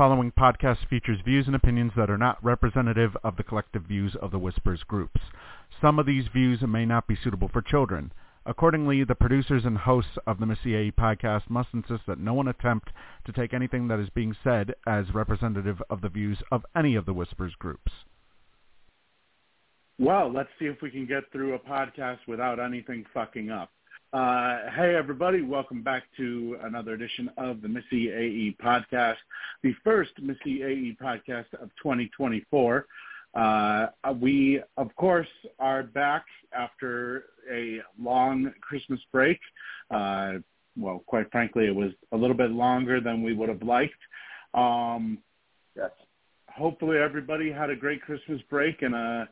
Following podcast features views and opinions that are not representative of the collective views of the Whispers groups. Some of these views may not be suitable for children. Accordingly, the producers and hosts of the Missy AE podcast must insist that no one attempt to take anything that is being said as representative of the views of any of the Whispers groups. Well, let's see if we can get through a podcast without anything fucking up. Uh, hey, everybody. Welcome back to another edition of the Missy AE podcast, the first Missy AE podcast of 2024. Uh, we, of course, are back after a long Christmas break. Uh, well, quite frankly, it was a little bit longer than we would have liked. Um, Yes. hopefully, everybody had a great Christmas break and a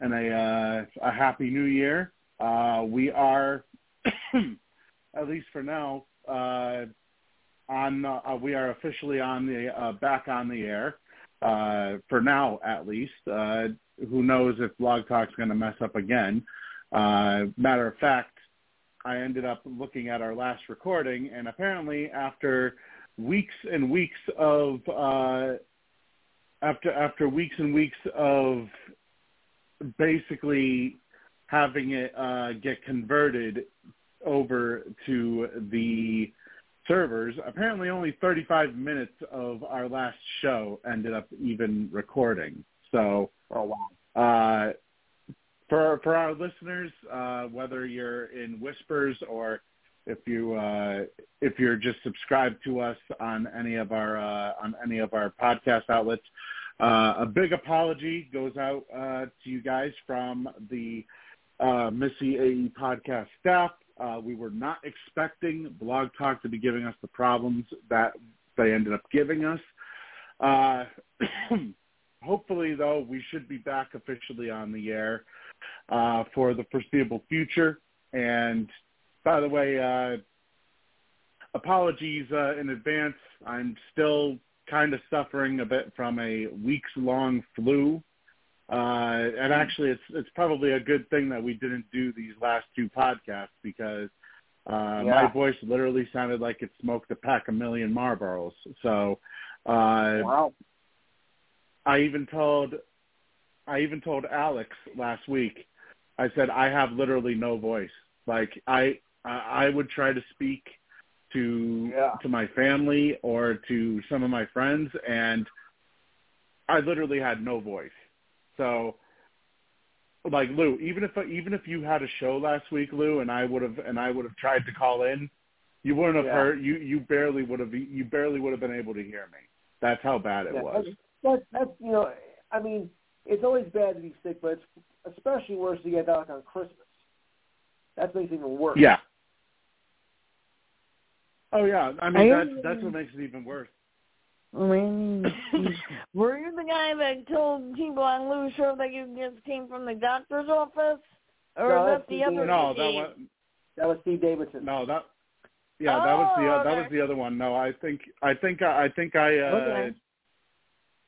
and a uh, a happy New Year. Uh, we are, at least for now, uh, on uh, we are officially on the uh, back on the air uh, for now, at least. Uh, who knows if Blog Talk's going to mess up again? Uh, matter of fact, I ended up looking at our last recording, and apparently, after weeks and weeks of uh, after after weeks and weeks of basically having it uh, get converted over to the servers. Apparently, only 35 minutes of our last show ended up even recording. So, Oh wow. uh, for for our listeners, uh, whether you're in Whispers or if you uh, if you're just subscribed to us on any of our uh, on any of our podcast outlets, uh, a big apology goes out uh, to you guys from the uh, Missy AE podcast staff. Uh, we were not expecting Blog Talk to be giving us the problems that they ended up giving us. Uh, hopefully, though, we should be back officially on the air uh, for the foreseeable future. And by the way, uh, apologies uh, in advance. I'm still kind of suffering a bit from a weeks long flu. Uh, and actually, it's it's probably a good thing that we didn't do these last two podcasts because uh, my voice literally sounded like it smoked a pack a million Marlboros. So uh, Wow. I even told I even told Alex last week. I said I have literally no voice. Like I I I would try to speak to Yeah. to my family or to some of my friends and I literally had no voice. So like Lou, even if even if you had a show last week, Lou, and I would have and I would have tried to call in, you wouldn't have Yeah. heard you you barely would have you barely would have been able to hear me. That's how bad it Yeah, was. That's, that's, you know, I mean, it's always bad to be sick, but it's especially worse to get back on Christmas. That makes it even worse. Yeah. Oh yeah, I mean I- that's that's what makes it even worse. I mean, were you the guy that told people on Lou's show that you just came from the doctor's office? Or No, that the the- other No, that was That was Steve Davidson. no that. Yeah, that was the Oh, that was the other one. No, I think I think I, I think I uh, Okay.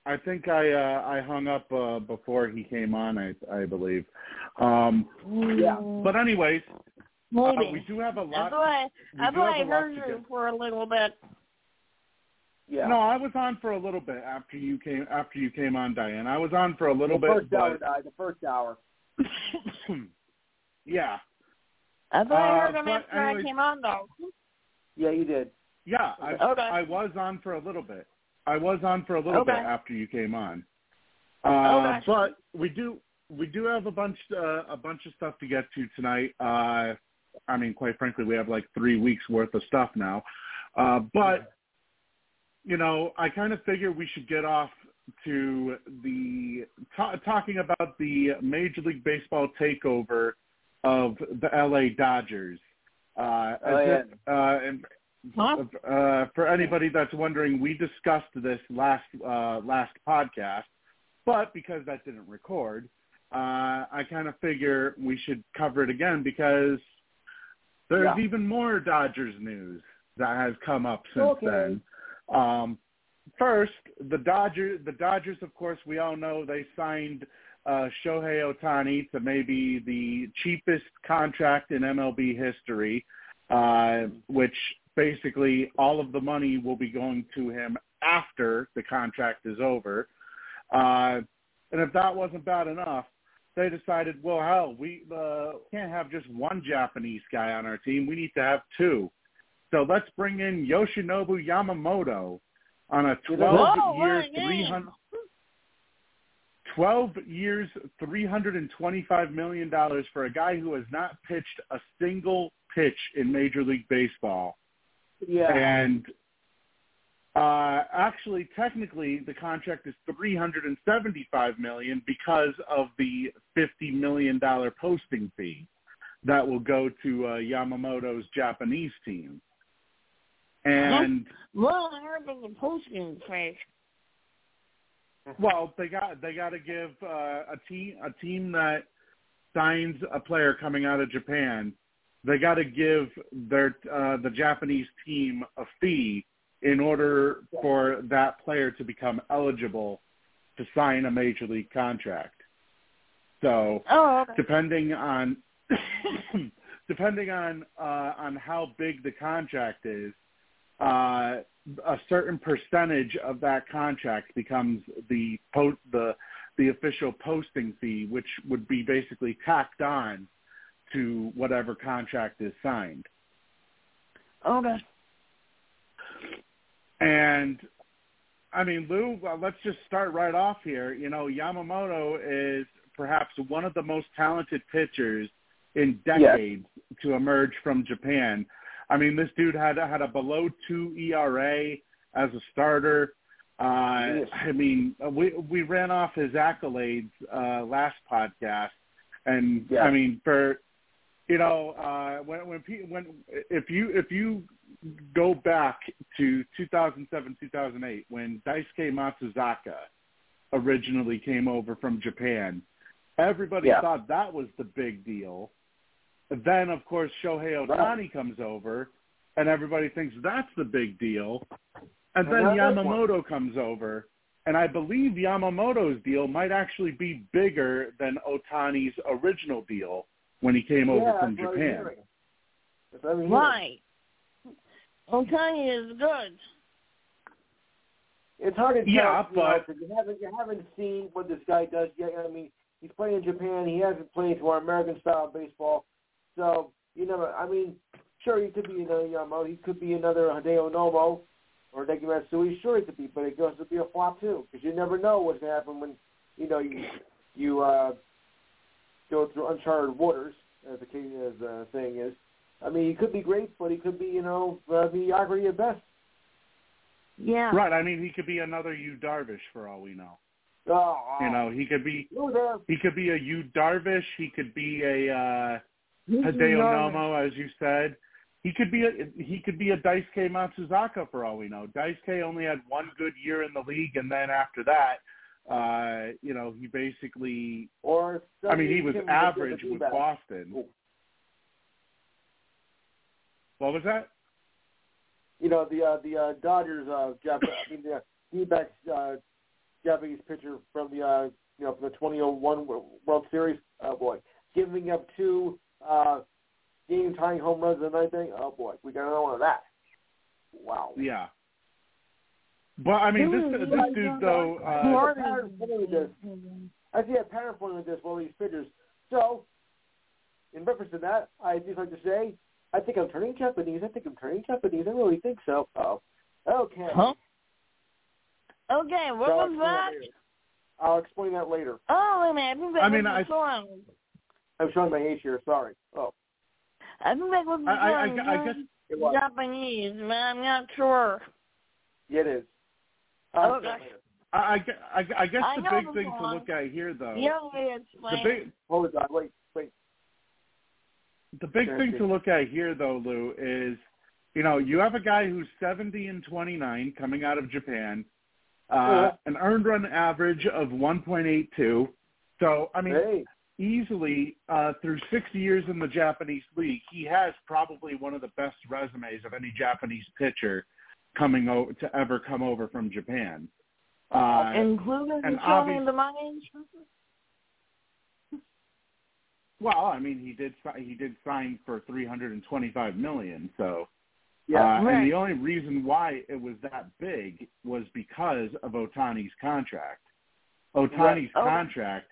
I think I uh, I hung up uh, before he came on. I I believe. Um, Yeah. but anyways, uh, Maybe. we do have a That's lot. why we that's why I have a heard you for a little bit. Yeah. No, I was on for a little bit after you came after you came on, Diane. I was on for a little the bit, first hour but died. The first hour. yeah, That's why I heard him but after I came on, though. Yeah, you did. yeah. I Okay. I was on for a little bit. I was on for a little bit after you came on. Uh, Okay. But we do we do have a bunch uh, a bunch of stuff to get to tonight. Uh, I mean, quite frankly, we have like three weeks worth of stuff now. Uh, but you know, I kind of figure we should get off to the ta talking about the Major League Baseball takeover of the LA Dodgers. Uh, Oh, yeah. if- uh, and Huh? uh, for anybody that's wondering, we discussed this last uh, last podcast, but because that didn't record, uh, I kind of figure we should cover it again because there's Yeah. even more Dodgers news that has come up since Okay. then. Um, first, the Dodgers, the Dodgers, of course, we all know they signed uh, Shohei Ohtani to maybe the cheapest contract in MLB history, uh, which basically all of the money will be going to him after the contract is over. Uh, and if that wasn't bad enough, they decided, well, hell, we uh, can't have just one Japanese guy on our team. We need to have two. So let's bring in Yoshinobu Yamamoto on a 12-year, 300, 12 years, $325 million for a guy who has not pitched a single pitch in Major League Baseball. Yeah. And uh, actually, technically, the contract is 375 million because of the 50 million dollar posting fee that will go to uh, Yamamoto's Japanese team. And well, I heard of the posting fee. Well, they got they got to give uh, a team a team that signs a player coming out of Japan. They got to give their uh, the Japanese team a fee in order for that player to become eligible to sign a major league contract. So, Oh, okay. depending on depending on uh, on how big the contract is, uh, a certain percentage of that contract becomes the po- the the official posting fee, which would be basically tacked on to whatever contract is signed. okay. And I mean, Lou, let's just start right off here. You know, Yamamoto is perhaps one of the most talented pitchers in decades to emerge from Japan. I mean, this dude had had a below two ERA as a starter. Uh, Yes. I mean, we we ran off his accolades uh, last podcast, and Yeah. I mean, for you know, uh, when when when if you if you go back to 2007 2008 when Daisuke Matsuzaka originally came over from Japan, everybody Yeah. thought that was the big deal. Then, of course, Shohei Ohtani comes over, and everybody thinks that's the big deal. And then And that is Yamamoto comes over, and I believe Yamamoto's deal might actually be bigger than Ohtani's original deal when he came over yeah, from that's Japan. hearing. That's what I'm hearing. Right. Ohtani is good. It's hard to tell. Yeah, you know, but- 'cause you haven't you haven't seen what this guy does yet. I mean, he's playing in Japan. He hasn't played to our American style baseball, so you never. I mean, sure he could be another Yamamoto. He could be another Hideo Nomo or Deki Matsui. Sure, he could be, but it goes to be a flop too because you never know what's going to happen when you know you you uh, go through uncharted waters, as the case as the thing is. I mean, he could be great, but he could be you know uh, mediocrity at best. Yeah. Right. I mean, he could be another Yu Darvish for all we know. Oh, You know, he could be he could be a Yu Darvish. He could be a uh, He's Hideo. Nomo, as you said. He could be a he could be a Dice Daisuke Matsuzaka for all we know. Dice Daisuke only had one good year in the league, and then after that, uh, you know, he basically. Or I mean, he was average with. Boston. Cool. What was that? You know the uh, the uh, Dodgers. Uh, Jap- I mean the D-back uh, Japanese pitcher from the uh, you know from the 2001 World Series. Oh boy, giving up two uh, game tying home runs in the ninth inning. Oh boy, we got another one of that. Wow. Yeah. But I mean, this this dude though. Uh, More Pattern forming this. I see a pattern forming with this for all these pitchers. So, in reference to that, I just like to say, I think I'm turning Japanese. I think I'm turning Japanese. I really think so. Oh, okay. Huh? Okay, So I'll welcome explain that I'll explain that later. Oh, wait a minute. I think that I was mean, the I- song. I'm showing my age here. Sorry. Oh, I think that was the I, I, I. I guess it was. Japanese, but I'm not sure. Yeah, it is. I'll Okay. I, I, I- I guess I the know big the thing to look at here though. Yeah, it's The big Hold on. Wait, wait. the big Sure, thing sure. to look at here though, Lou, is you know you have a guy who's 70 and 29 coming out of Japan, uh, Yeah. an earned run average of 1.82. So I mean, Hey, easily uh, through six years in the Japanese league, he has probably one of the best resumes of any Japanese pitcher coming o- to ever come over from Japan. Uh, including and the the money. well, I mean, he did si- he did sign for 325 million, so Yeah, uh, right. And the only reason why it was that big was because of Ohtani's contract. Ohtani's Right. Oh. contract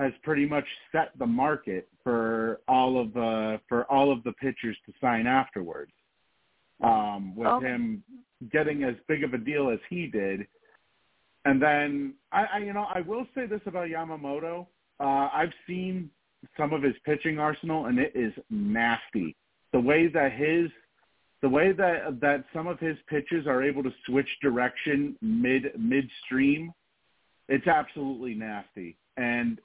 has pretty much set the market for all of the for all of the pitchers to sign afterwards. Um, with Okay. him getting as big of a deal as he did, and then I, I you know I will say this about Yamamoto. Uh, I've seen some of his pitching arsenal, and it is nasty. The way that his the way that that some of his pitches are able to switch direction mid midstream, it's absolutely nasty. And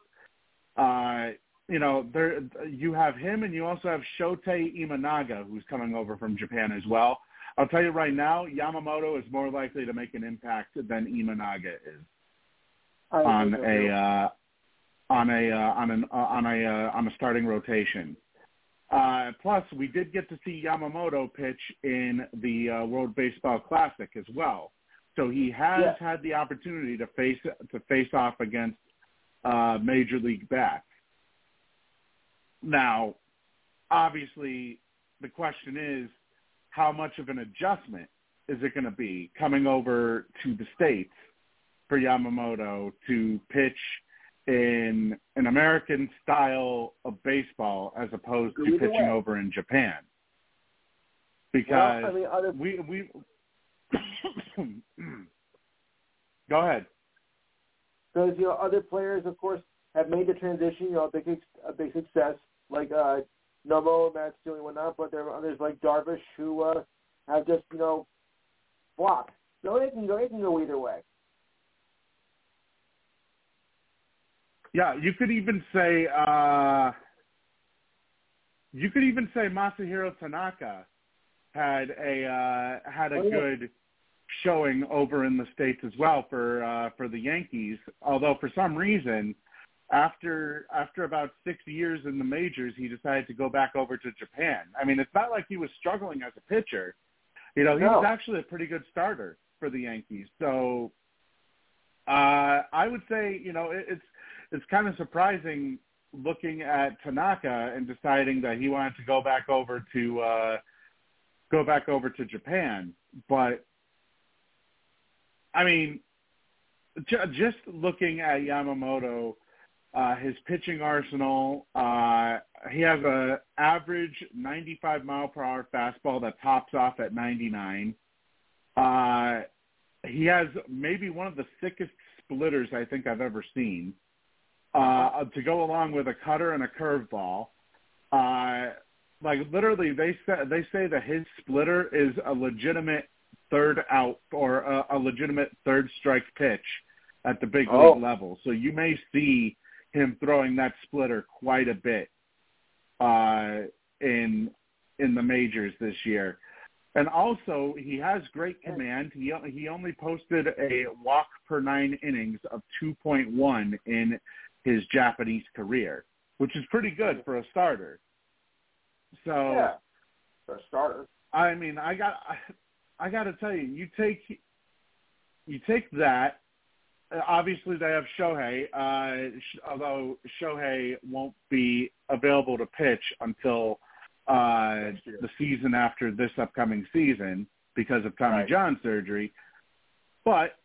uh, you know, there you have him, and you also have Shota Imanaga, who's coming over from Japan as well. I'll tell you right now, Yamamoto is more likely to make an impact than Imanaga is on a uh, on a uh, on an uh, on a uh, on a starting rotation. Uh, plus, we did get to see Yamamoto pitch in the uh, World Baseball Classic as well, so he has Yeah. had the opportunity to face to face off against uh, major league back. Now, obviously, the question is, how much of an adjustment is it going to be coming over to the states for Yamamoto to pitch in an American style of baseball as opposed to pitching way. over in Japan. well, Because I mean, other we we go ahead. Because you know other players, of course, have made the transition. You know, a big a big success like uh, Nomo, Matsui, and whatnot. But there are others like Darvish who uh, have just you know flopped. So it can go it can go either way. Yeah, you could even say uh you could even say Masahiro Tanaka had a uh had a Oh, yeah. good showing over in the states as well for uh for the Yankees, although for some reason after after about 6 years in the majors, he decided to go back over to Japan. I mean, it's not like he was struggling as a pitcher. You know, he No. was actually a pretty good starter for the Yankees. So uh I would say, you know, it, it's it's kind of surprising looking at Tanaka and deciding that he wanted to go back over to uh, go back over to Japan. But I mean, just looking at Yamamoto, uh, his pitching arsenal, uh, he has a average 95 mile per hour fastball that tops off at 99. Uh, he has maybe one of the thickest splitters I think I've ever seen uh, to go along with a cutter and a curveball. Uh, like literally, they say they say that his splitter is a legitimate third out or a, a legitimate third strike pitch at the big Oh. league level. So you may see him throwing that splitter quite a bit uh, in in the majors this year. And also, he has great command. He he only posted a walk per nine innings of 2.1 in his Japanese career, which is pretty good for a starter. So Yeah, for a starter. I mean, I got I, got to tell you, you take you take that. uh, Obviously, they have Shohei, uh, sh- although Shohei won't be available to pitch until uh, the season after this upcoming season because of Tommy Right. John surgery. But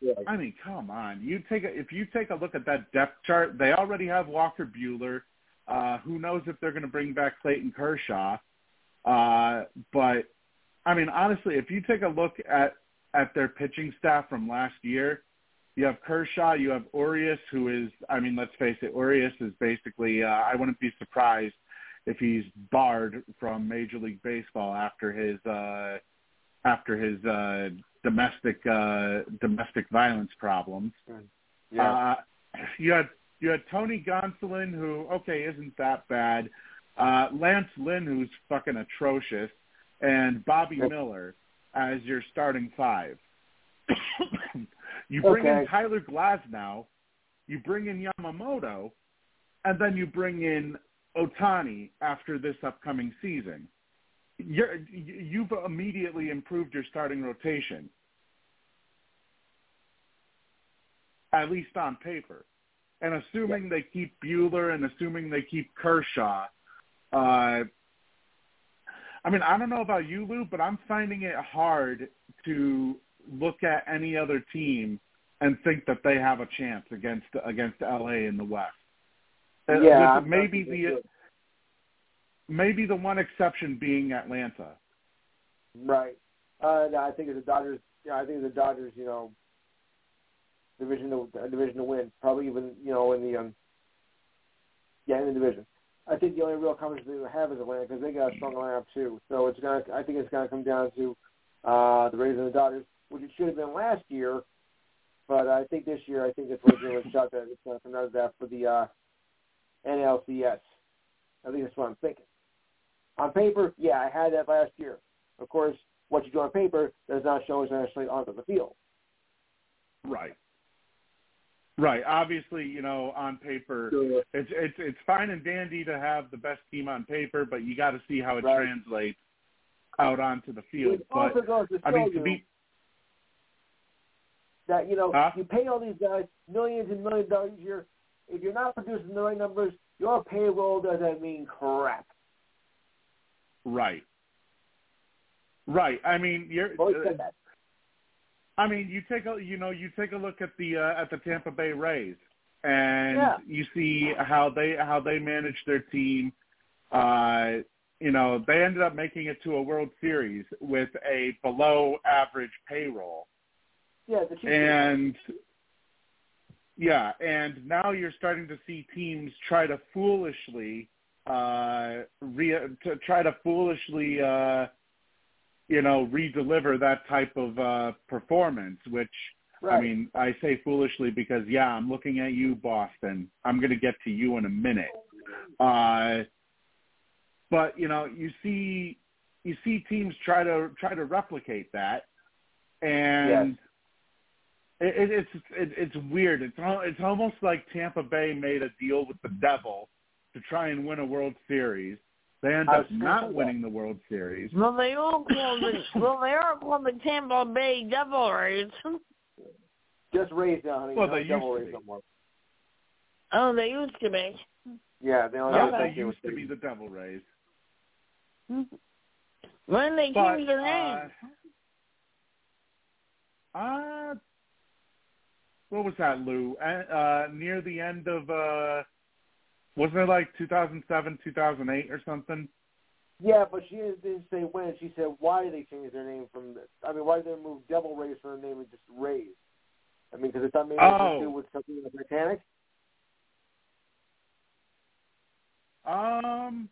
Yeah. I mean, come on. You take a, if you take a look at that depth chart, they already have Walker Buehler. Uh, who knows if they're going to bring back Clayton Kershaw? Uh, but I mean, honestly, if you take a look at at their pitching staff from last year, you have Kershaw, you have Urias, who is, I mean, let's face it, Urias is basically. Uh, I wouldn't be surprised if he's barred from Major League Baseball after his uh, after his uh, domestic uh, domestic violence problems. Yeah. Uh, you had you had Tony Gonsolin, who okay isn't that bad. Uh, Lance Lynn, who's fucking atrocious, and Bobby Yep. Miller as your starting five. you bring in Tyler Glasnow, you bring in Yamamoto, and then you bring in Ohtani after this upcoming season. You're, you- you've immediately improved your starting rotation, at least on paper. And assuming they keep Buehler and assuming they keep Kershaw, uh, I mean, I don't know about you, Lou, but I'm finding it hard to look at any other team and think that they have a chance against against LA in the West. Uh, Yeah, with maybe the maybe the one exception being Atlanta. Right. Uh, no, I think the Dodgers. Yeah, I think the Dodgers. You know, division to uh, division to win. Probably even you know in the um, yeah in the division. I think the only real competition they have is Atlanta because they got a strong lineup too. So it's gonna. I think it's gonna come down to uh, the Rays and the Dodgers, which it should have been last year. But I think this year, I think it's legitimate shot that it's to come out of that for the uh, NLCS. At least that's what I'm thinking. On paper, yeah, I had that last year. Of course, what you do on paper does not show as necessarily onto the field. Right. Right. Obviously, you know, on paper, it's it's it's fine and dandy to have the best team on paper, but you got to see how it Right. translates out onto the field. But also goes to I mean, to be that you know Huh? you pay all these guys millions and millions of dollars a year. If you're not producing the right numbers, your payroll doesn't mean crap. right. Right. I mean, you're. Always said that. I mean, you take a you know you take a look at the uh, at the Tampa Bay Rays, and Yeah. you see how they how they manage their team. Uh, you know, they ended up making it to a World Series with a below average payroll. Yeah, the and yeah, and now you're starting to see teams try to foolishly uh re to try to foolishly uh you know re-deliver that type of uh performance which right. I mean I say foolishly because yeah I'm looking at you Boston I'm going to get to you in a minute uh but you know you see you see teams try to try to replicate that and it, it, it's it, it's weird. It's it's almost like Tampa Bay made a deal with the devil to try and win a World Series. They end up was gonna say not winning the World Series. Well, they all call the well, they are called the Tampa Bay Devil Rays. just raised now, honey. Well, no they double used to raised be. no oh, they used to be. Yeah, they only Yeah, have they that deal used to be the Devil Rays. When they But changed their name. uh, uh, what was that, Lou? Uh, uh, near the end of uh, wasn't it like 2007, 2008 or something? Yeah, but she didn't say when. She said why they changed their name from. I mean, why did they move Devil Rays from the name and just Rays? I mean, because it thought maybe Oh. to do with something the Titanic. Um.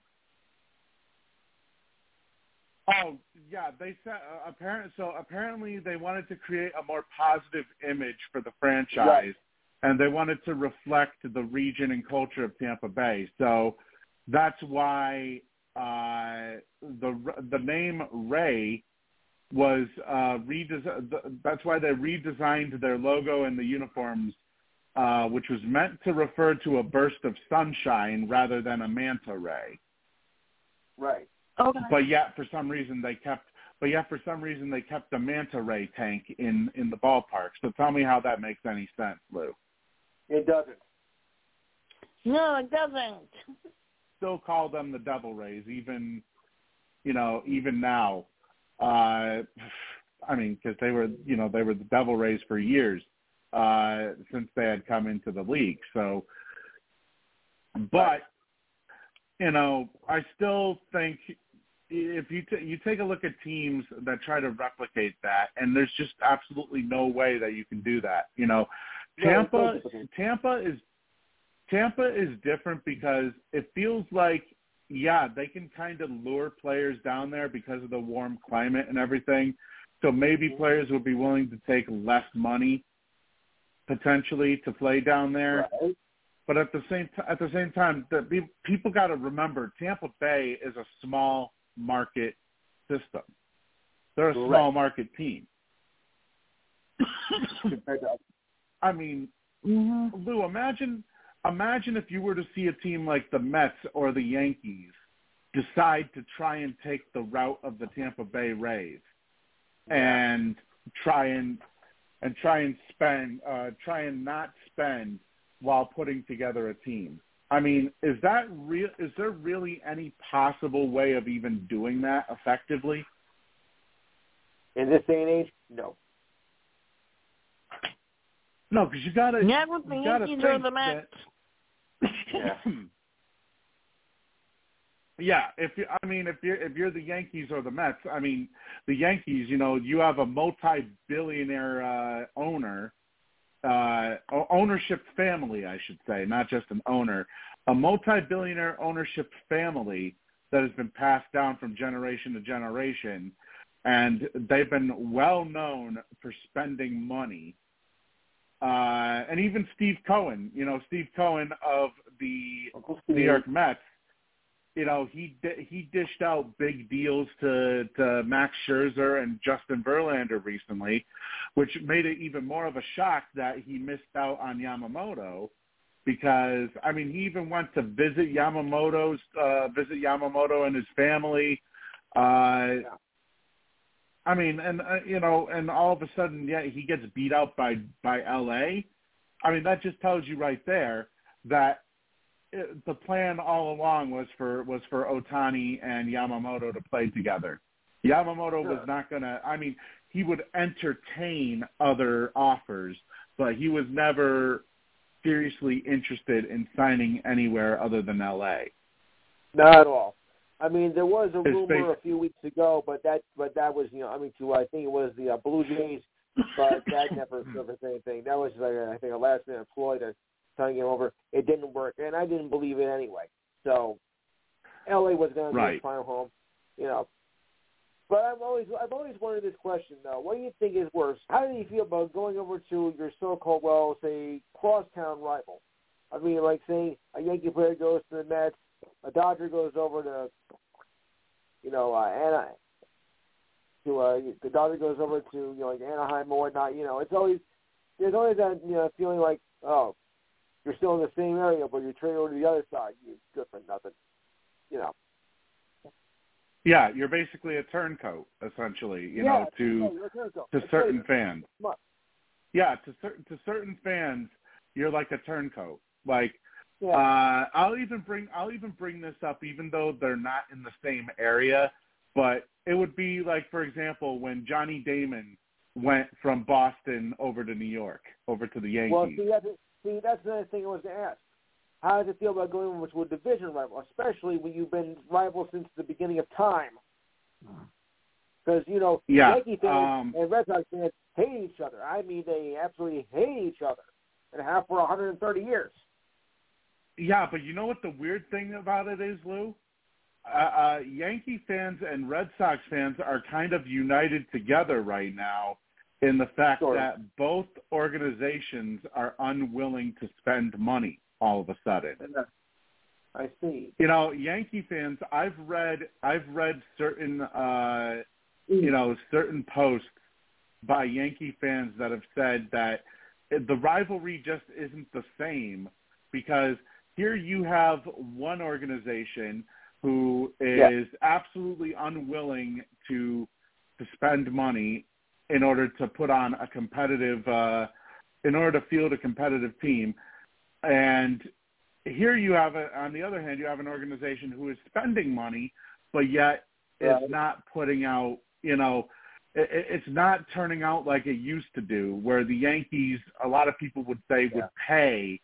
Oh yeah, they said uh, apparent. So apparently they wanted to create a more positive image for the franchise, Right. And they wanted to reflect the region and culture of Tampa Bay. So that's why uh, the the name Ray was uh, redesigned. That's why they redesigned their logo and the uniforms uh, which was meant to refer to a burst of sunshine rather than a manta ray. Right. Okay. But yet, for some reason, they kept. But yet, for some reason, they kept the manta ray tank in in the ballpark. So tell me how that makes any sense, Lou. It doesn't. No, it doesn't. Still call them the Devil Rays, even you know, even now. Uh, I mean, because they were, you know, they were the Devil Rays for years uh, since they had come into the league. So, but you know, I still think if you t- you take a look at teams that try to replicate that, and there's just absolutely no way that you can do that. You know, No, it's Tampa. Tampa is Tampa is different because it feels like yeah they can kind of lure players down there because of the warm climate and everything. So maybe mm-hmm. players would be willing to take less money potentially to play down there. Right. But at the same t- at the same time, the, pe- people got to remember Tampa Bay is a small market system. They're a Correct. small market team. Compared to. I mean, Mm-hmm. Lou, imagine imagine if you were to see a team like the Mets or the Yankees decide to try and take the route of the Tampa Bay Rays and try and and try and spend uh try and not spend while putting together a team. I mean, is that real? Is there really any possible way of even doing that effectively? In this day and age, no. No, because you got to. Not with you gotta think the Mets. that- Yeah. Yeah, if you, I mean, if you're if you're the Yankees or the Mets, I mean, the Yankees, you know, you have a multi-billionaire uh, owner, uh, ownership family, I should say, not just an owner, a multi-billionaire ownership family that has been passed down from generation to generation, and they've been well known for spending money. Uh, and even Steve Cohen, you know, Steve Cohen of the New York Mets, you know, he di- he dished out big deals to to Max Scherzer and Justin Verlander recently, which made it even more of a shock that he missed out on Yamamoto because I mean he even went to visit Yamamoto's uh visit Yamamoto and his family. Uh I mean and uh, you know and all of a sudden yeah he gets beat out by by LA I mean that just tells you right there that it, the plan all along was for was for Ohtani and Yamamoto to play together. Yamamoto was not going to. I mean, he would entertain other offers, but he was never seriously interested in signing anywhere other than L.A. Not at all. I mean, there was a His rumor face- a few weeks ago, but that but that was you know I mean to I think it was the uh, Blue Jays, but that never surfaced anything. That was like I think a last minute ploy to get him over. It didn't work, and I didn't believe it anyway. So, L.A. was going to be his final home, you know. But I've always I've always wondered this question though. What do you think is worse? How do you feel about going over to your so-called well, say crosstown rival? I mean, like saying a Yankee player goes to the Mets, a Dodger goes over to, you know, uh, Anna, to uh, the Dodger goes over to you know like Anaheim or whatnot. You know, it's always there's always that you know feeling like oh, you're still in the same area, but you're trading over to the other side. You're good for nothing. You know. Yeah, you're basically a turncoat, essentially. You yeah, know, to yeah, you're a turncoat. to certain fans. Yeah, to certain to certain fans, you're like a turncoat. Like Yeah. Uh, I'll even bring I'll even bring this up, even though they're not in the same area. But it would be like, for example, when Johnny Damon went from Boston over to New York, over to the Yankees. Well, see, that's see, that's the thing I was going to ask. How does it feel about going over to a division rival, especially when you've been rivals since the beginning of time? Because you know, Yeah, Yankee fans um, and Red Sox fans hate each other. I mean, they absolutely hate each other, and have for 130 years. Yeah, but you know what the weird thing about it is, Lou? Uh, uh, Yankee fans and Red Sox fans are kind of united together right now in the fact of. that both organizations are unwilling to spend money all of a sudden. I see. you know, Yankee fans, I've read I've read certain uh you know, certain posts by Yankee fans that have said that the rivalry just isn't the same because here you have one organization who is Yeah. absolutely unwilling to to spend money in order to put on a competitive uh in order to field a competitive team and here you have a, on the other hand you have an organization who is spending money but yet Right. is not putting out you know it, it- it's not turning out like it used to do where the yankees a lot of people would say would Yeah. pay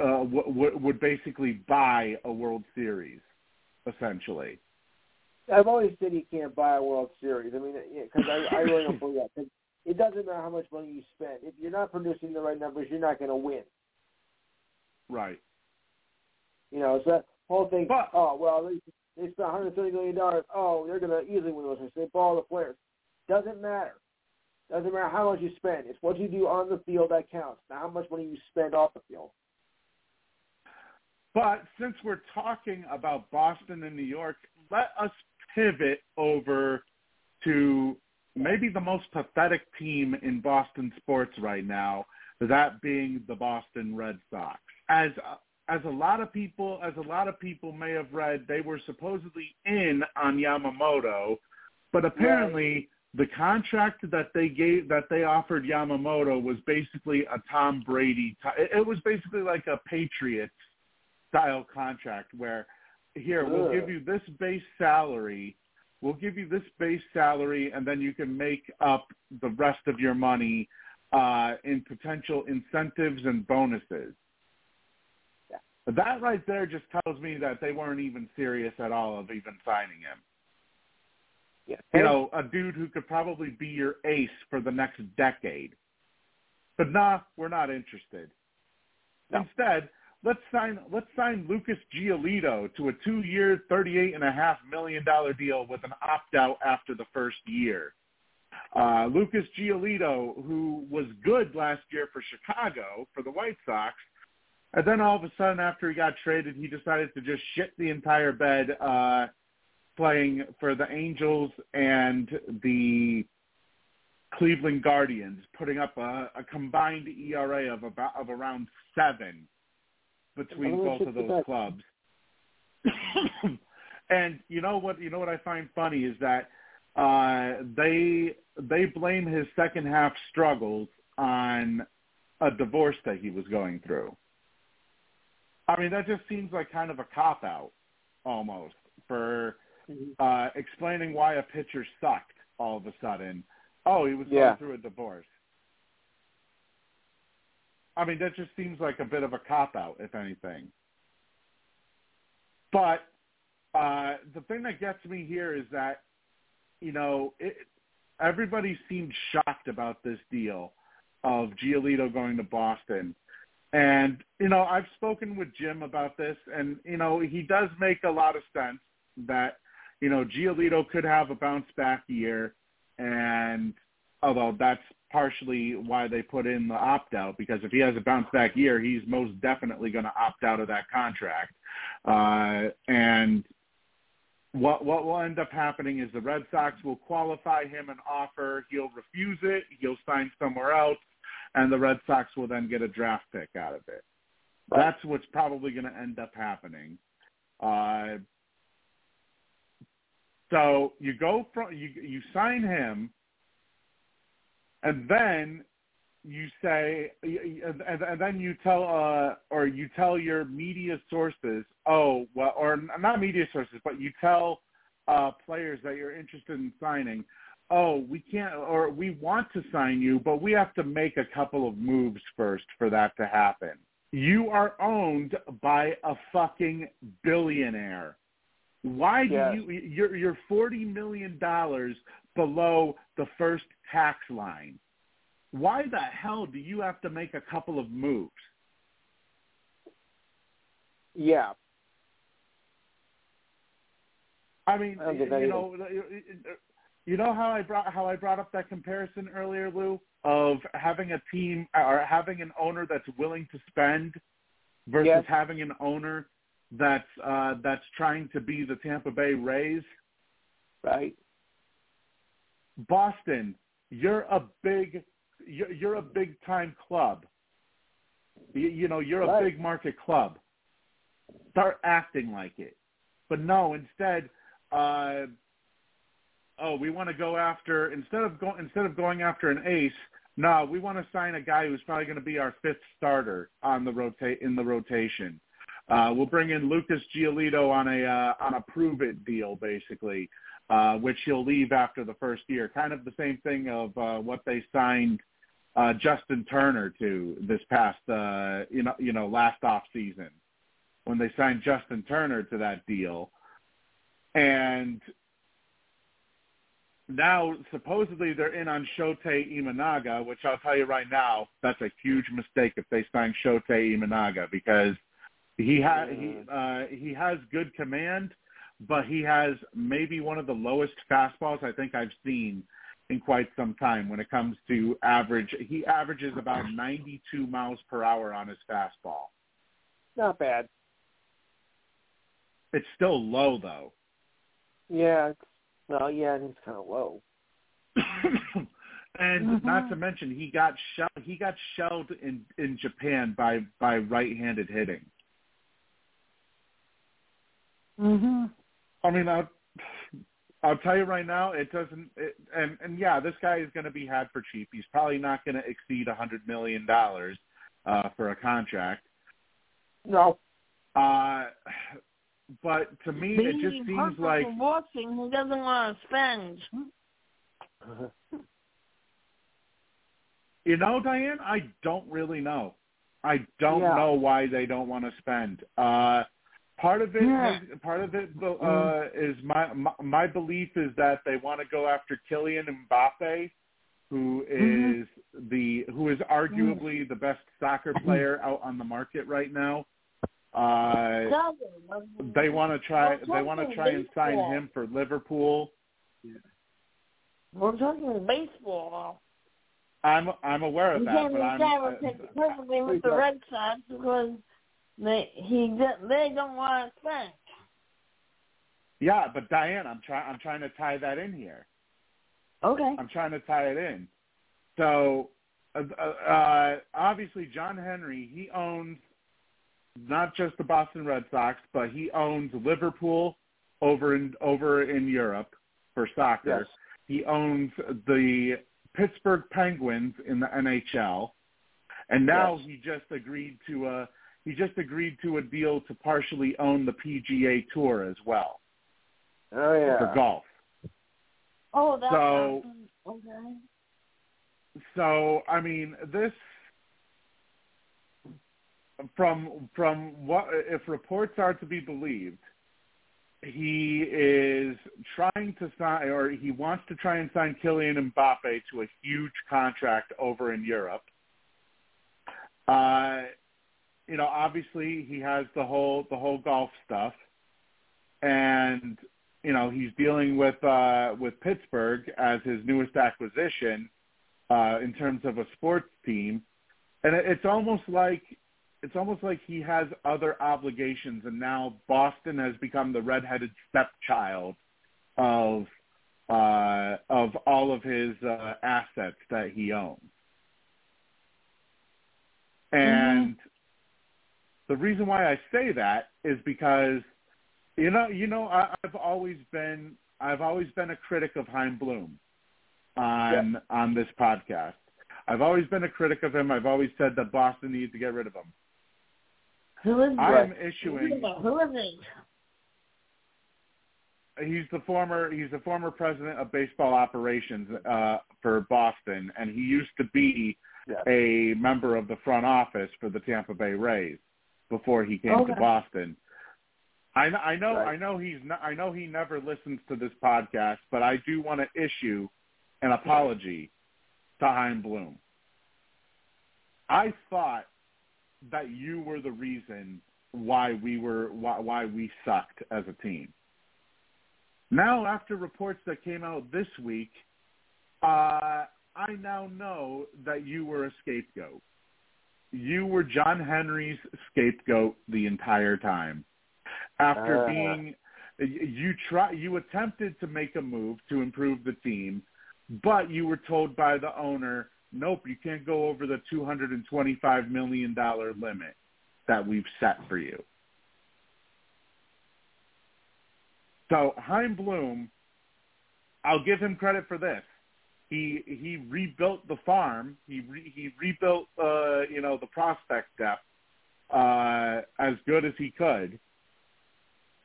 uh w- would basically buy a world series essentially I've always said you can't buy a World Series. I mean, because I, I really don't believe that. it doesn't matter how much money you spend. If you're not producing the right numbers, you're not going to win. right You know, it's that whole thing. But- oh well, they they spent 130 million dollars. Oh, they're going to easily win those. They ball the players. Doesn't matter. Doesn't matter how much you spend. It's what you do on the field that counts. Not how much money you spend off the field. But since we're talking about Boston and New York, let us pivot over to maybe the most pathetic team in Boston sports right now, that being the Boston Red Sox. As as a lot of people as a lot of people may have read, they were supposedly in on Yamamoto, but apparently the contract that they gave that they offered Yamamoto was basically a Tom Brady. It it was basically like a Patriots style contract where here we'll give you this base salary, we'll give you this base salary, and then you can make up the rest of your money uh, in potential incentives and bonuses. Yeah. That right there just tells me that they weren't even serious at all of even signing him. Yeah. You know, a dude who could probably be your ace for the next decade. But nah, we're not interested. No. Instead, let's sign let's sign Lucas Giolito to a two-year, thirty-eight and a half million dollar deal with an opt-out after the first year. Uh, Lucas Giolito, who was good last year for Chicago for the White Sox, and then all of a sudden, after he got traded, he decided to just shit the entire bed, uh, playing for the Angels and the Cleveland Guardians, putting up a, a combined ERA of about of around seven between both of those clubs. and you know what? You know what I find funny is that uh, they they blame his second half struggles on a divorce that he was going through. I mean, that just seems like kind of a cop out almost for Mhm. uh, explaining why a pitcher sucked all of a sudden. Oh, he was Yeah. going through a divorce. I mean, that just seems like a bit of a cop out, if anything. But uh, the thing that gets me here is that, you know, it, everybody seemed shocked about this deal of Giolito going to Boston. And, you know, I've spoken with Jim about this, and, you know, he does make a lot of sense that, you know, Giolito could have a bounce back year, and although that's partially why they put in the opt out, because if he has a bounce back year, he's most definitely going to opt out of that contract. Uh, and what what will end up happening is the Red Sox will qualify him an offer. He'll refuse it. He'll sign somewhere else, and the Red Sox will then get a draft pick out of it. That's what's probably going to end up happening. Uh, so you go from you you sign him, and then you say, and, and then you tell, uh, or you tell your media sources, oh, well, or not media sources, but you tell uh, players that you're interested in signing, oh, we can't, or we want to sign you, but we have to make a couple of moves first for that to happen. You are owned by a fucking billionaire. Why do Yes. you? You're you're forty million dollars below the first tax line. Why the hell do you have to make a couple of moves? Yeah. I mean, I you know, you know how I brought how I brought up that comparison earlier, Lou, of having a team or having an owner that's willing to spend versus Yes. having an owner that's uh, that's trying to be the Tampa Bay Rays. Right. Boston, you're a big you're, you're a big time club. You, you know, you're a big market club. Start acting like it. But no, instead, uh, oh, we want to go after instead of going instead of going after an ace. No, we want to sign a guy who's probably going to be our fifth starter on the rotate in the rotation. Uh, we'll bring in Lucas Giolito on a uh, on a prove it deal, basically, uh, which he'll leave after the first year. Kind of the same thing of uh, what they signed uh, Justin Turner to this past uh, you know you know last off season when they signed Justin Turner to that deal, and now supposedly they're in on Shota Imanaga, which I'll tell you right now, that's a huge mistake if they sign Shota Imanaga because he has he uh, he has good command, but he has maybe one of the lowest fastballs I think I've seen in quite some time when it comes to average. He averages about 92 miles per hour on his fastball. Not bad. It's still low though. Yeah. It's, well, yeah, it's kind of low. and not to mention he got shell, he got shelled in in Japan by by right-handed hitting. Mhm. I mean, I'll, I'll tell you right now, it doesn't. It, and and yeah, this guy is going to be had for cheap. He's probably not going to exceed a hundred million dollars uh, for a contract. No. Uh, but to me, it just seems like boxing. He doesn't want to spend. You know, Diane, I don't really know. I don't Yeah. know why they don't want to spend. Uh, part of it, Yeah. is, part of it uh, is my, my my belief is that they want to go after Kylian Mbappe, who is the who is arguably the best soccer player out on the market right now. Uh, they want to try. They want to try and sign him for Liverpool. We're talking baseball. I'm I'm aware of You that, can't but I'm would uh, fit perfectly with the Red Sox because they he they don't want to think. yeah. But Diane, I'm trying I'm trying to tie that in here. Okay. I'm trying to tie it in. So, uh, uh, obviously, John Henry he owns not just the Boston Red Sox, but he owns Liverpool over in over in Europe for soccer. Yes. He owns the Pittsburgh Penguins in the NHL, and now Yes. he just agreed to a he just agreed to a deal to partially own the PGA Tour as well Oh yeah. for golf. Oh, that's So- okay. So I mean, this from from what if reports are to be believed, he is trying to sign or he wants to try and sign Kylian Mbappe to a huge contract over in Europe. Uh, you know, obviously he has the whole the whole golf stuff, and you know he's dealing with uh, with Pittsburgh as his newest acquisition uh, in terms of a sports team, and it, it's almost like it's almost like he has other obligations, and now Boston has become the redheaded stepchild of uh, of all of his uh, assets that he owns. And the reason why I say that is because you know you know I, I've always been I've always been a critic of Chaim Bloom on on this podcast. I've always been a critic of him. I've always said that Boston needs to get rid of him. Who is I Right. am issuing. Who is it? He's the former. He's the former president of baseball operations uh, for Boston, and he used to be Yes. a member of the front office for the Tampa Bay Rays before he came to Boston. I, I know. Right. I know he's. Not, I know he never listens to this podcast, but I do want to issue an apology to Chaim Bloom. I thought that you were the reason why we were why, why we sucked as a team. Now, after reports that came out this week, uh, I now know that you were a scapegoat. You were John Henry's scapegoat the entire time. After Uh. being, you try, you attempted to make a move to improve the team, but you were told by the owner, "Nope, you can't go over the two hundred and twenty-five million dollar limit that we've set for you." So Chaim Bloom, I'll give him credit for this. He he rebuilt the farm. He re, he rebuilt uh, you know the prospect depth uh, as good as he could.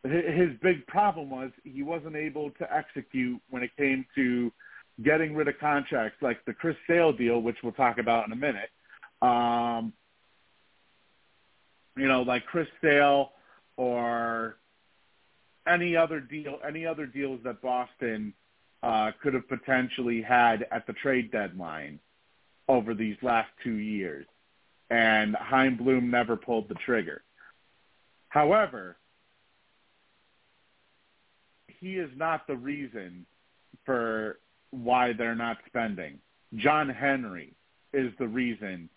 His big problem was he wasn't able to execute when it came to getting rid of contracts like the Chris Sale deal, which we'll talk about in a minute. Um, you know, like Chris Sale or any other deal, any other deals that Boston uh, could have potentially had at the trade deadline over these last two years, and Chaim Bloom never pulled the trigger. However, he is not the reason for why they're not spending. John Henry is the reason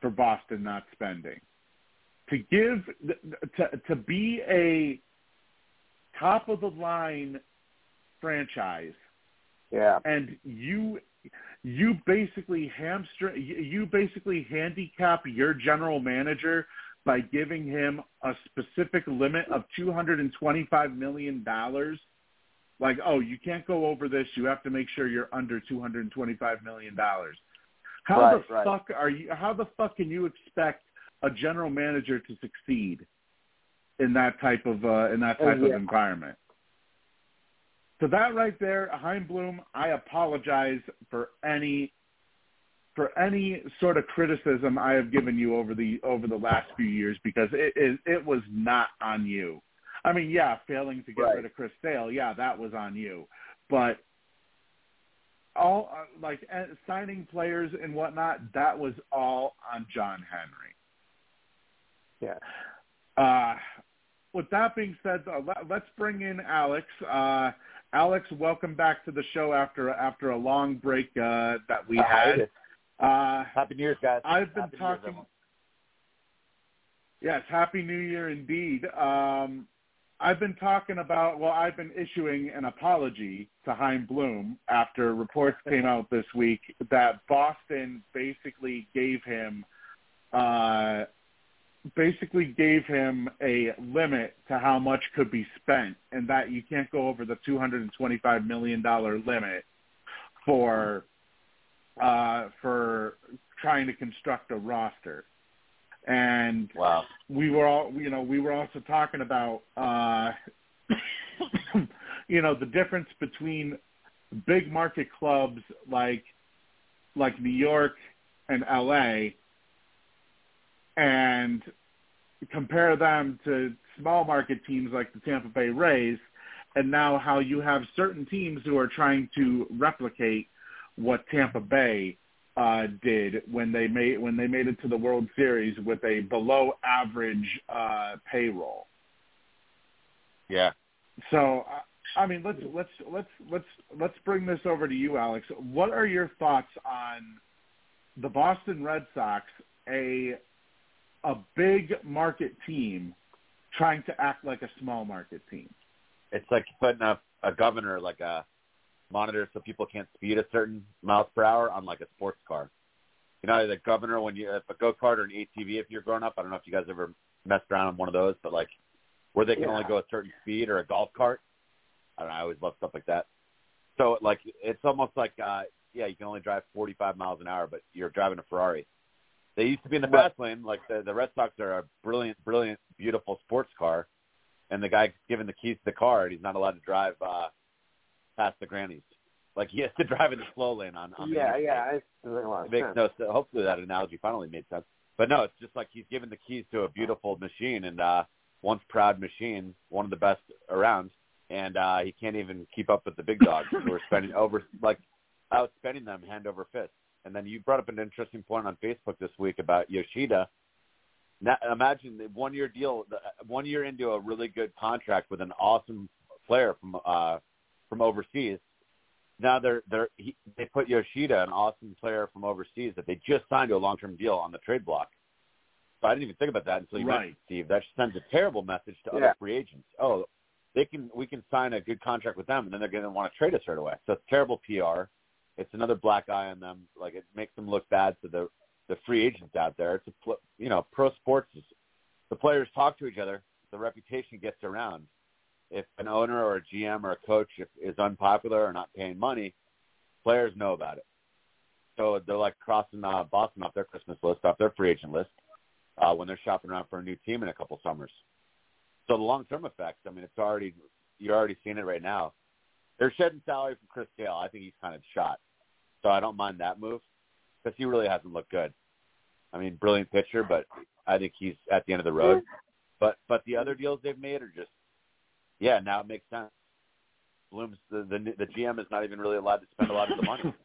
for Boston not spending. To give to to be a top of the line franchise Yeah. and you you basically hamstring you basically handicap your general manager by giving him a specific limit of 225 million dollars like oh you can't go over this you have to make sure you're under 225 million dollars how Right, the right. fuck are you how the fuck can you expect a general manager to succeed in that type of uh, in that type Oh, yeah. of environment. So that right there, Chaim Bloom, I apologize for any for any sort of criticism I have given you over the over the last few years because it it, it was not on you. I mean, yeah, failing to get Right. rid of Chris Sale, yeah, that was on you. But all uh, like uh, signing players and whatnot, that was all on John Henry. Yeah. Uh, with that being said, uh, let, let's bring in Alex. Uh, Alex, welcome back to the show after after a long break uh, that we had. Uh, Happy New Year's, guys. I've been Happy talking. Yes, Happy New Year indeed. Um, I've been talking about, well, I've been issuing an apology to Chaim Bloom after reports came out this week that Boston basically gave him, uh, basically gave him a limit to how much could be spent and that you can't go over the $225 million limit for, uh, for trying to construct a roster. And Wow. we were all you know we were also talking about uh you know the difference between big market clubs like like New York and LA and compare them to small market teams like the Tampa Bay Rays and now how you have certain teams who are trying to replicate what Tampa Bay uh, did when they made when they made it to the World Series with a below average uh, payroll. Yeah. So I I mean, let's let's let's let's let's bring this over to you, Alex. What are your thoughts on the Boston Red Sox, a a big market team, trying to act like a small market team? It's like putting a, a governor, like a monitor so people can't speed a certain miles per hour on like a sports car. You know, the governor when you if a go kart or an ATV if you're growing up. I don't know if you guys ever messed around on one of those, but like where they can Yeah. only go a certain speed or a golf cart. I don't know. I always love stuff like that. So like it's almost like uh yeah, you can only drive 45 miles an hour, but you're driving a Ferrari. They used to be in the fast lane. Like the the Red Sox are a brilliant, brilliant, beautiful sports car, and the guy given the keys to the car, and he's not allowed to drive uh past the grannies. Like he has to drive in the slow lane on. on yeah, interstate. yeah, it doesn't make a lot It makes sense. no sense. Hopefully that analogy finally made sense. But no, it's just like he's given the keys to a beautiful machine and uh once proud machine, one of the best around, and uh he can't even keep up with the big dogs who are spending over like outspending them hand over fist. And then you brought up an interesting point on Facebook this week about Yoshida. Now, imagine the one year deal, one year into a really good contract with an awesome player from uh from overseas. Now they're they're he, they put Yoshida, an awesome player from overseas that they just signed to a long term deal on the trade block. So I didn't even think about that until you Right. mentioned Steve. That sends a terrible message to Yeah. other free agents. Oh, they can we can sign a good contract with them, and then they're going to want to trade us right away. So it's terrible PR. It's another black eye on them. Like it makes them look bad to the the free agents out there. It's a you know pro sports is the players talk to each other. The reputation gets around. If an owner or a GM or a coach is unpopular or not paying money, players know about it. So they're like crossing uh, Boston off their Christmas list, off their free agent list, uh, when they're shopping around for a new team in a couple summers. So the long-term effects, I mean, it's already you're already seeing it right now. They're shedding salary from Chris Sale. I think he's kind of shot, so I don't mind that move because he really hasn't looked good. I mean, brilliant pitcher, but I think he's at the end of the road. But but the other deals they've made are just yeah. Now it makes sense. Bloom's the the, the GM is not even really allowed to spend a lot of the money.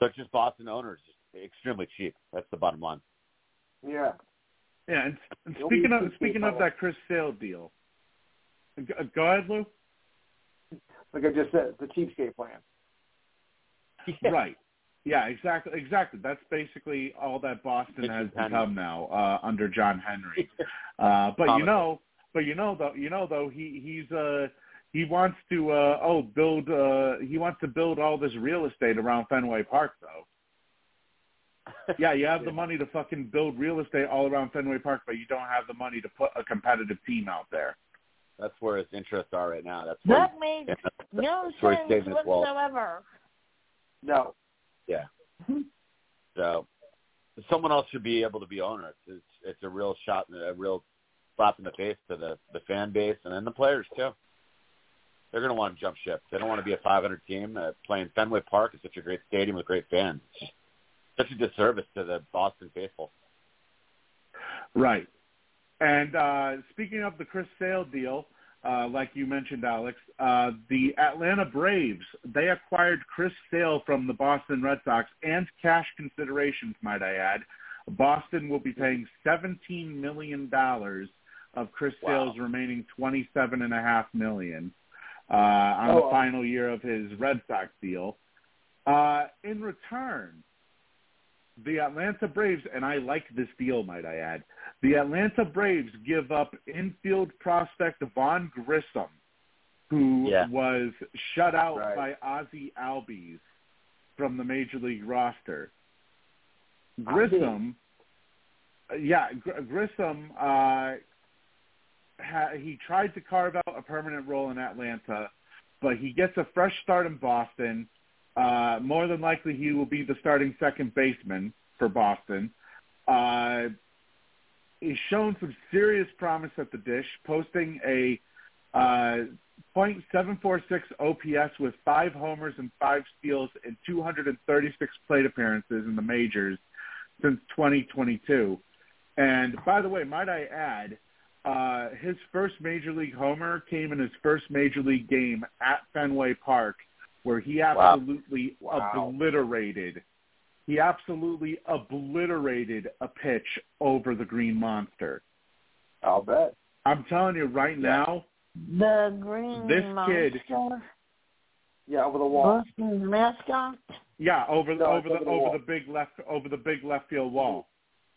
So it's just Boston owners, extremely cheap. That's the bottom line. Yeah. Yeah, and, and speaking of speaking of that Chris Sale deal, go, go ahead, Lou. Like I just said, the cheapskate plan. Right. Yeah, exactly. Exactly. That's basically all that Boston has penny. become now uh, under John Henry. Uh, but you know, but you know though, you know though, he he's uh he wants to uh oh build uh he wants to build all this real estate around Fenway Park though. Yeah, you have the money to fucking build real estate all around Fenway Park, but you don't have the money to put a competitive team out there. That's where his interests are right now. That's where That makes yeah, that's- no that's where he's sense saving his wealth. whatsoever. No. Yeah. So someone else should be able to be owner. It's it's, it's a real shot, a real slap in the face to the the fan base and then the players too. They're going to want to jump ship. They don't want to be a 500 team uh, playing Fenway Park. It's such a great stadium with great fans. It's such a disservice to the Boston faithful. Right. And uh, speaking of the Chris Sale deal, uh, like you mentioned, Alex, uh, the Atlanta Braves they acquired Chris Sale from the Boston Red Sox and cash considerations, might I add. Boston will be paying seventeen million dollars of Chris Wow. Sale's remaining 27.5 million uh, on Oh, the final year of his Red Sox deal. Uh, in return, the Atlanta Braves, and I like this deal, might I add, the Atlanta Braves give up infield prospect Vaughn Grissom, who Yeah. was shut out Right. by Ozzy Albies from the Major League roster. Grissom, yeah, Gr- Grissom, uh, ha- he tried to carve out a permanent role in Atlanta, but he gets a fresh start in Boston. Uh, more than likely, he will be the starting second baseman for Boston. Uh, he's shown some serious promise at the dish, posting a uh, .746 OPS with five homers and five steals in 236 plate appearances in the majors since 2022. And by the way, might I add, uh, his first major league homer came in his first major league game at Fenway Park, where he Wow. absolutely Wow. obliterated. He absolutely obliterated a pitch over the Green Monster. I'll bet. I'm telling you right now, The green This monster, kid- Yeah, over the wall. Boston's mascot. yeah, over the No, over the over the over the big left over the big left field wall.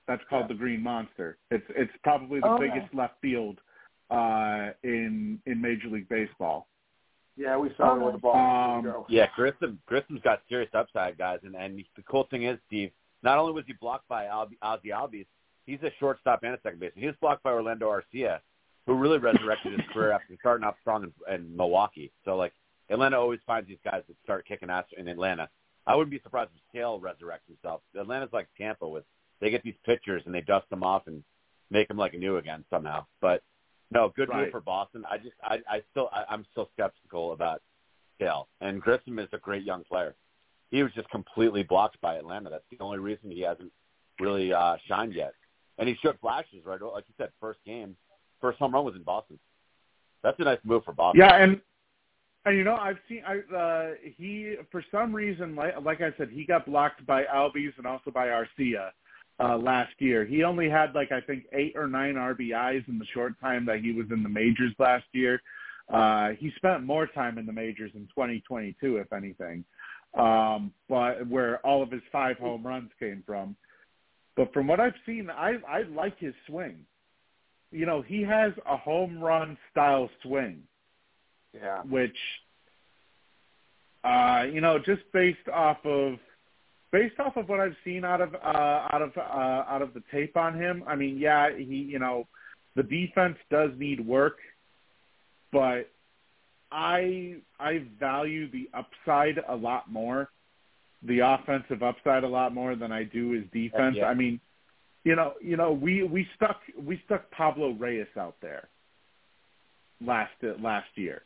That's called Yeah. the Green Monster. It's it's probably the Okay. biggest left field uh, in in Major League Baseball. Yeah, we saw him with the ball. Um, There you go. Yeah, Grissom Grissom's got serious upside, guys, and and the cool thing is, Steve, not only was he blocked by Al- Ozzy Albies, he's a shortstop and a second baseman. He was blocked by Orlando Arcia, who really resurrected his career after starting off strong in, in Milwaukee. So like Atlanta always finds these guys that start kicking ass in Atlanta. I wouldn't be surprised if Sale resurrects himself. Atlanta's like Tampa with they get these pitchers and they dust them off and make them like new again somehow. But no, good move for Boston. I just I, I still I, I'm still skeptical about Sale. And Grissom is a great young player. He was just completely blocked by Atlanta. That's the only reason he hasn't really uh, shined yet. And he showed flashes, right? Like you said, first game, first home run was in Boston. That's a nice move for Boston. Yeah, and and you know I've seen I uh, he for some reason like like I said he got blocked by Albies and also by Arcia uh, last year. He only had like I think eight or nine RBIs in the short time that he was in the majors last year. Uh, he spent more time in the majors in 2022, if anything, um, but where all of his five home runs came from. But from what I've seen, I I like his swing. You know, he has a home run style swing Yeah. which uh you know just based off of based off of what I've seen out of uh out of uh out of the tape on him I mean yeah he you know the defense does need work but I I value the upside a lot more the offensive upside a lot more than I do his defense Yeah. I mean you know you know we we stuck we stuck Pablo Reyes out there last last year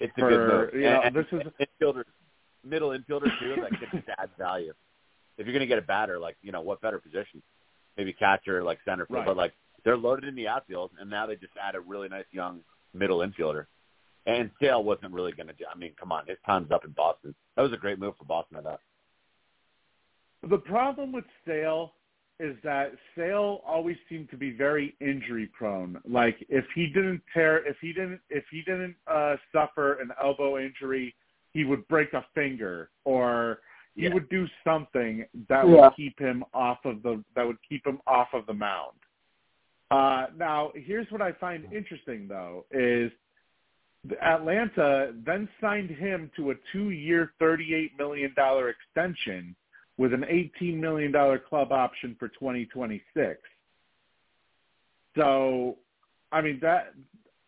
It's a for, good move. you know, and, this is infielder, middle infielder too. That gets just adds value. If you're going to get a batter, like you know, what better position? Maybe catcher, like center field. Right. But like they're loaded in the outfield, and now they just add a really nice young middle infielder. And Sale wasn't really going to do. I mean, come on, his time's up in Boston. That was a great move for Boston. I thought. The problem with Sale is that Sale always seemed to be very injury prone. Like if he didn't tear, if he didn't, if he didn't uh, suffer an elbow injury, he would break a finger or he Yeah. would do something that Yeah. would keep him off of the that would keep him off of the mound. Uh, now, here's what I find interesting though is Atlanta then signed him to a two-year, $38 million extension with an $18 million club option for 2026. So, I mean that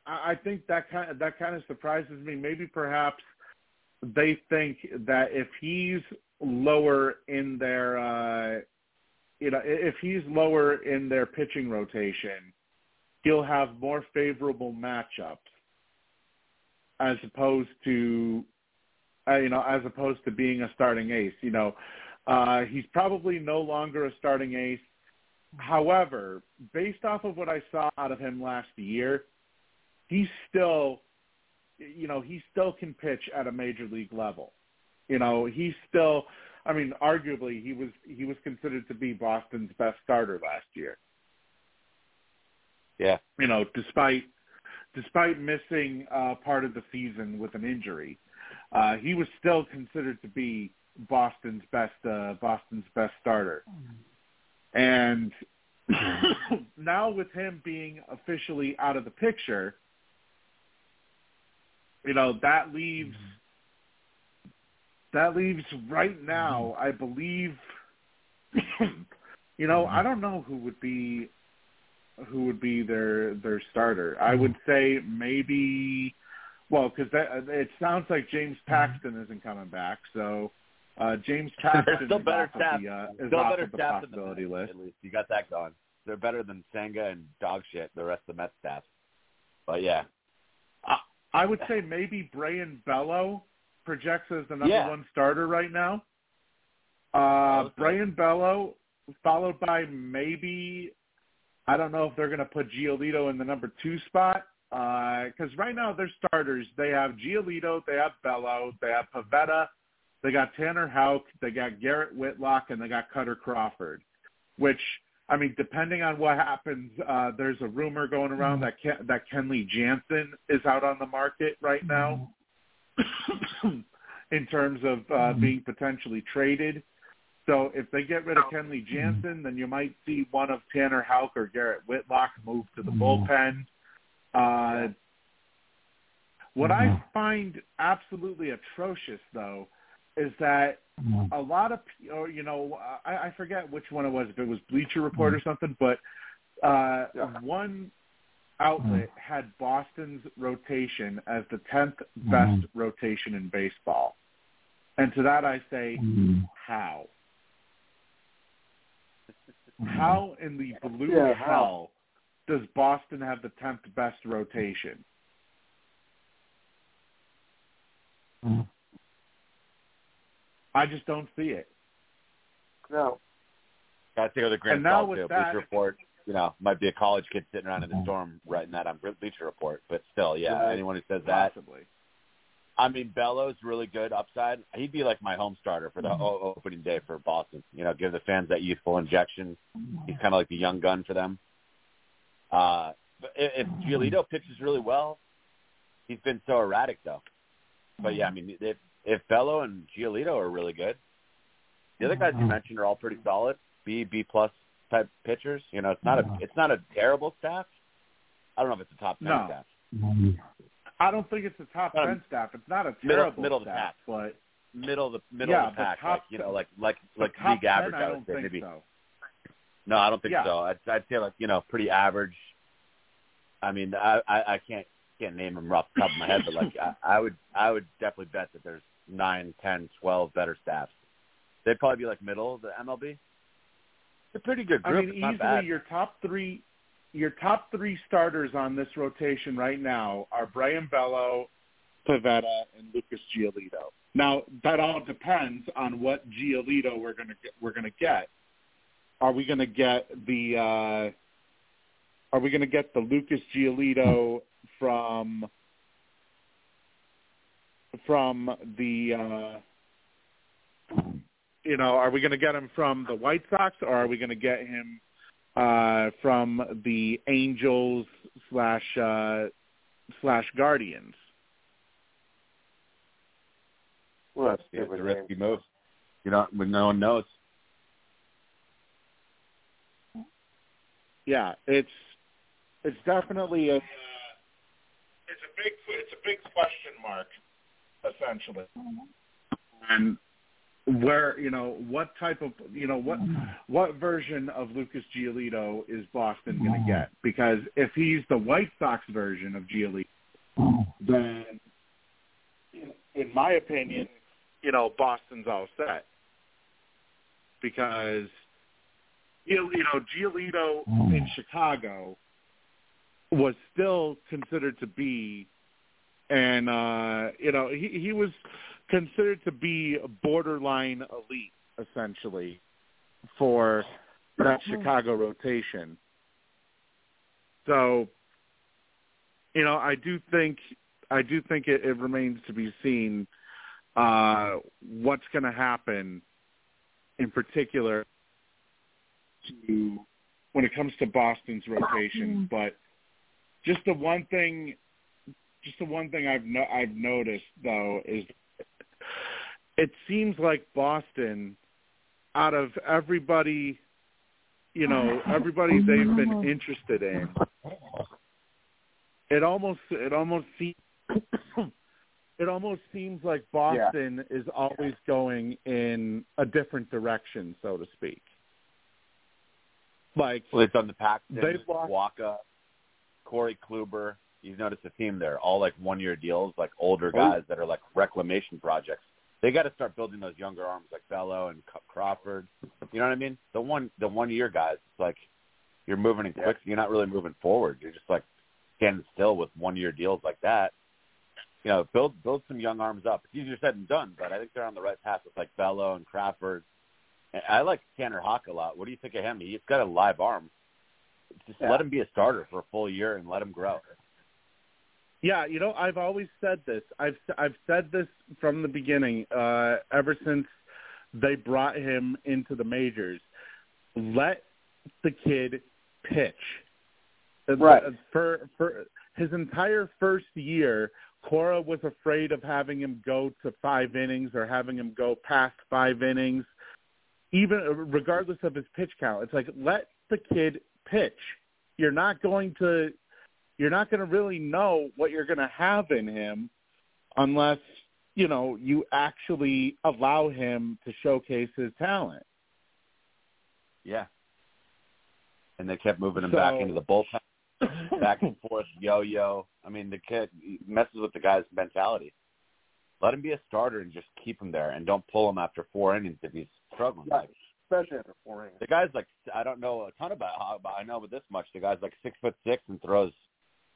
I I think that kind of, that kind of surprises me. Maybe perhaps they think that if he's lower in their uh, you know if he's lower in their pitching rotation, he'll have more favorable matchups as opposed to uh, you know as opposed to being a starting ace. You know, uh, he's probably no longer a starting ace. However, based off of what I saw out of him last year, he's still, you know, he still can pitch at a major league level. You know, he's still. I mean, arguably, he was he was considered to be Boston's best starter last year. Yeah. You know, despite despite missing uh, part of the season with an injury, uh, he was still considered to be Boston's best uh, Boston's best starter. And now with him being officially out of the picture, you know that leaves mm-hmm. that leaves right now. Mm-hmm. I believe, you know, mm-hmm. I don't know who would be who would be their their starter. I would say maybe, well, because it sounds like James Paxton isn't coming back, so uh, James Paxton still is better off staff. of the, uh, is Still off better of the staff than the possibility Mets, list. At least you got that going. They're better than Senga and dog shit. The rest of the Mets staff. But yeah, I would say maybe Brayan Bello projects as the number Yeah. one starter right now. Uh. Brayan Bello, followed by maybe I don't know if they're going to put Giolito in the number two spot because right now their starters they have Giolito, they have Bello, they have Pivetta, they got Tanner Houck, they got Garrett Whitlock, and they got Kutter Crawford. Which I mean, depending on what happens, uh, there's a rumor going around that Ken, that Kenley Jansen is out on the market right now in terms of uh, being potentially traded. So if they get rid of Kenley Jansen, then you might see one of Tanner Houck or Garrett Whitlock move to the bullpen. Uh, what I find absolutely atrocious, though, is that Mm. a lot of, or oh, you know, I, I forget which one it was, if it was Bleacher Report mm. or something, but uh, one mm. outlet had Boston's rotation as the tenth mm-hmm. best rotation in baseball, and to that I say, how? Mm-hmm. How in the blue Yeah, hell does Boston have the tenth best rotation? I just don't see it. No. got to take with a grain And now salt with too. that- Bleacher Report, you know, might be a college kid sitting around in the mm-hmm. storm writing that on Bleacher Report, but still, yeah, Right. anyone who says that, Possibly. I mean, Bello's really good upside. He'd be like my home starter for the mm-hmm. o- opening day for Boston. You know, give the fans that youthful injection. He's kind of like the young gun for them. Uh, but if, if Giolito pitches really well, he's been so erratic though. But yeah, I mean, if if Bello and Giolito are really good, the other guys you mm-hmm. mentioned are all pretty solid. B B plus type pitchers. You know, it's not a mm-hmm. it's not a terrible staff. I don't know if it's a top ten No. staff. Mm-hmm. I don't think it's a top Um, ten staff. It's not a middle- terrible middle of the staff, pack. but Middle of the middle Yeah, of the but pack, top like you know, like like like top league 10, average. I I don't would say think maybe. so. No, I don't think Yeah. so. I'd, I'd say like you know pretty average. I mean, I I, I can't can't name them off the top of my head, but like I, I would I would definitely bet that there's nine, ten, twelve better staffs. They'd probably be like middle of the MLB. It's a pretty good group. I mean, easily bad. your top three, your top three starters on this rotation right now are Brayan Bello, Pivetta, and Lucas Giolito. Now that all depends on what Giolito we're gonna get. We're gonna get. Are we gonna get the? uh Are we gonna get the Lucas Giolito from? From the. uh you know, are we going to get him from the White Sox or are we going to get him uh, from the Angels slash uh, slash Guardians? Well, that's Yeah, it's a stupid risky move. You know, when no one knows. Yeah, it's it's definitely a it's a big it's a big question mark, essentially. Mm-hmm. And where you know what type of you know what what version of Lucas Giolito is Boston going to mm-hmm. get? Because if he's the White Sox version of Giolito, mm-hmm. then in my opinion, you know Boston's all set. Because you know, Giolito in Chicago was still considered to be, and uh, you know he he was considered to be borderline elite essentially for that Chicago rotation. So, you know, I do think I do think it, it remains to be seen uh, what's going to happen, in particular, to when it comes to Boston's rotation. But just the one thing, just the one thing I've no, I've noticed though is it seems like Boston, out of everybody, you know, everybody they've been interested in, it almost it almost seems it almost seems like Boston yeah. is always going in a different direction, so to speak. Like well, it's on the Paxton, they've lost, Wacha, Corey Kluber. You've noticed a theme there. All like one-year deals, like older oh. guys that are like reclamation projects they got to start building those younger arms like Bello and Crawford. You know what I mean? The one the one year guys, it's like you're moving in quick. You're not really moving forward. You're just like standing still with one year deals like that. You know, build build some young arms up. It's easier said than done, but I think they're on the right path with like Bello and Crawford. I like Tanner Houck a lot. What do you think of him? He's got a live arm. Just yeah. let him be a starter for a full year and let him grow. Yeah, you know, I've always said this. I've I've said this from the beginning, uh, ever since they brought him into the majors. Let the kid pitch. Uh, right. For for his entire first year, Cora was afraid of having him go to five innings or having him go past five innings, even regardless of his pitch count. It's like let the kid pitch. You're not going to you're not going to really know what you're going to have in him unless you know you actually allow him to showcase his talent. Yeah. And they kept moving him so, back into the bullpen, back and forth, yo-yo. I mean, the kid messes with the guy's mentality. Let him be a starter and just keep him there, and don't pull him after four innings if he's struggling. Right. Especially after four innings. The guy's like I don't know a ton about how, but I know but this much. The guy's like six foot six and throws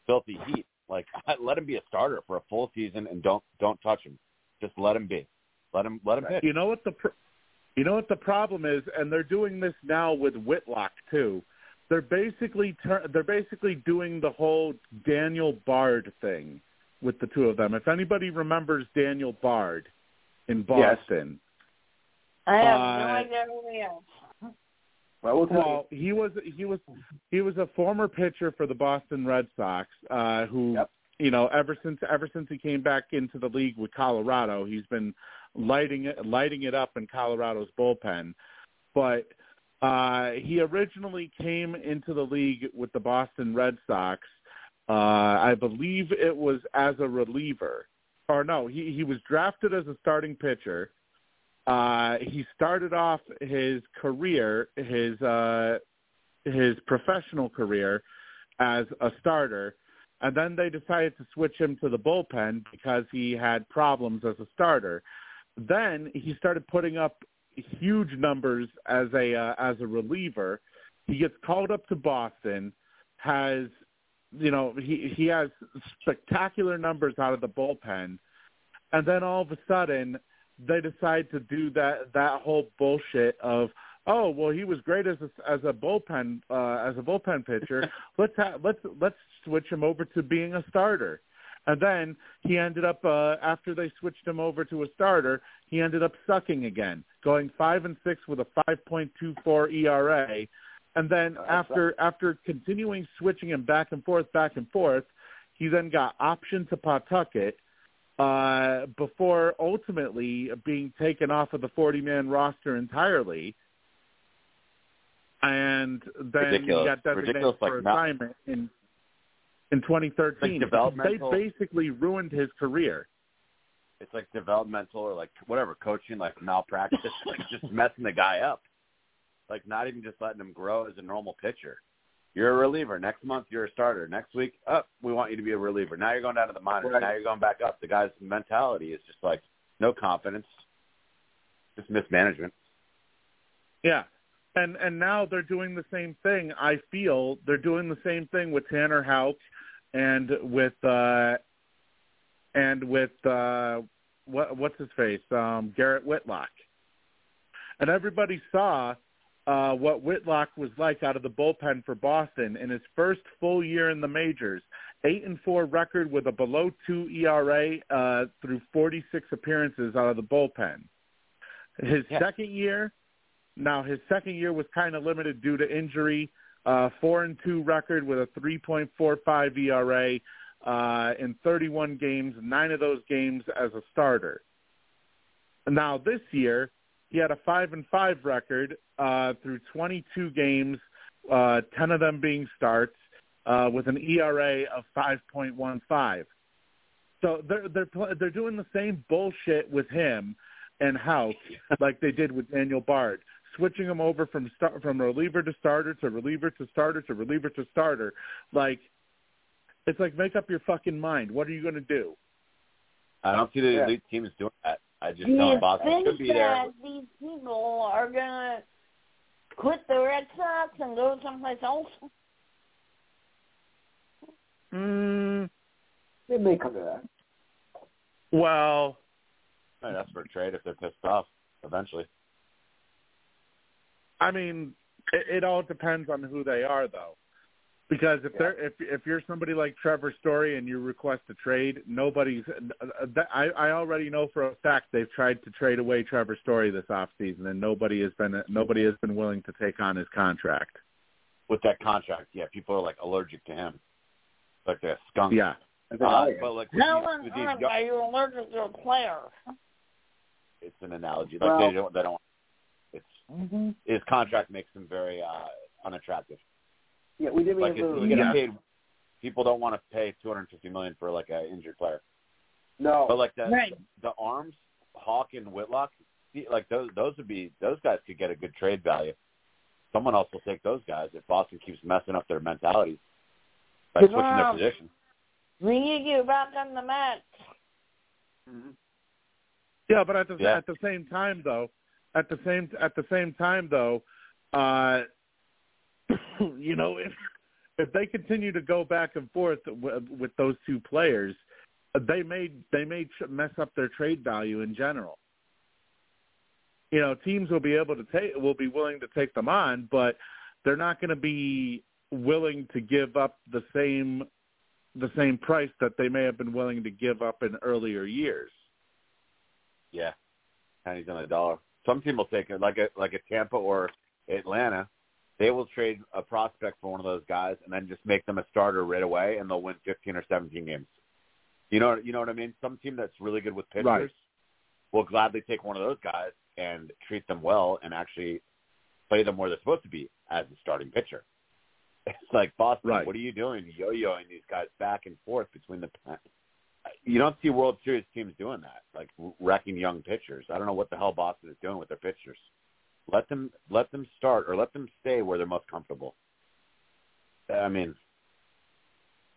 filthy heat. Like let him be a starter for a full season and don't don't touch him. Just let him be. Let him let him pitch. You know what the pr- you know what the problem is, and they're doing this now with Whitlock too. They're basically ter- they're basically doing the whole Daniel Bard thing with the two of them. If anybody remembers Daniel Bard in Boston, yes. I have uh, no idea who he is. Well, he was he was he was a former pitcher for the Boston Red Sox, uh, who yep. you know ever since ever since he came back into the league with Colorado, he's been lighting it lighting it up in Colorado's bullpen. But uh, he originally came into the league with the Boston Red Sox. Uh, I believe it was as a reliever, or no, he he was drafted as a starting pitcher uh, he started off his career, his uh, his professional career, as a starter, and then they decided to switch him to the bullpen because he had problems as a starter. Then he started putting up huge numbers as a uh, as a reliever. He gets called up to Boston, has you know he he has spectacular numbers out of the bullpen, and then all of a sudden they decide to do that that whole bullshit of oh well he was great as a, as a bullpen uh, as a bullpen pitcher. Let's ha- let's let's switch him over to being a starter. And then he ended up uh, after they switched him over to a starter he ended up sucking again going five and six with a 5.24 ERA and then oh, after right. after continuing switching him back and forth back and forth he then got optioned to Pawtucket uh, before ultimately being taken off of the 40-man roster entirely. And then Ridiculous. he got designated Ridiculous, for like assignment not... in in 2013. Like they basically ruined his career. It's like developmental or like whatever coaching, like malpractice, like just messing the guy up. Like not even just letting him grow as a normal pitcher you're a reliever. Next month, you're a starter. Next week, up, oh, we want you to be a reliever. Now you're going down to the minors. Right. Now you're going back up. The guy's mentality is just like no confidence, just mismanagement. Yeah, and and now they're doing the same thing. I feel they're doing the same thing with Tanner Houck and with uh and with uh what what's his face um Garrett Whitlock. And everybody saw uh what Whitlock was like out of the bullpen for Boston in his first full year in the majors. 8 and 4 record with a below 2 ERA uh through 46 appearances out of the bullpen. His Yeah. second year, now his second year was kind of limited due to injury. Uh, four and two record with a 3.45 ERA uh, in 31 games, nine of those games as a starter. Now this year, he had a five and five record uh, through 22 games, uh, 10 of them being starts, uh, with an ERA of 5.15. So they're they're they're doing the same bullshit with him and Houck like they did with Daniel Bard, switching him over from start from reliever to starter to reliever to starter to reliever to starter. Like it's like make up your fucking mind. What are you going to do? I don't see the Yeah. elite teams doing that. I just Do you Boston think should be there. that these people are gonna quit the Red Sox and go someplace else? Mm, It may come to that. well, Might ask for a trade if they're pissed off eventually. I mean, it, it all depends on who they are, though. Because if Yeah. they're if if you're somebody like Trevor Story and you request a trade, nobody's. uh, that- I I already know for a fact they've tried to trade away Trevor Story this off season, and nobody has been nobody has been willing to take on his contract. With that contract, yeah, people are like allergic to him, like they're skunk. Yeah, Uh, but like with How these, on with these earth young- are you allergic to a player? it's an analogy. Like Well- they don't, they don't. It's Mm-hmm. his contract makes him very uh unattractive. Yeah, we didn't Like even it's, you get Yeah. paid. People don't want to pay 250 million for like an injured player. No. But like the Right. the arms, Houck and Whitlock, see, like those those would be those guys could get a good trade value. Someone else will take those guys if Boston keeps messing up their mentalities by Good switching their position. We need you back on the mat. Mhm. yeah, but at the Yeah. at the same time though, at the same at the same time though, uh, you know if if they continue to go back and forth with, with those two players, they may they may mess up their trade value in general. You know, teams will be able to take will be willing to take them on, but they're not going to be willing to give up the same the same price that they may have been willing to give up in earlier years. Yeah, pennies on a dollar. Some team will take it, like a like a Tampa or Atlanta. They will trade a prospect for one of those guys and then just make them a starter right away, and they'll win 15 or 17 games. You know, you know what I mean. Some team that's really good with pitchers Right. will gladly take one of those guys and treat them well and actually play them where they're supposed to be as a starting pitcher. It's like Boston. Right. What are you doing? Yo-yoing these guys back and forth between the. You don't see World Series teams doing that, like wrecking young pitchers. I don't know what the hell Boston is doing with their pitchers. Let them let them start or let them stay where they're most comfortable. I mean,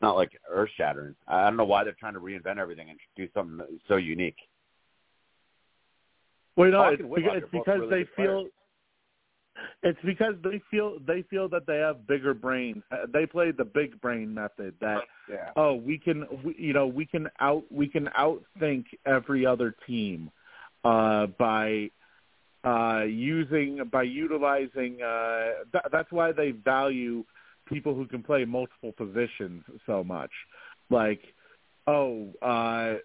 not like earth shattering. I don't know why they're trying to reinvent everything and do something so unique. Well, you know, it's because, it's because really they feel players. it's because they feel they feel that they have bigger brains. Uh, They play the big brain method. That Yeah. oh, we can we, you know we can out we can outthink every other team uh, by uh, using by utilizing. Uh, th- that's why they value people who can play multiple positions so much. Like oh. Uh,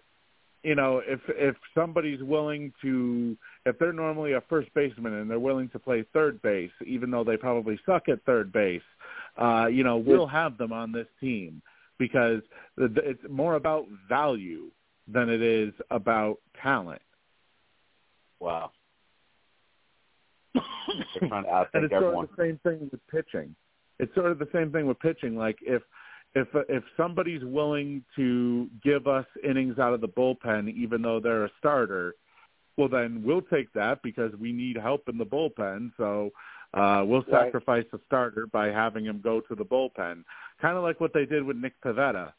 you know, if if somebody's willing to, if they're normally a first baseman and they're willing to play third base, even though they probably suck at third base, uh, you know, we'll have them on this team because it's more about value than it is about talent. Wow. They're trying to and outthink it's sort everyone. of the same thing with pitching. It's sort of the same thing with pitching. Like if if if somebody's willing to give us innings out of the bullpen, even though they're a starter, well then we'll take that because we need help in the bullpen. So uh, we'll Right. sacrifice a starter by having him go to the bullpen. Kind of like what they did with Nick Pivetta,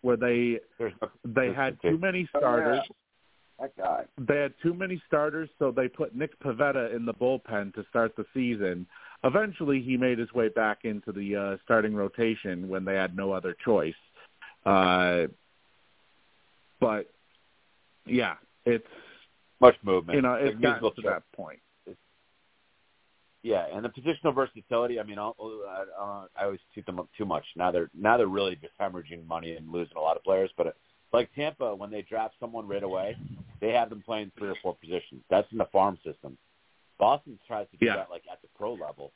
where they There's they there's had too many Oh, starters. yeah. That guy. They had too many starters, so they put Nick Pivetta in the bullpen to start the season eventually he made his way back into the uh, starting rotation when they had no other choice. Uh, but yeah, it's much movement. You know, it's Like gotten to that point. Yeah, and the positional versatility. I mean, I'll, I, uh, I always toot them up too much. Now they're now they're really just hemorrhaging money and losing a lot of players. But like Tampa, when they draft someone right away, they have them playing three or four positions. That's in the farm system. Boston tries to do Yeah. that like at the pro level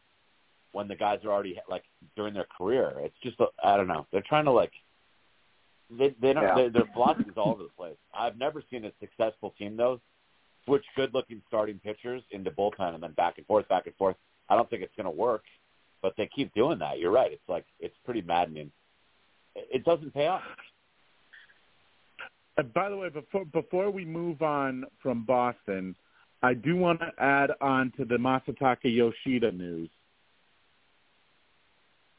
when the guys are already like during their career. It's just I don't know. They're trying to like they they don't Yeah. their, their philosophy is all over the place. I've never seen a successful team though switch good looking starting pitchers into bullpen and then back and forth, back and forth. I don't think it's going to work, but they keep doing that. You're right. It's like it's pretty maddening. It doesn't pay off. And by the way, before before we move on from Boston, I do want to add on to the Masataka Yoshida news.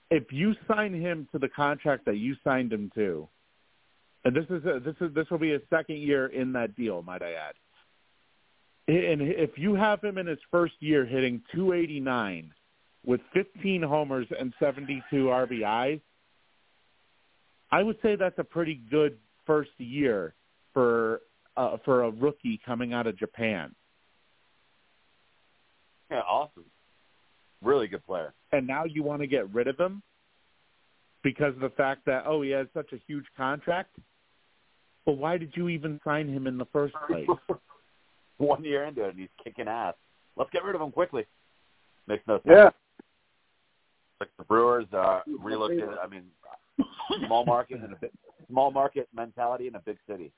If you sign him to the contract that you signed him to, and this is a, this is this will be his second year in that deal, might I add. And if you have him in his first year hitting 289 with 15 homers and 72 RBIs, I would say that's a pretty good first year for uh, for a rookie coming out of Japan. Yeah, awesome. Really good player. And now you want to get rid of him because of the fact that oh he has such a huge contract. Well, why did you even sign him in the first place? One year into it, and he's kicking ass. Let's get rid of him quickly. Makes no sense. Yeah. Like the Brewers uh, relocated. I mean, small market and a big, small market mentality in a big city.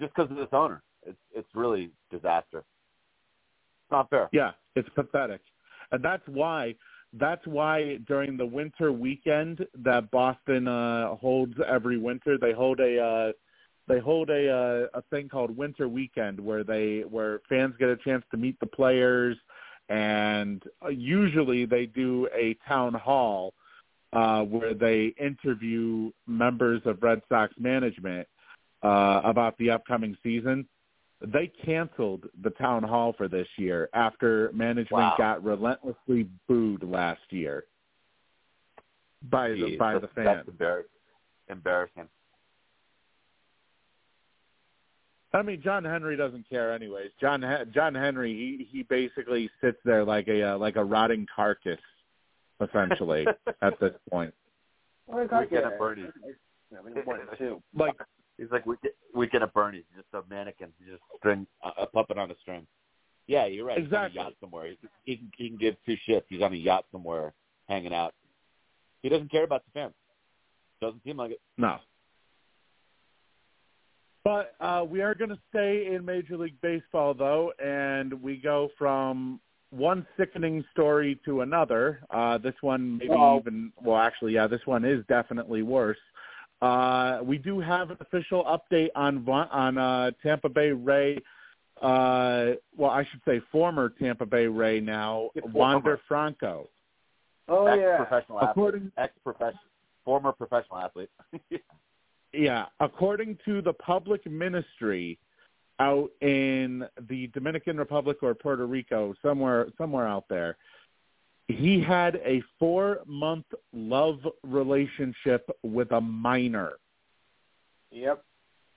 Just because of this owner, it's it's really disaster. It's not fair. Yeah, it's pathetic. And that's why that's why during the winter weekend that Boston uh holds every winter, they hold a uh they hold a uh, a thing called Winter Weekend where they where fans get a chance to meet the players and uh, usually they do a town hall uh where they interview members of Red Sox management uh about the upcoming season they canceled the town hall for this year after management Wow. got relentlessly booed last year by the by the fans. That's embar- embarrassing. I mean, John Henry doesn't care anyways. John John Henry he he basically sits there like a uh, like a rotting carcass, essentially at this point. Weekend at Bernie's. I mean, one and two. Like He's like weekend, weekend at Bernie's. He's just a mannequin. He's just a string, a a puppet on a string. Yeah, you're right. Exactly. He's on a yacht somewhere. He, he can he can give two shits. He's on a yacht somewhere, hanging out. He doesn't care about the fans. Doesn't seem like it. No. But uh, we are going to stay in Major League Baseball, though, and we go from one sickening story to another. Uh, this one maybe Uh-oh. even, well, actually, yeah, this one is definitely worse. Uh, we do have an official update on on uh, Tampa Bay Ray. Uh, well, I should say former Tampa Bay Ray now, Yeah, former. Wander Franco. Oh ex yeah. professional athlete. According Ex professional, former professional athlete. Yeah, according to the public ministry out in the Dominican Republic or Puerto Rico, somewhere somewhere out there, he had a 4-month love relationship with a minor. Yep.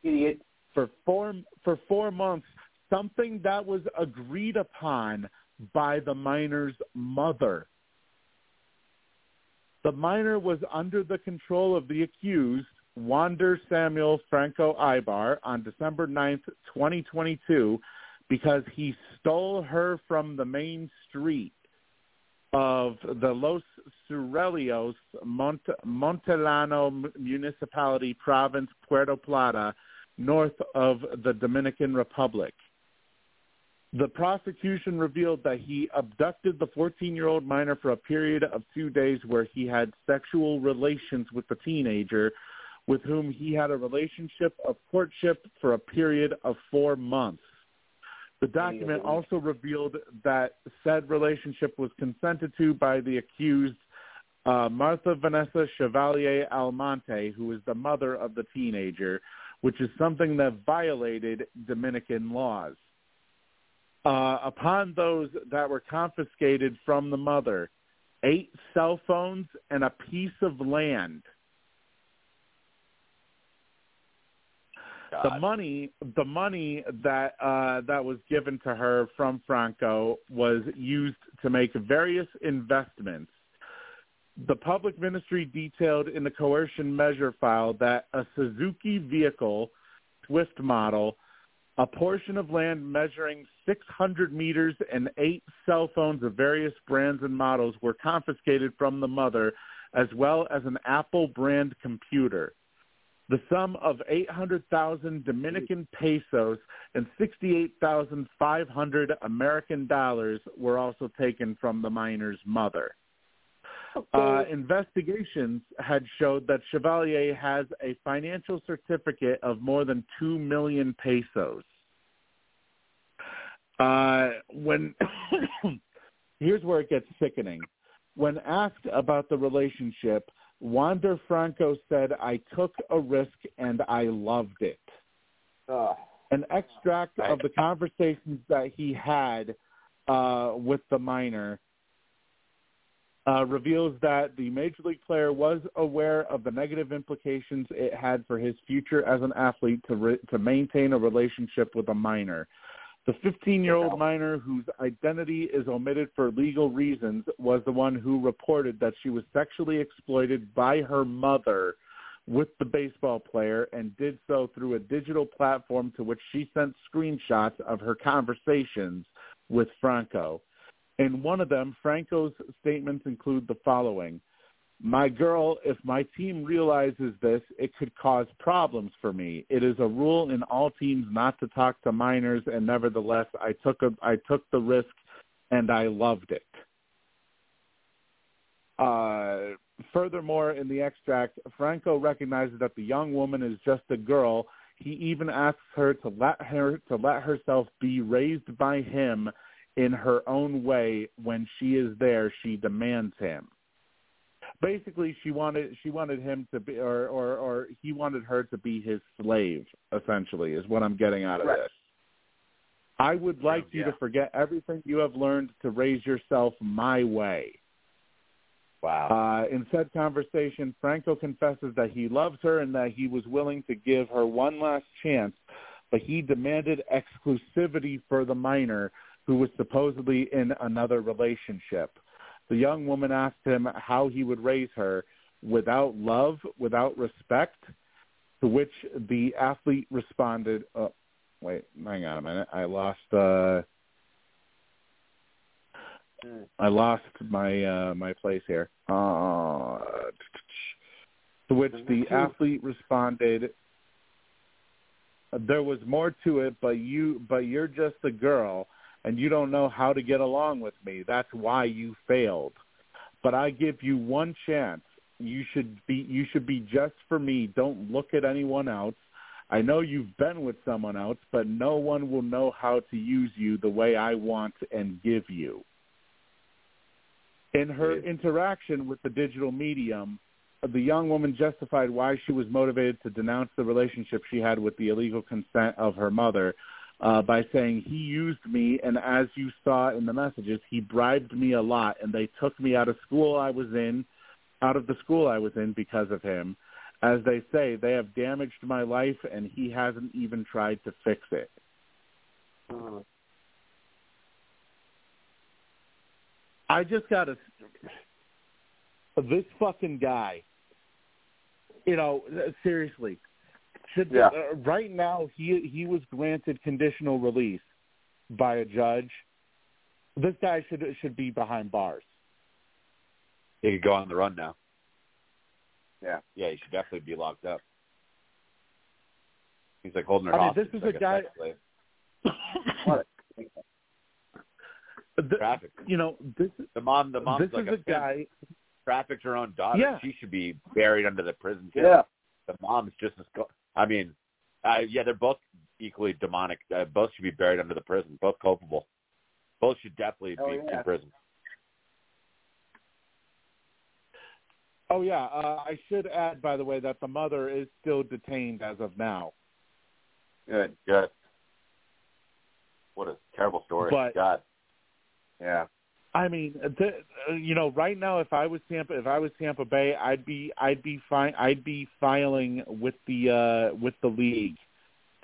Idiot. For 4 for 4 months, something that was agreed upon by the minor's mother. The minor was under the control of the accused, Wander Samuel Franco Aybar, on December 9th, 2022, because he stole her from the main street of the Los Surelios Monte, Montellano Municipality Province, Puerto Plata, north of the Dominican Republic. The prosecution revealed that he abducted the 14-year-old minor for a period of two days where he had sexual relations with the teenager with whom he had a relationship of courtship for a period of four months. The document also revealed that said relationship was consented to by the accused uh, Martha Vanessa Chevalier Almonte, who is the mother of the teenager, which is something that violated Dominican laws. Uh, upon those that were confiscated from the mother, eight cell phones and a piece of land. God. The money, the money that uh, that was given to her from Franco was used to make various investments. The public ministry detailed in the coercion measure file that a Suzuki vehicle, Swift model, a portion of land measuring 600 meters and eight cell phones of various brands and models were confiscated from the mother, as well as an Apple brand computer. The sum of 800,000 Dominican pesos and 68,500 American dollars were also taken from the minor's mother. Uh, investigations had showed that Chevalier has a financial certificate of more than two million pesos. Uh, when here's where it gets sickening. When asked about the relationship, Wander Franco said, "I took a risk and I loved it." Ugh. An extract of the conversations that he had uh, with the minor uh, reveals that the major league player was aware of the negative implications it had for his future as an athlete to re- to maintain a relationship with a minor. The 15-year-old minor, whose identity is omitted for legal reasons, was the one who reported that she was sexually exploited by her mother with the baseball player and did so through a digital platform to which she sent screenshots of her conversations with Franco. In one of them, Franco's statements include the following. My girl, if my team realizes this, it could cause problems for me. It is a rule in all teams not to talk to minors, and nevertheless, I took a, I took the risk, and I loved it. Uh, furthermore, in the extract, Franco recognizes that the young woman is just a girl. He even asks her to let her to let herself be raised by him in her own way. When she is there, she demands him basically she wanted she wanted him to be or or or he wanted her to be his slave essentially is what i'm getting out of Right. this i would like you Yeah. to forget everything you have learned to raise yourself my way Wow. uh, in said conversation, Franco confesses that he loves her and that he was willing to give her one last chance, but he demanded exclusivity for the minor who was supposedly in another relationship. The young woman asked him how he would raise her without love, without respect, to which the athlete responded, oh, wait, hang on a minute. I lost uh I lost my uh my place here. Uh to which the athlete responded there was more to it but you but you're just a girl and you don't know how to get along with me. That's why you failed. But I give you one chance. You should be you should be just for me. Don't look at anyone else. I know you've been with someone else, but no one will know how to use you the way I want and give you. In her interaction with the digital medium, the young woman justified why she was motivated to denounce the relationship she had with the illegal consent of her mother uh, by saying, he used me, and as you saw in the messages, he bribed me a lot, and they took me out of school I was in, out of the school I was in because of him. As they say, they have damaged my life, and he hasn't even tried to fix it. Uh, I just got to this fucking guy. You know, seriously. Should Yeah. uh, right now he he was granted conditional release by a judge. This guy should should be behind bars. He could go on the run now. Yeah. Yeah, he should definitely be locked up. He's like holding her I mean, hostage. this is like a guy- what? The- Traffic. you know, this The mom, the mom's this like is a pimp. guy. trafficked her own daughter. Yeah. She should be buried under the prison. too. Yeah. The mom's just as. I mean, uh, yeah, they're both equally demonic. Uh, both should be buried under the prison. Both culpable. Both should definitely Oh, be yeah. in prison. Oh yeah, uh, I should add, by the way, that the mother is still detained as of now. Good. Good. What a terrible story. But- God. Yeah. I mean, the, you know, right now, if I was Tampa, if I was Tampa Bay, I'd be, I'd be fine, I'd be filing with the, uh with the league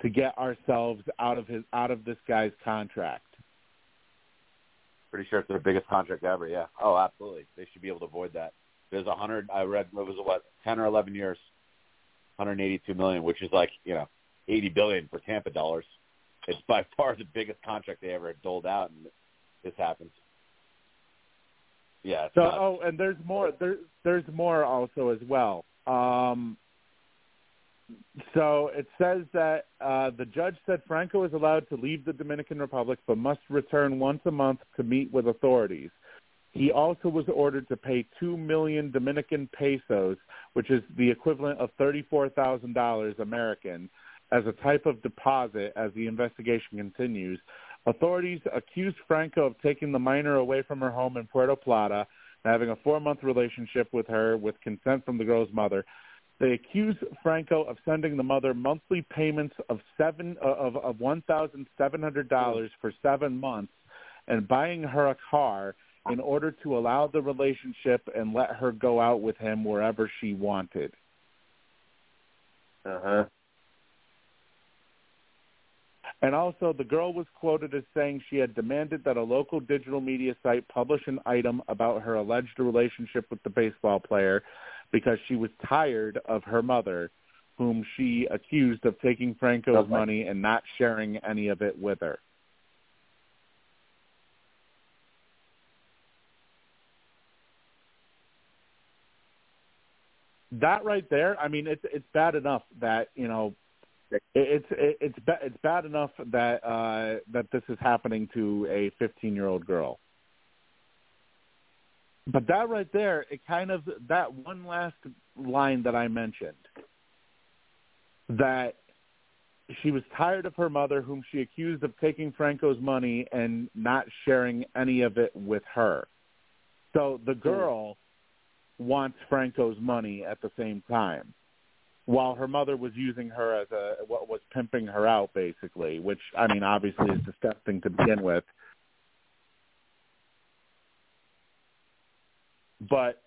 to get ourselves out of his, out of this guy's contract. Pretty sure it's their biggest contract ever. Yeah. Oh, absolutely. They should be able to avoid that. There's a hundred. I read it was what ten or eleven years, 182 million, which is like you know 80 billion for Tampa dollars. It's by far the biggest contract they ever doled out, and this happens. Yeah. So, nuts. oh, and there's more. There, there's more also as well. Um, so it says that uh, the judge said Franco is allowed to leave the Dominican Republic, but must return once a month to meet with authorities. He also was ordered to pay two million Dominican pesos, which is the equivalent of thirty-four thousand dollars American, as a type of deposit as the investigation continues. Authorities accused Franco of taking the minor away from her home in Puerto Plata and having a four-month relationship with her with consent from the girl's mother. They accuse Franco of sending the mother monthly payments of seven uh, of of one thousand seven hundred dollars for seven months, and buying her a car in order to allow the relationship and let her go out with him wherever she wanted. Uh huh. And also, the girl was quoted as saying she had demanded that a local digital media site publish an item about her alleged relationship with the baseball player because she was tired of her mother, whom she accused of taking Franco's Okay. money and not sharing any of it with her. That right there, I mean, it's it's bad enough that you know it- it's it- it's ba- it's bad enough that uh that this is happening to a 15 year old girl. But that right there it kind of that one last line that i mentioned that she was tired of her mother whom she accused of taking franco's money and not sharing any of it with her. So the girl wants franco's money at the same time while her mother was using her as a what was pimping her out basically, which I mean obviously is disgusting to begin with. But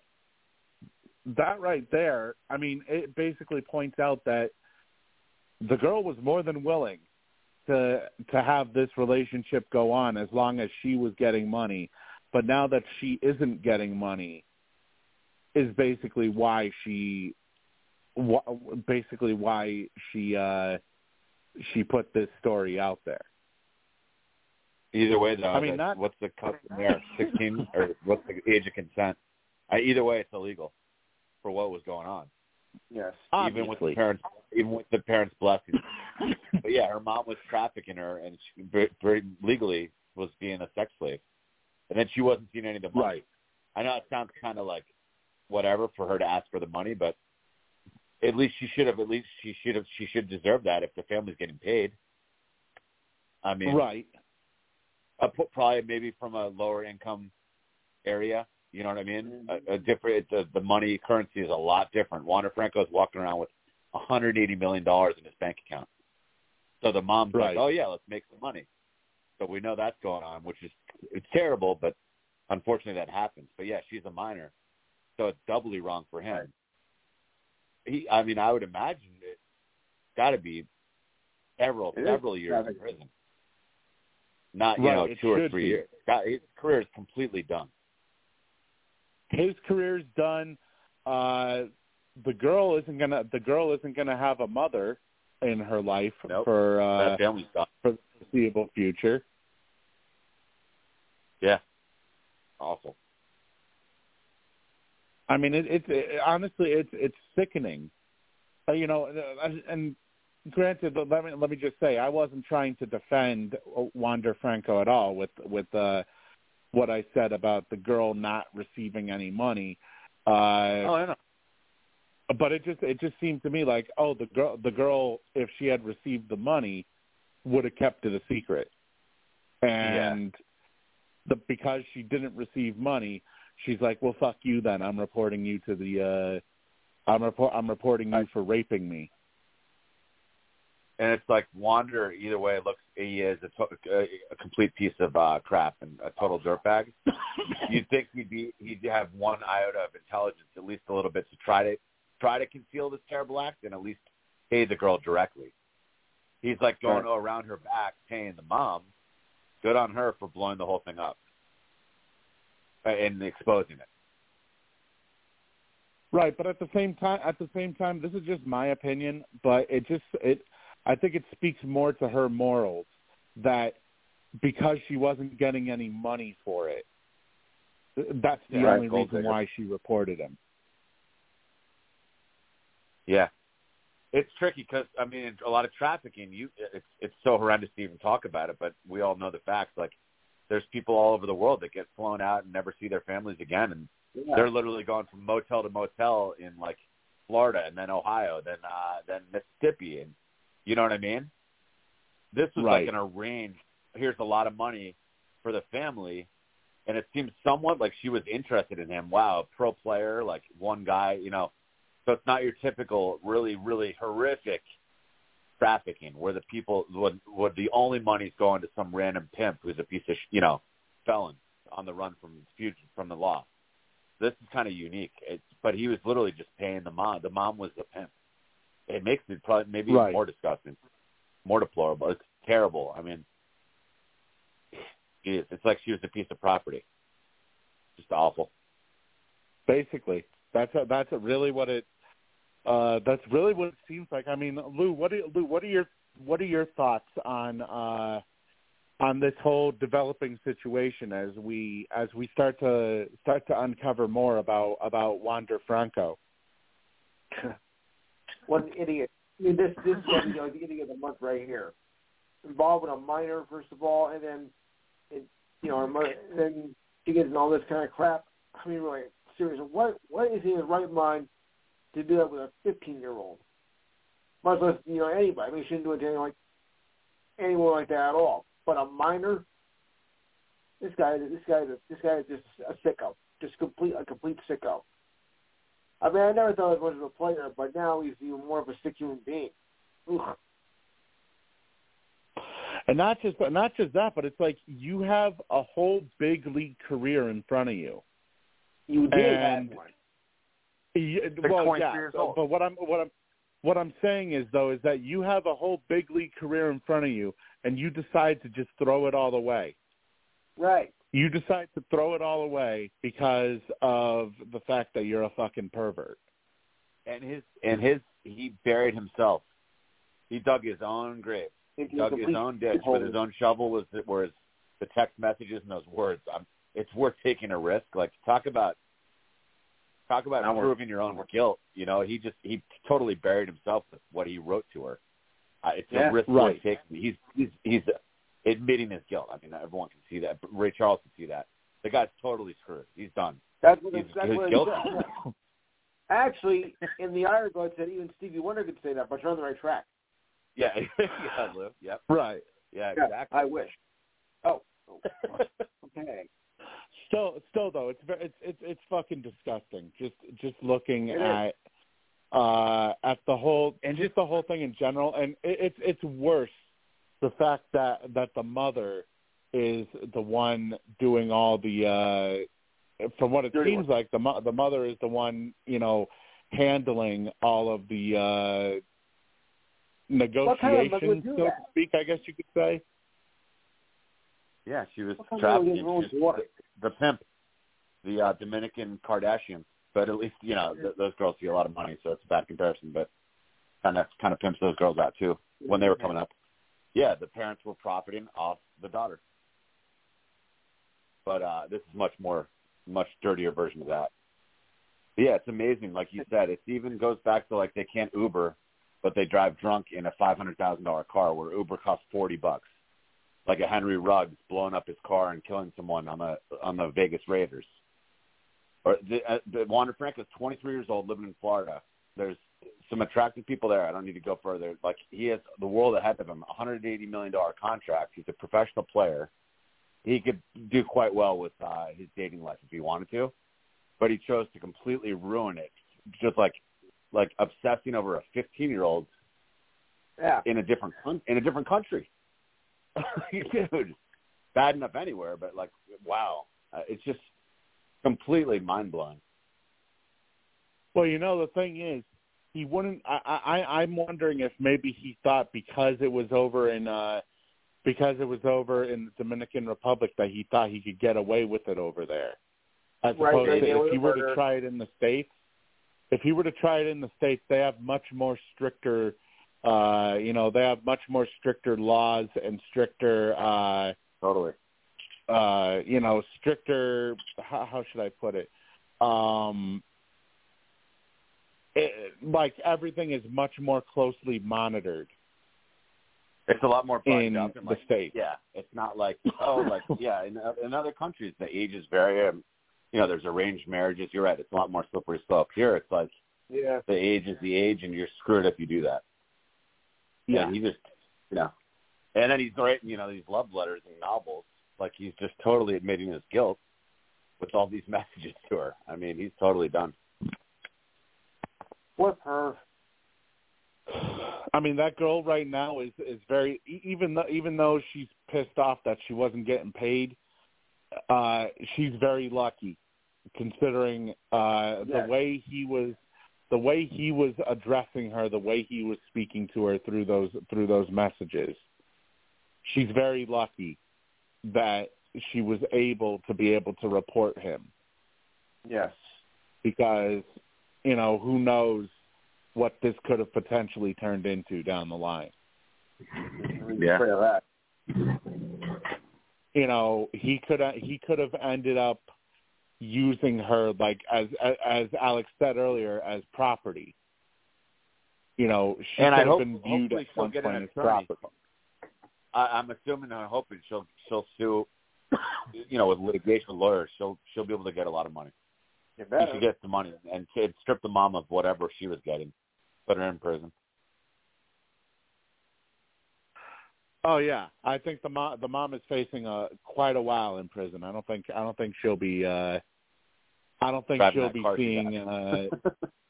that right there, I mean, it basically points out that the girl was more than willing to to have this relationship go on as long as she was getting money. But now that she isn't getting money is basically why she wh- basically why she uh she put this story out there. Either way, though, I mean, that- not- what's the custom there? Sixteen, or what's the age of consent? I, either way, it's illegal for what was going on. Yes. even with the parents, even with the parents' blessing. but yeah, her mom was trafficking her, and she very, very legally was being a sex slave. And then she wasn't seeing any of the money. Right. I know it sounds kind of like whatever for her to ask for the money, but at least she should have. At least she should have. She should deserve that if the family's getting paid. I mean, Right. a, probably maybe from a lower income area. You know what I mean? Mm-hmm. A, a different the, the money currency is a lot different. Wander Franco is walking around with 180 million dollars in his bank account. So the mom's Right. like, "Oh yeah, let's make some money." So we know that's going on, which is it's terrible, but unfortunately that happens. But yeah, she's a minor, so it's doubly wrong for him. He, I mean, I would imagine it's got to be several It several years in prison. Not you Right, know two or three be. years. God, his career is completely done. His career is done. Uh the girl isn't gonna the girl isn't gonna have a mother in her life Nope. for uh that family's done. for the foreseeable future. Yeah, awful. I mean, it, it's it, honestly, it's it's sickening. Uh, you know, uh, and granted, let me let me just say, I wasn't trying to defend Wander Franco at all with with uh, what I said about the girl not receiving any money. Uh, Oh, I know. but it just it just seemed to me like, oh, the girl the girl, if she had received the money, would have kept it a secret, and the because she didn't receive money, she's like, well, fuck you then. I'm reporting you to the. uh I'm report I'm reporting you for raping me. and it's like Wander. Either way, it looks he is a, to, a, complete piece of uh, crap and a total dirtbag. You'd think he'd be he'd have one iota of intelligence, at least a little bit, to try to try to conceal this terrible act and at least pay the girl directly. He's like going right. around her back, paying the mom. Good on her for blowing the whole thing up Uh, and exposing it. Right, but at the same time, at the same time, this is just my opinion, but it just it I think it speaks more to her morals that because she wasn't getting any money for it, that's the yeah, only reason why she reported him. Yeah, it's tricky because I mean, a lot of trafficking. You, it's it's so horrendous to even talk about it, but we all know the facts. Like, there's people all over the world that get flown out and never see their families again, and yeah. they're literally going from motel to motel in like Florida and then Ohio, then uh, then Mississippi, and you know what I mean? This was right. like an arranged. Here's a lot of money for the family, and it seems somewhat like she was interested in him. Wow, pro player, like one guy, you know. So it's not your typical, really, really horrific trafficking where the people, would, would the only money's going to some random pimp who's a piece of, you know, felon on the run from future from the law. This is kind of unique. It's, but he was literally just paying the mom. The mom was the pimp it makes it probably maybe right. more disgusting, more deplorable. It's terrible. I mean, it's, it's like she was a piece of property. Just awful. Basically, that's a, that's a really what it. Uh, that's really what it seems like. I mean, Lou, what are, Lou, what are your what are your thoughts on uh, on this whole developing situation as we as we start to start to uncover more about about Wander Franco? what an idiot. I mean, this this is you know, the idiot of the month right here. Involved Involving a minor, first of all, and then, it, you know, and then she gets in all this kind of crap. I mean, really, seriously, what what is in his right mind to do that with a 15 year old? Much less, you know, anybody. I mean, shouldn't do it to anyone like anyone like that at all. But a minor, this guy, this guy, this guy is just a sicko, just complete a complete sicko. I mean, I never thought he was a player, but now he's even more of a sick human being. Ugh. And not just not just that, but it's like you have a whole big league career in front of you. You did and, have one. You, well, yeah, but what I'm what I'm what I'm saying is though is that you have a whole big league career in front of you, and you decide to just throw it all away. Right you decide to throw it all away because of the fact that you're a fucking pervert. And his and his he buried himself. He dug his own grave. He dug his own ditch with his own shovel. Was were his, the text messages and those words. I'm, it's worth taking a risk. Like talk about talk about Not proving your own guilt. You know, he just he totally buried himself with what he wrote to her. Uh, it's yeah, a risk right. worth taking. He's he's he's admitting his guilt. I mean, everyone can see that. Ray Charles can see that. The guy's totally screwed. He's done. That's what, he's, that's he's what guilty. Actually, in the Iron God said even Stevie Wonder could say that, but you're on the right track. Yeah, yeah, Lou. Yep. Right. Yeah, yeah, exactly. I wish. Oh. okay. Still, still though, it's very, it's it's it's fucking disgusting. Just just looking it at is. uh at the whole and just the whole thing in general, and it, it's it's worse the fact that that the mother is the one doing all the uh from what it Dirty seems one. like the mo- the mother is the one you know handling all of the uh negotiations would do so to speak i guess you could say Yeah, she was What kind of She was do the, pimp, the uh, Dominican Kardashian. But at least you know th- those girls see a lot of money, so it's a bad comparison. But kind of kind of pimps those girls out too when they were coming up. Yeah, the parents were profiting off the daughter. But uh, this is much more, much dirtier version of that. But yeah, it's amazing. Like you said, it even goes back to like they can't Uber, but they drive drunk in a five hundred thousand dollar car where Uber costs forty bucks. Like a Henry Ruggs blowing up his car and killing someone on the on the Vegas Raiders. Or the, uh, the Wander Franco is 23 years old, living in Florida. There's some attractive people there. I don't need to go further. Like he has the world ahead of him. 180 million dollar contract. He's a professional player. He could do quite well with uh, his dating life if he wanted to, but he chose to completely ruin it. Just like like obsessing over a 15 year old Yeah. in a different in a different country. Dude, bad enough anywhere, but like, wow, uh, it's just completely mind blowing. Well, you know the thing is, he wouldn't. I, I I'm wondering if maybe he thought because it was over in uh because it was over in the Dominican Republic that he thought he could get away with it over there, as Right, opposed to if with he were to try it in the states. If he were to try it in the states, they have much more stricter. Uh, you know, they have much more stricter laws and stricter. uh Totally. uh you know stricter how, how should i put it um it, like everything is much more closely monitored It's a lot more in up and the like, states yeah, it's not like oh, like yeah. In in other countries, the ages vary. Um, you know, there's arranged marriages. You're right. It's a lot more slippery slope. Here, it's like Yeah. the age is the age, and you're screwed if you do that. Yeah And he just, you know, and then he's writing, you know, these love letters and novels. Like he's just totally admitting his guilt with all these messages to her. I mean, he's totally done. What perv? i mean that girl right now is is very e- even though even though she's pissed off that she wasn't getting paid uh she's very lucky considering uh the way he was the way he was addressing her the way he was speaking to her through those through those messages she's very lucky that she was able to be able to report him Yes. because you know who knows what this could have potentially turned into down the line Yeah. Afraid of that. you know he could he could have ended up using her like as as Alex said earlier as property. You know, she And could I have hope- been viewed hopefully at she'll one point as property. I, I'm assuming and hoping she'll she'll sue. You know, with litigation with lawyers, she'll she'll be able to get a lot of money. You She better. should get the money and kid strip the mom of whatever she was getting, put her in prison. Oh yeah, I think the mom the mom is facing a quite a while in prison. I don't think I don't think she'll be uh I don't think Driving she'll be seeing uh.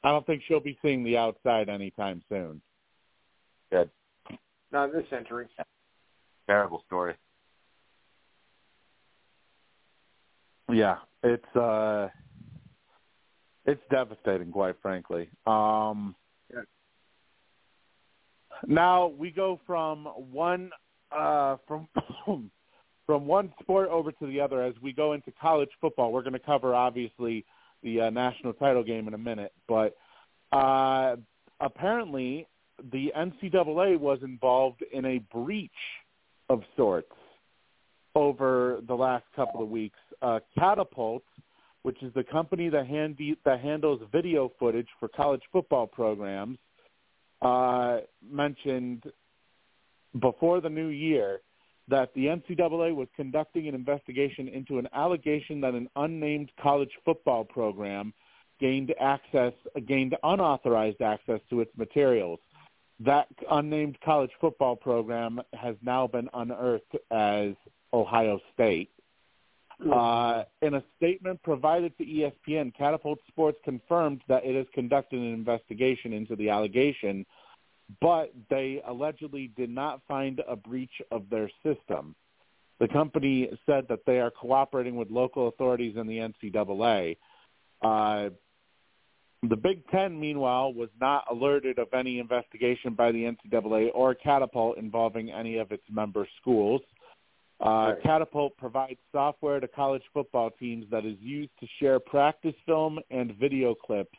I don't think she'll be seeing the outside anytime soon. Good, Not this century. terrible story. Yeah, it's uh it's devastating quite frankly. Um Yeah. now we go from one uh from from one sport over to the other as we go into college football. We're going to cover obviously the uh, national title game in a minute, but uh apparently the NCAA was involved in a breach of sorts over the last couple of weeks. Uh, Catapult, which is the company that, handy, that handles video footage for college football programs, uh, mentioned before the new year that the NCAA was conducting an investigation into an allegation that an unnamed college football program gained access, gained unauthorized access to its materials. That unnamed college football program has now been unearthed as Ohio State. Uh, in a statement provided to ESPN, Catapult Sports confirmed that it has conducted an investigation into the allegation, but they allegedly did not find a breach of their system. The company said that they are cooperating with local authorities and the NCAA. Uh, the Big Ten, meanwhile, was not alerted of any investigation by the NCAA or Catapult involving any of its member schools. Uh, Right. Catapult provides software to college football teams that is used to share practice film and video clips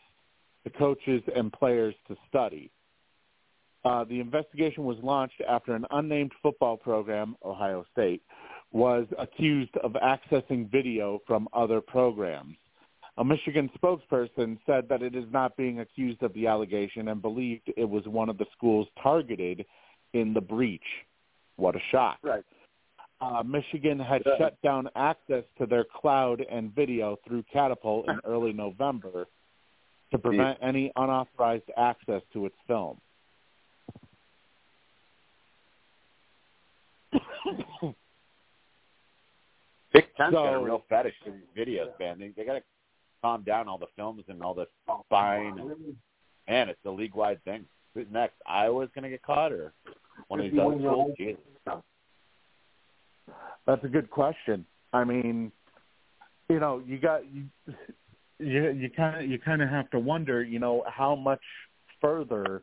to coaches and players to study. Uh, the investigation was launched after an unnamed football program, Ohio State, was accused of accessing video from other programs. A Michigan spokesperson said that it is not being accused of the allegation and believed it was one of the schools targeted in the breach. What a shock. Right. Uh, Michigan had Yeah. shut down access to their cloud and video through Catapult in early November to prevent any unauthorized access to its film. Big Ten's got a real fetish for these videos, man. They, they got to calm down all the films and all the spying. And, man, it's a league-wide thing. Who's next? Iowa's going to get caught, or one of these other schools? Jesus. That's a good question. I mean, you know, you got you you you kind of you kind of have to wonder, you know, how much further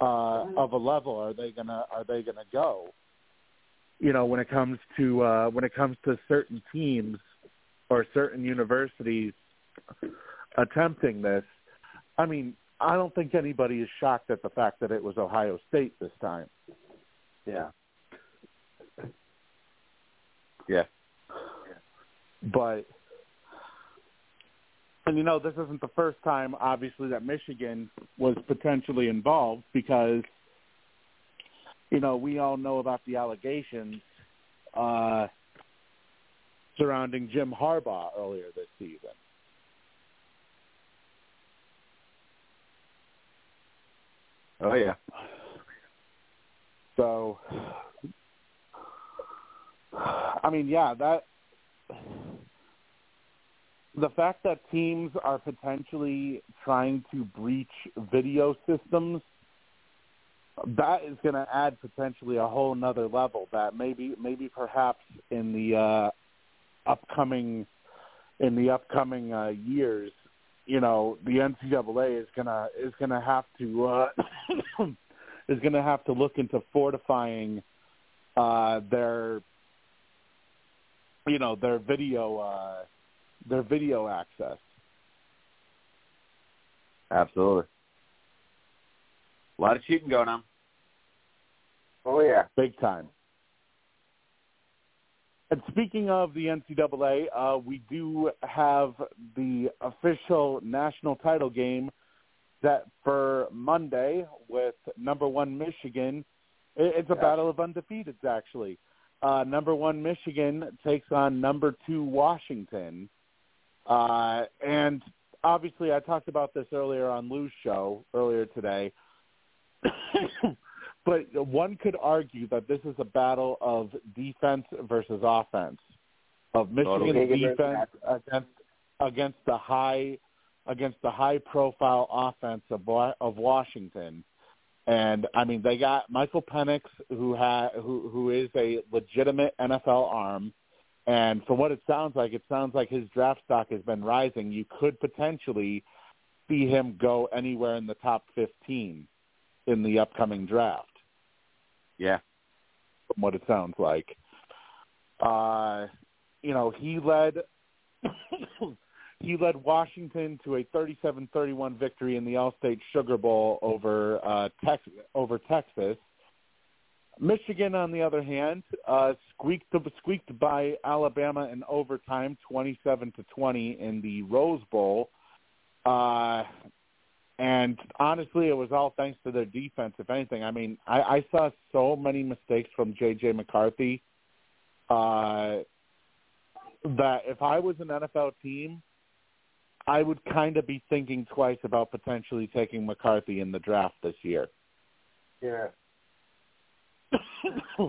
uh of a level are they gonna are they gonna go? You know, when it comes to uh when it comes to certain teams or certain universities attempting this. I mean, I don't think anybody is shocked at the fact that it was Ohio State this time. Yeah. Yeah. but and you know this isn't the first time obviously that Michigan was potentially involved because you know we all know about the allegations uh surrounding Jim Harbaugh earlier this season. Oh yeah. So I mean, yeah, that the fact that teams are potentially trying to breach video systems that is going to add potentially a whole nother level that maybe maybe perhaps in the uh upcoming in the upcoming uh years you know the NCAA is going to is going to have to uh is going to have to look into fortifying uh their you know their video uh their video access Absolutely. A lot of cheating going on. Oh yeah. big time. And speaking of the NCAA, uh, we do have the official national title game set for Monday with number one Michigan. It's a Yes. battle of undefeateds, actually. Uh, number one Michigan takes on number two Washington. Uh, and obviously, I talked about this earlier on Lou's show earlier today. but one could argue that this is a battle of defense versus offense, of Michigan's Totally. defense against against the high against the high profile offense of of Washington. And I mean, they got Michael Penix, who ha who who is a legitimate NFL arm. And from what it sounds like, it sounds like his draft stock has been rising. You could potentially see him go anywhere in the top 15 in the upcoming draft, Yeah. from what it sounds like. Uh, you know, he led he led Washington to a 37-31 victory in the Allstate Sugar Bowl over uh, Tex- over Texas. Michigan, on the other hand, uh, squeaked squeaked by Alabama in overtime, twenty-seven to twenty in the Rose Bowl. Uh, and honestly, it was all thanks to their defense. If anything, I mean, I, I saw so many mistakes from J.J. McCarthy uh, that if I was an NFL team, I would kind of be thinking twice about potentially taking McCarthy in the draft this year. Yeah.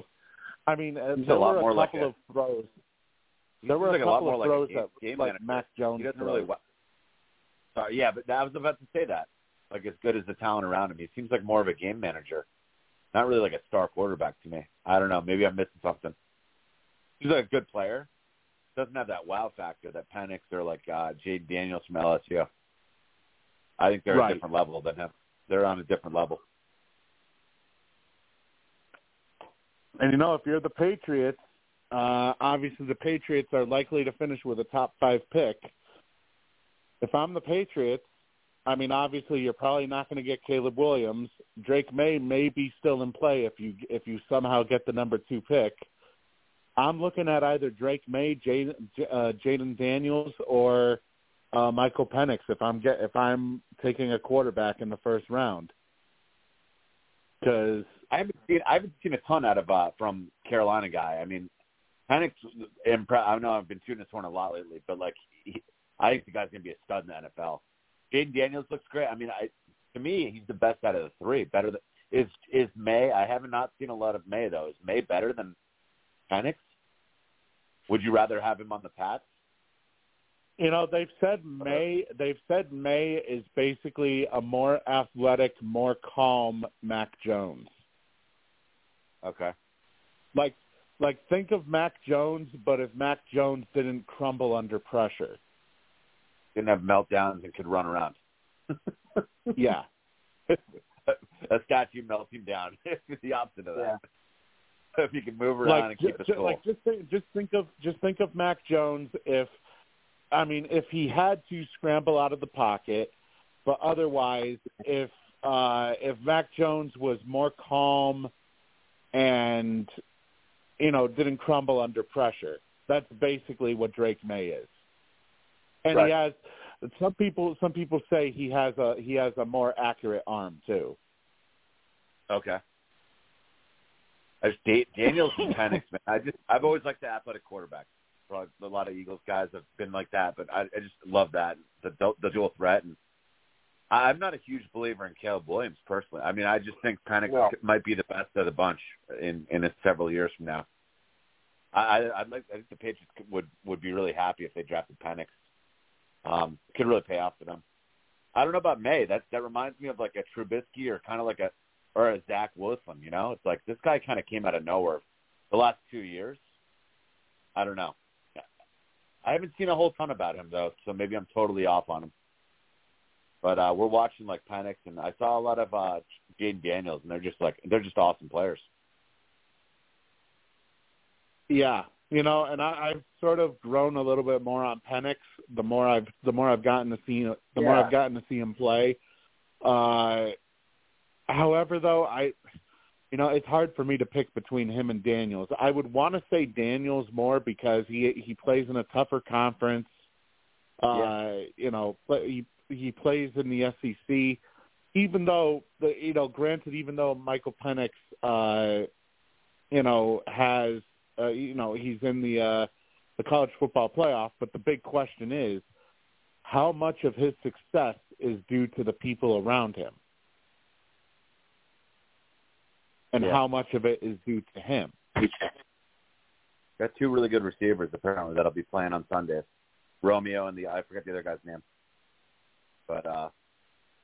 I mean, uh, He's a there lot were more a like couple a- of throws. There were like a a lot couple more of throws a game, that game like manager. Mac Jones. He doesn't throws. really. Sorry, yeah, but I was about to say that. Like as good as the talent around him, he seems like more of a game manager, not really like a star quarterback to me. I don't know. Maybe I'm missing something. He's like a good player. Doesn't have that wow factor that Penix or like uh, Jayden Daniels from LSU. I think they're Right. a different level than him. They're on a different level. And you know, if you're the Patriots, uh, obviously the Patriots are likely to finish with a top five pick. If I'm the Patriots, I mean, obviously you're probably not going to get Caleb Williams. Drake Maye may be still in play if you if you somehow get the number two pick. I'm looking at either Drake Maye, Jayden uh, Daniels, or uh, Michael Penix if I'm get if I'm taking a quarterback in the first round. Because I haven't seen I haven't seen a ton out of uh from Carolina guy. I mean, Penix. Impre- I know I've been tuning this one a lot lately, but like, he, I think the guy's gonna be a stud in the NFL. Jayden Daniels looks great. I mean, I to me he's the best out of the three. Better than is is Maye. I have not seen a lot of Maye though. Is Maye better than Penix? Would you rather have him on the Pats? You know, they've said Maye. They've said Maye is basically a more athletic, more calm Mac Jones. Okay. Like, like think of Mac Jones, but if Mac Jones didn't crumble under pressure. Didn't have meltdowns and could run around. Yeah. a statue melting down. it's the opposite of that. if you can move around like, and keep ju- it cool. like just think, just think of just think of Mac Jones if I mean if he had to scramble out of the pocket, but otherwise if uh if Mac Jones was more calm and you know didn't crumble under pressure. That's basically what Drake Maye is. And Right. he has some people some people say he has a he has a more accurate arm too. Okay. I just Da- Daniels Penix, man. I just I've always liked the athletic quarterback. Probably a lot of Eagles guys have been like that, but I, I just love that the the dual threat. And I'm not a huge believer in Caleb Williams personally. I mean, I just think Penix No. might be the best of the bunch in in several years from now. I, I I'd like I think the Patriots would would be really happy if they drafted Penix. Um, could really pay off for them. I don't know about Maye. That that reminds me of like a Trubisky or kind of like a or a Zach Wilson. You know, it's like this guy kind of came out of nowhere. The last two years, I don't know. I haven't seen a whole ton about him though, so maybe I'm totally off on him. But uh we're watching like Penix, and I saw a lot of uh Jayden Daniels, and they're just like they're just awesome players. Yeah, you know, and I, I've sort of grown a little bit more on Penix. The more I've the more I've gotten to see the more I've gotten to see him play. Uh, however, though, I, you know, it's hard for me to pick between him and Daniels. I would want to say Daniels more because he he plays in a tougher conference. Uh, Yeah. you know, but he he plays in the SEC. Even though the you know, granted, even though Michael Penix, uh, you know, has uh, you know he's in the uh, the college football playoff, but the big question is how much of his success is due to the people around him, and Yeah. how much of it is due to him. Got two really good receivers apparently that'll be playing on Sunday. Romeo and the I forget the other guy's name. But uh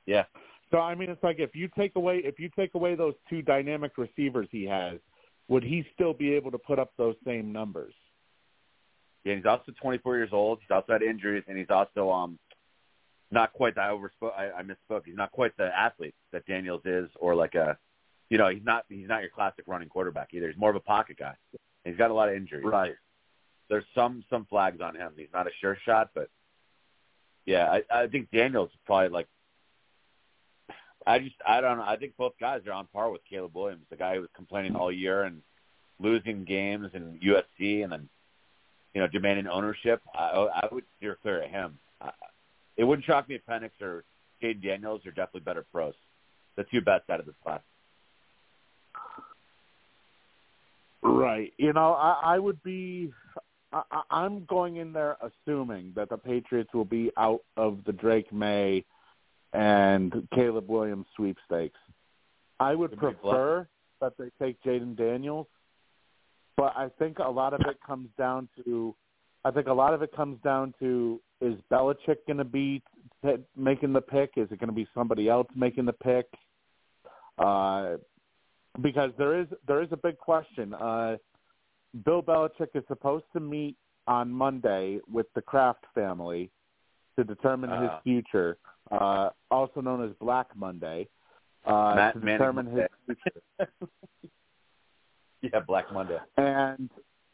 yeah. So I mean, it's like if you take away if you take away those two dynamic receivers he has, would he still be able to put up those same numbers? Yeah, he's also 24 years old. He's also had injuries, and he's also um not quite the I overspoke. I, I misspoke. He's not quite the athlete that Daniels is, or like a, you know, he's not he's not your classic running quarterback either. He's more of a pocket guy. He's got a lot of injuries. Right. There's some some flags on him. He's not a sure shot, but yeah, I, I think Daniels is probably like. I just I don't know. I think both guys are on par with Caleb Williams, the guy who was complaining all year and losing games in USC, and then you know demanding ownership. I, oh, I would steer clear of him. I, it wouldn't shock me if Penix or Jayden Daniels are definitely better pros. The two best out of this class. Right. You know, I, I would be. I- I'm going in there assuming that the Patriots will be out of the Drake Maye and Caleb Williams sweepstakes. I would Could be a prefer that they take Jayden Daniels, but I think a lot of it comes down to. I think a lot of it comes down to is Belichick going to be t- making the pick? Is it going to be somebody else making the pick? Uh, because there is there is a big question. Uh, Bill Belichick is supposed to meet on Monday with the Kraft family to determine his Uh. future, uh, also known as Black Monday, uh, Matt to Manning determine his Monday. future. yeah, Black Monday. And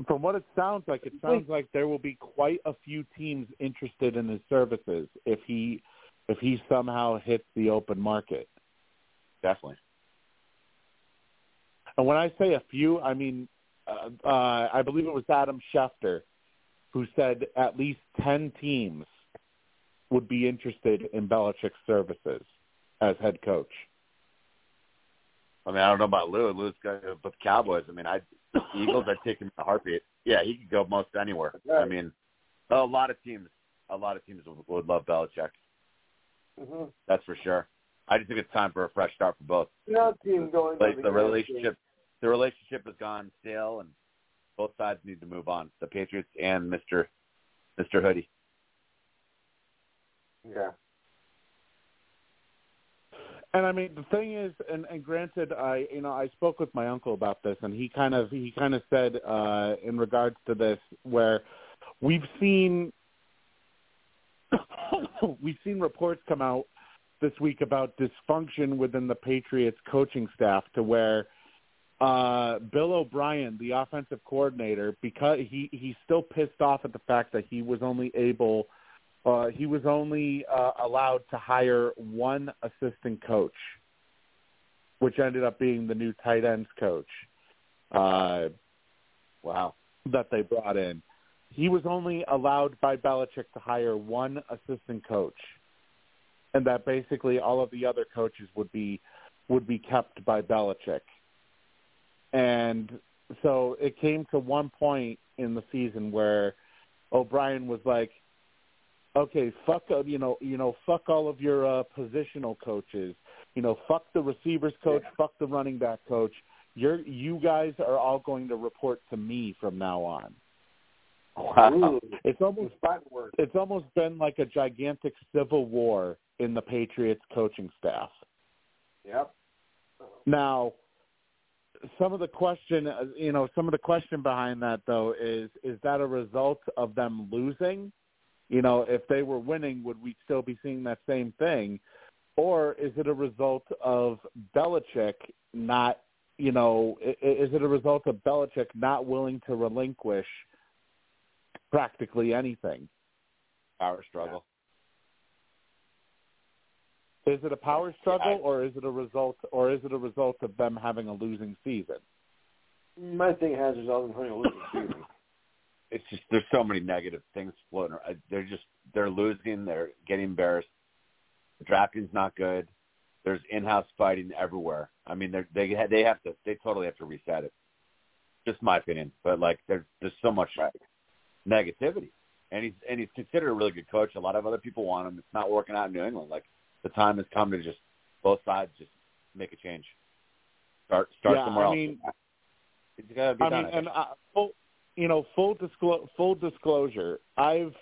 from what it sounds like, it sounds like there will be quite a few teams interested in his services if he if he somehow hits the open market. Definitely. And when I say a few, I mean uh, uh, I believe it was Adam Schefter who said at least ten teams would be interested in Belichick's services as head coach. I mean, I don't know about Lou. Lou's got but the Cowboys. I mean, I Eagles. I'd take him in a heartbeat. Yeah, he could go most anywhere. I mean, a lot of teams, a lot of teams would, would love Belichick. Mm-hmm. That's for sure. I just think it's time for a fresh start for both. No team going. Like the NFC. relationship, the relationship has gone stale, and both sides need to move on. The Patriots and Mister Mister Hoodie. Yeah. And I mean, the thing is, and, and granted, I you know I spoke with my uncle about this, and he kind of he kind of said uh, in regards to this where we've seen we've seen reports come out this week about dysfunction within the Patriots coaching staff to where uh Bill O'Brien, the offensive coordinator, because he he's still pissed off at the fact that he was only able uh he was only uh, allowed to hire one assistant coach, which ended up being the new tight ends coach. Uh Wow. that they brought in. He was only allowed by Belichick to hire one assistant coach, and that basically all of the other coaches would be would be kept by Belichick. And so it came to one point in the season where O'Brien was like, "Okay, fuck, uh, you know, you know, fuck all of your uh, positional coaches. You know, fuck the receivers coach, fuck the running back coach. You're you guys are all going to report to me from now on." Wow. Ooh, It's almost it's almost been like a gigantic civil war in the Patriots coaching staff. Yep. Now, some of the question, uh, you know, some of the question behind that though is is that a result of them losing? You know, if they were winning, would we still be seeing that same thing? Or is it a result of Belichick not, you know, i- i- is it a result of Belichick not willing to relinquish practically anything? Power struggle. Is it a power struggle, I- or is it a result, or is it a result of them having a losing season? My thing has resulted in having a losing season. It's just there's so many negative things floating. around. They're just they're losing. They're getting embarrassed. The drafting's not good. There's in-house fighting everywhere. I mean, they they they have to they totally have to reset it. Just my opinion, but like there's there's so much negativity, and he's and he's considered a really good coach. A lot of other people want him. It's not working out in New England. Like the time has come to just both sides just make a change. Start start Yeah, somewhere I else. mean- it's gotta be I done. mean, I and uh, full, you know, full disclo- full disclosure, I've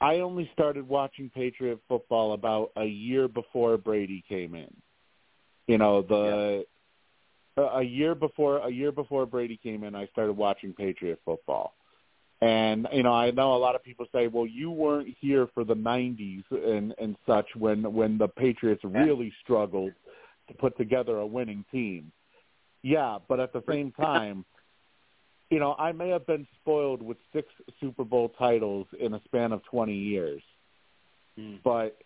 I only started watching Patriot football about a year before Brady came in. You know, the a a year before a year before Brady came in, I started watching Patriot football. And you know, I know a lot of people say, "Well, you weren't here for the '90s and and such when when the Patriots really struggled to put together a winning team." Yeah, but at the same time, you know, I may have been spoiled with six Super Bowl titles in a span of 20 years. But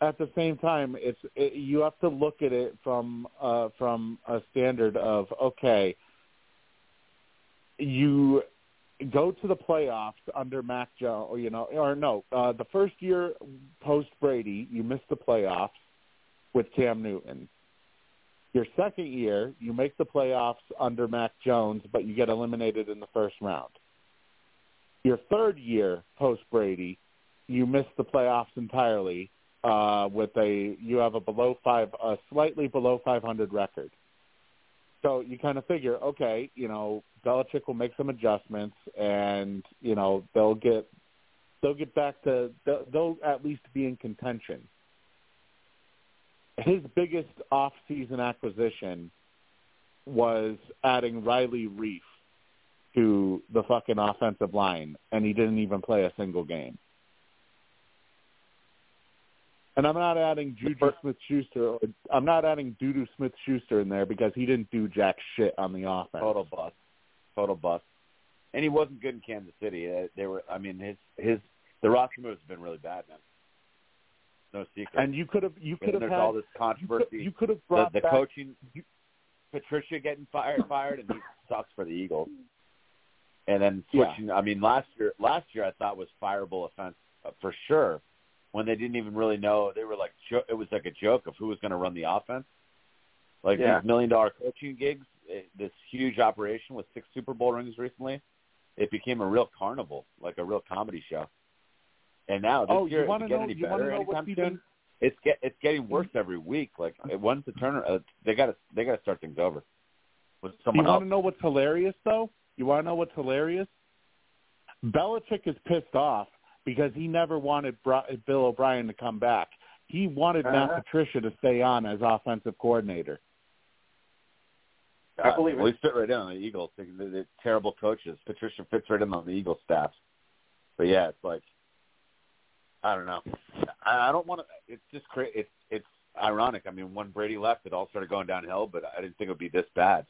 at the same time, it's it, you have to look at it from uh from a standard of okay, you go to the playoffs under Mac Jones, you know, or no, uh, the first year post Brady, you missed the playoffs with Cam Newton. Your second year, you make the playoffs under Mac Jones, but you get eliminated in the first round. Your third year post Brady, you miss the playoffs entirely uh, with a you have a below five, a slightly below 500 record. So you kind of figure, okay, you know, Belichick will make some adjustments, and you know they'll get they'll get back to they'll, they'll at least be in contention. His biggest off-season acquisition was adding Riley Reiff to the fucking offensive line, and he didn't even play a single game. And I'm not adding Juju Smith-Schuster. Or, I'm not adding Dudu Smith-Schuster in there because he didn't do jack shit on the offense. Total bust. Total bust. And he wasn't good in Kansas City. Uh, They were. I mean, his his the roster moves have been really bad, man. No secret. And you could have you could have there's had all this you controversy. could, you could have brought the back coaching, Patricia getting fired, fired, and he sucks for the Eagles. And then Yeah. switching. I mean, last year, last year I thought was fireable offense uh, for sure. When they didn't even really know, they were like, jo- it was like a joke of who was going to run the offense. Like Yeah. these million dollar coaching gigs, it, this huge operation with six Super Bowl rings recently, it became a real carnival, like a real comedy show. And now this Oh, year, wanna to get know- any better anytime even- soon, it's get it's getting worse every week. Like once the turner? Uh, they got to they got to start things over with You want to know what's hilarious, though? You want to know what's hilarious? Belichick is pissed off because he never wanted Bill O'Brien to come back. He wanted uh-huh. Matt Patricia to stay on as offensive coordinator. I believe uh, well, he fit right in on the Eagles. The, the, the terrible coaches. Patricia fits right in on the Eagles staff. But yeah, it's like I don't know. I, I don't want to. It's just crazy. It's it's ironic. I mean, when Brady left, it all started going downhill. But I didn't think it would be this bad.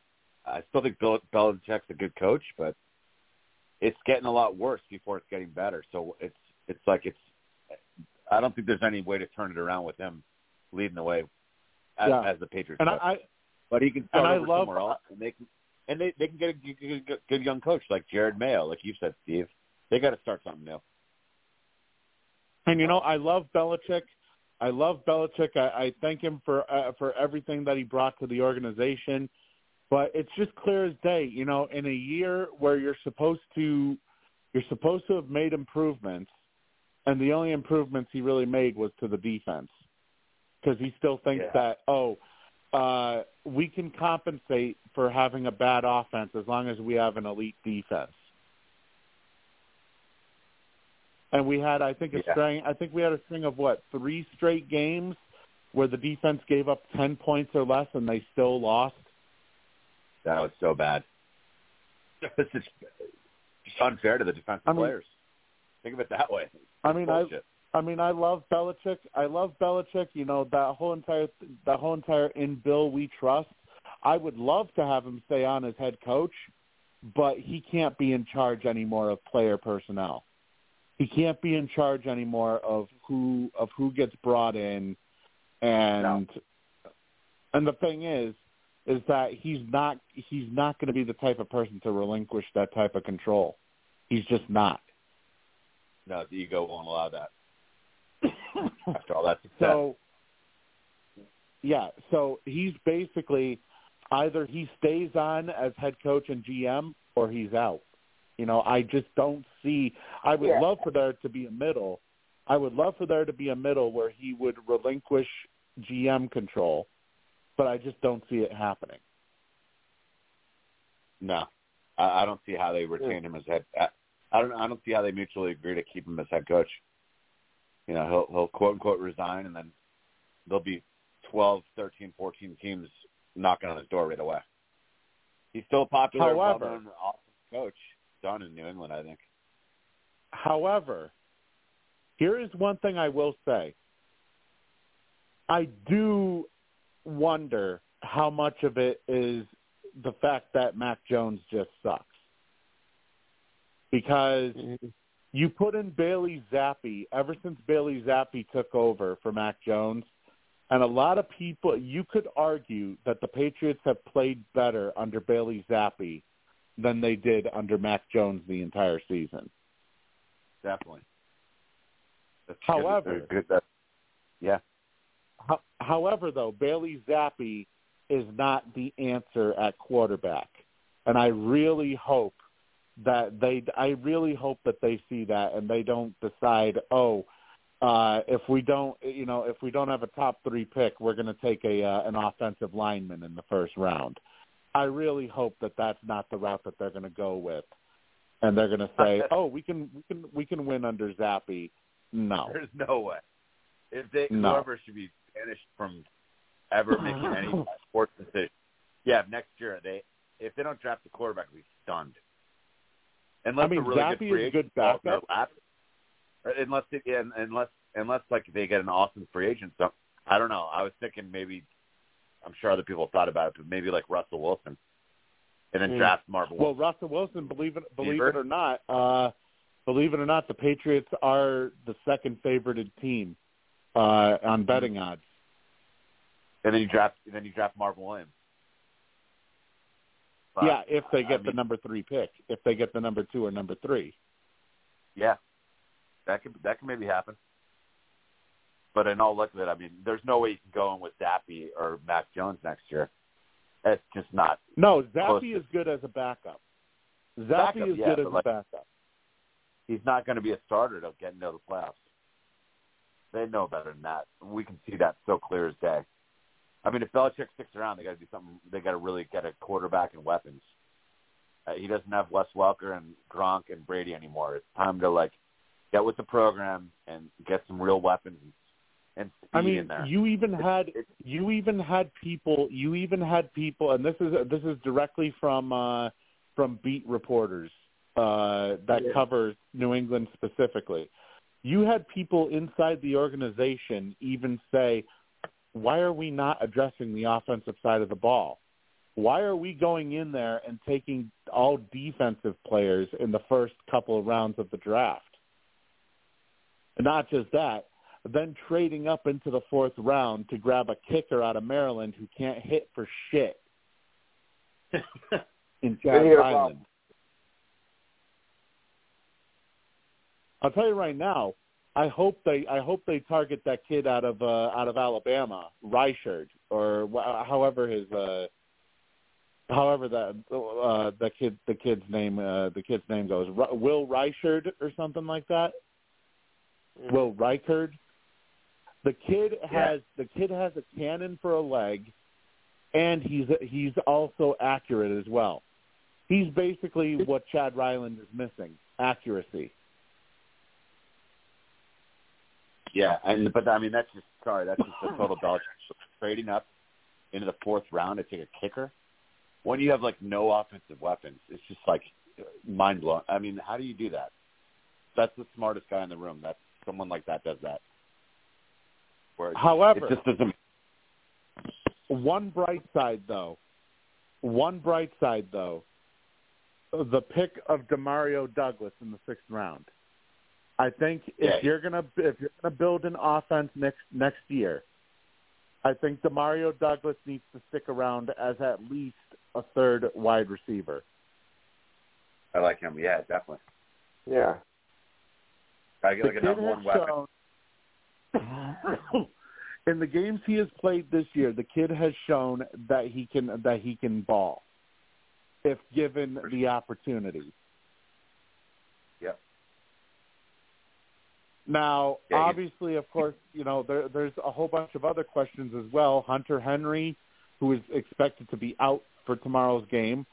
I still think Bill Belichick's a good coach, but it's getting a lot worse before it's getting better. So it's it's like it's. I don't think there's any way to turn it around with him leading the way as, yeah. as the Patriots. And I, but he can start and over I love, somewhere else, and they can and they they can get a good, good, good young coach like Jerod Mayo, like you said, Steve. They got to start something new. And you know, I love Belichick. I love Belichick. I, I thank him for uh, for everything that he brought to the organization. But it's just clear as day, you know, in a year where you're supposed to you're supposed to have made improvements, and the only improvements he really made was to the defense, because he still thinks yeah. that oh, uh, we can compensate for having a bad offense as long as we have an elite defense. And we had, I think, a yeah. string. I think we had a string of what three straight games where the defense gave up ten points or less, and they still lost. That was so bad. It's just unfair to the defensive I mean, players. Think of it that way. I mean, Bullshit. I, I mean, I love Belichick. I love Belichick. You know that whole entire that whole entire in Bill we trust. I would love to have him stay on as head coach, but he can't be in charge anymore of player personnel. He can't be in charge anymore of who of who gets brought in, and no. and the thing is, is that he's not he's not going to be the type of person to relinquish that type of control. He's just not. No, the ego won't allow that. After all that success. So, yeah, so he's basically either he stays on as head coach and GM or he's out. You know, I just don't see. I would yeah. love for there to be a middle. I would love for there to be a middle where he would relinquish GM control but I just don't see it happening. No, I, I don't see how they retain him as head. I, I don't. I don't see how they mutually agree to keep him as head coach. You know, he'll he'll quote unquote resign, and then there'll be twelve, thirteen, fourteen teams knocking on his door right away. He's still a popular, However, well-known, awesome coach. Done in New England, I think. However, here is one thing I will say. I do wonder how much of it is the fact that Mac Jones just sucks. Because mm-hmm. you put in Bailey Zappe ever since Bailey Zappe took over for Mac Jones, and a lot of people, you could argue that the Patriots have played better under Bailey Zappe than they did under Mac Jones the entire season. Definitely. That's However, good. Good. yeah. However, though, Bailey Zappe is not the answer at quarterback, and I really hope that they. I really hope that they see that and they don't decide, oh, uh, if we don't, you know, if we don't have a top three pick, we're going to take a uh, an offensive lineman in the first round. I really hope that that's not the route that they're going to go with, and they're going to say, "Oh, we can we can we can win under Zappe." No, there's no way. If they no. whoever should be banished from ever making any sports decision. Yeah, next year they if they don't draft the quarterback, we'll be stunned. Unless I mean, a really Zappe good free is a good backup. Unless yeah, unless unless like they get an awesome free agent. So I don't know. I was thinking maybe I'm sure other people thought about it, but maybe like Russell Wilson, and then mm. draft Marvin. Well, Russell Wilson, believe it believe it or not, uh, believe it or not, the Patriots are the second favorited team uh, on betting odds. And then you draft and then you draft Marvin Williams. But, yeah, if they get I mean, the number three pick, if they get the number two or number three. Yeah, that could that could maybe happen. But in all likelihood, I mean, there's no way you can go in with Zappe or Mac Jones next year. It's just not. No, Zappe is good as a backup. Zappe backup, is yeah, good as like, a backup. He's not going to be a starter to get into the playoffs. They know better than that. We can see that so clear as day. I mean, if Belichick sticks around, they got to do something. They got to really get a quarterback and weapons. Uh, he doesn't have Wes Welker and Gronk and Brady anymore. It's time to like get with the program and get some real weapons and speed I mean, in there. you even had you even had people you even had people, and this is this is directly from uh, from beat reporters uh, that Yeah. cover New England specifically. You had people inside the organization even say, "Why are we not addressing the offensive side of the ball? Why are we going in there and taking all defensive players in the first couple of rounds of the draft?" And not just that, then trading up into the fourth round to grab a kicker out of Maryland who can't hit for shit in Chad Ryland. I'll tell you right now, I hope they I hope they target that kid out of uh, out of Alabama, Reichard, or wh- however his uh, however that uh, the kid the kid's name uh, the kid's name goes, Ru- Will Reichard or something like that. Will Reichard. The kid has the kid has a cannon for a leg, and he's he's also accurate as well. He's basically what Chad Ryland is missing: accuracy. Yeah, and but I mean that's just sorry, that's just a total Belichick trading up into the fourth round to take a kicker. When you have like no offensive weapons, it's just like mind blowing. I mean, how do you do that? That's the smartest guy in the room. That's someone like that does that. Where it However- it just doesn't. One bright side, though. One bright side, though. The pick of Demario Douglas in the sixth round. I think if Yeah. you're gonna if you're gonna build an offense next next year, I think Demario Douglas needs to stick around as at least a third wide receiver. I like him. Yeah, definitely. Yeah. I get like a number has one weapon. in the games he has played this year, the kid has shown that he can that he can ball if given the opportunity. Yep. Now, Yeah, obviously, of course, you know there, there's a whole bunch of other questions as well. Hunter Henry, who is expected to be out for tomorrow's game,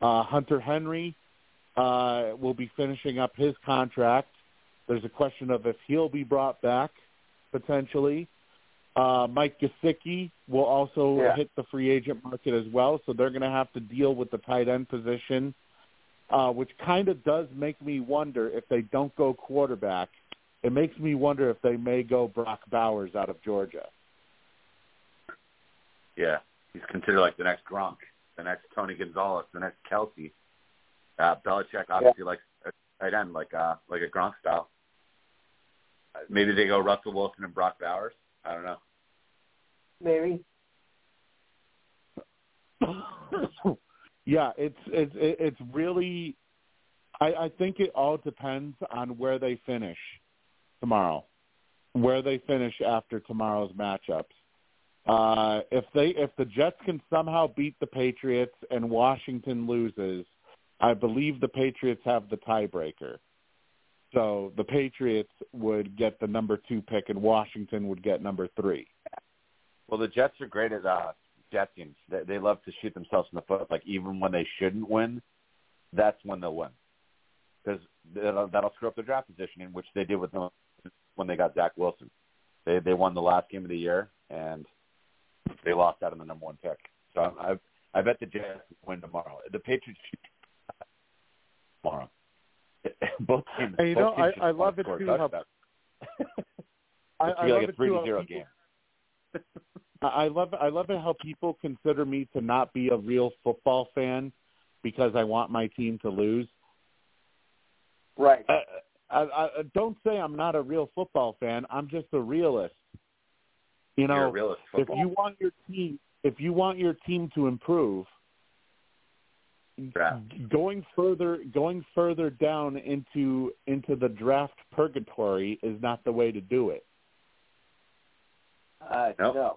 uh, Hunter Henry uh, will be finishing up his contract. There's a question of if he'll be brought back potentially. Uh, Mike Gesicki will also Yeah. hit the free agent market as well, so they're going to have to deal with the tight end position, uh, which kind of does make me wonder if they don't go quarterback. It makes me wonder if they may go Brock Bowers out of Georgia. Yeah, he's considered like the next Gronk, the next Tony Gonzalez, the next Kelce. Uh, Belichick obviously likes a tight end like uh like a Gronk style. Maybe they go Russell Wilson and Brock Bowers. I don't know. Maybe. yeah, it's it's it's really. I, I think it all depends on where they finish tomorrow, where they finish after tomorrow's matchups. Uh, if they if the Jets can somehow beat the Patriots and Washington loses, I believe the Patriots have the tiebreaker. So the Patriots would get the number two pick, and Washington would get number three. Well, the Jets are great at uh, jet teams. They, they love to shoot themselves in the foot. Like even when they shouldn't win, that's when they'll win because that'll, that'll screw up their draft position, in which they did with them when they got Zach Wilson. They they won the last game of the year and they lost out on the number one pick. So I I bet the Jets win tomorrow. The Patriots tomorrow. both teams. And you both know, teams I- I love it too how-. I, I really love like a it three to how zero people- game. I love I love it how people consider me to not be a real football fan because I want my team to lose. Right. Uh, I, I, I don't say I'm not a real football fan. I'm just a realist. You You're a know, realist if you want your team, if you want your team to improve, Draft. going further going further down into into the draft purgatory is not the way to do it. Uh, Nope. No.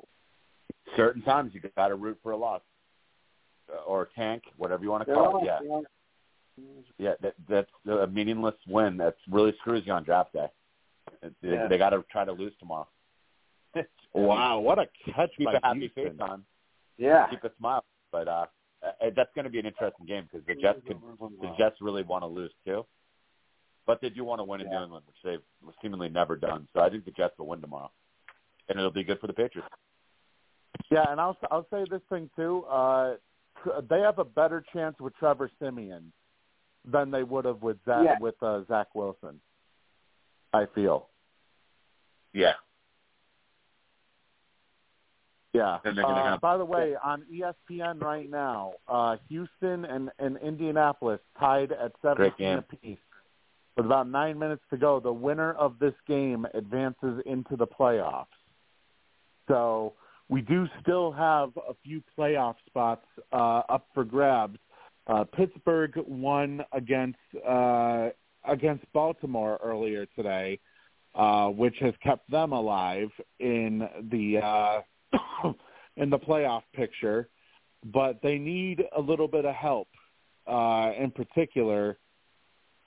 certain times you got to root for a loss Uh, or tank, whatever you want to call it. Yeah, yeah, that, that's a meaningless win. That really screws you on draft day. It- They, Yeah. they got to try to lose tomorrow. Wow, what a catch keep by a happy Houston. face on, Yeah. keep a smile. But uh, uh, that's going to be an interesting game because the Jets could, the Jets really want to lose too. but they do want to win in Yeah. New England, which they've seemingly never done. So I think the Jets will win tomorrow, and it'll be good for the Patriots. Yeah, and I'll I'll say this thing too. Uh, they have a better chance with Trevor Siemian than they would have with Zach, Yeah. with uh, Zach Wilson. I feel. Yeah, Yeah. And they're gonna Uh, by the way, on ESPN right now, uh, Houston and, and Indianapolis tied at Great 17 apiece. With about nine minutes to go, the winner of this game advances into the playoffs. So we do still have a few playoff spots uh, up for grabs. Uh, Pittsburgh won against uh, against Baltimore earlier today, uh, which has kept them alive in the uh, in the playoff picture. But they need a little bit of help. Uh, in particular,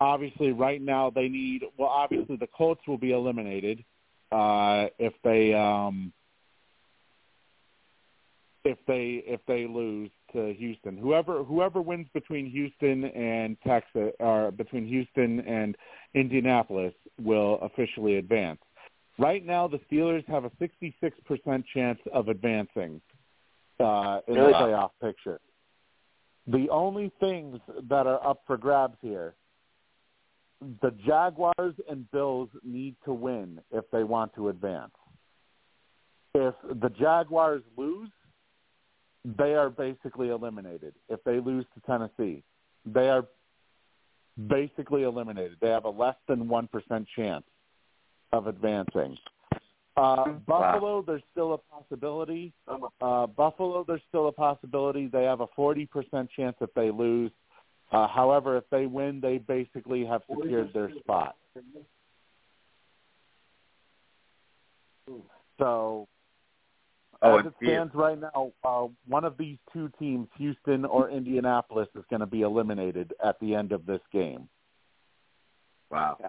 obviously, right now they need. Well, obviously, the Colts will be eliminated uh, if they um, if they if they lose to Houston. Whoever whoever wins between Houston and Texas or between Houston and Indianapolis will officially advance. Right now the Steelers have a 66% chance of advancing uh in Really? the playoff picture. The only things that are up for grabs here the Jaguars and Bills need to win if they want to advance. If the Jaguars lose, they are basically eliminated. If they lose to Tennessee, they are basically eliminated. They have a less than 1% chance of advancing. Uh, Buffalo, there's still a possibility. Uh, Buffalo, there's still a possibility. They have a 40% chance if they lose. Uh, however, if they win, they basically have secured their spot. So Oh, as and it stands right now, uh, one of these two teams, Houston or Indianapolis, is going to be eliminated at the end of this game. wow. Yeah.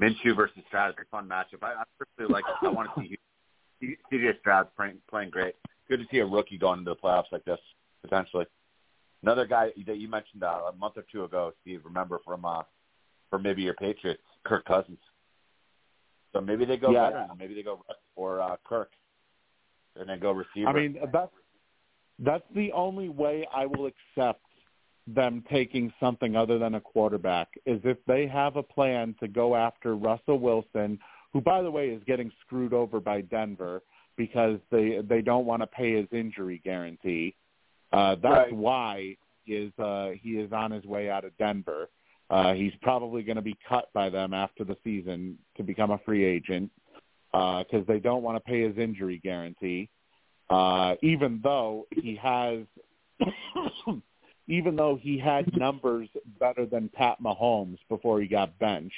Minshew versus Stroud is a fun matchup. I, I personally like. I want to see CJ Stroud playing playing great. Good to see a rookie going into the playoffs like this potentially. Another guy that you mentioned uh, a month or two ago, Steve. Remember from uh, from maybe your Patriots, Kirk Cousins. So maybe they go Yeah. veteran. Maybe they go or uh, Kirk, and then go receiver. I mean, that's that's the only way I will accept them taking something other than a quarterback is if they have a plan to go after Russell Wilson, who by the way is getting screwed over by Denver because they they don't want to pay his injury guarantee. Uh that's Right. why he is uh he is on his way out of Denver. Uh he's probably going to be cut by them after the season to become a free agent because they don't want to pay his injury guarantee. Uh, even though he has, even though he had numbers better than Pat Mahomes before he got benched.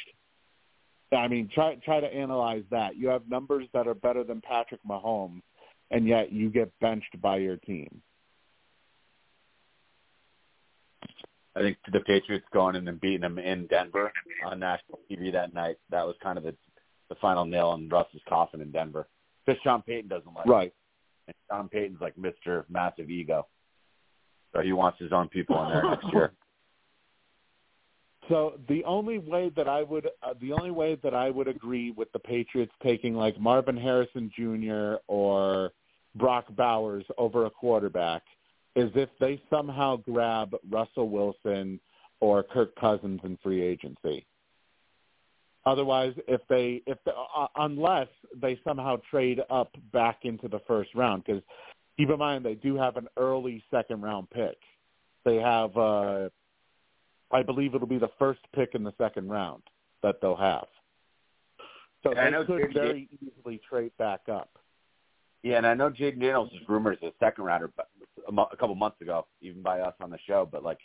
I mean, try try to analyze that. You have numbers that are better than Patrick Mahomes, and yet you get benched by your team. I think the Patriots going in and beating them in Denver on national TV that night. That was kind of the the final nail in Russ's coffin in Denver. Because Sean Payton doesn't like it. Right. And Sean Payton's like Mr. Massive Ego. So he wants his own people in there next year. So the only way that I would, uh, the only way that I would agree with the Patriots taking like Marvin Harrison Jr. or Brock Bowers over a quarterback is if they somehow grab Russell Wilson or Kirk Cousins in free agency. Otherwise, if they, if the, uh, unless they somehow trade up back into the first round, because keep in mind they do have an early second round pick. They have. uh I believe it'll be the first pick in the second round that they'll have. So they know could very easily trade back up. Yeah, and I know Jayden Daniels is rumored as a second rounder but a, mo- a couple months ago, even by us on the show. But like,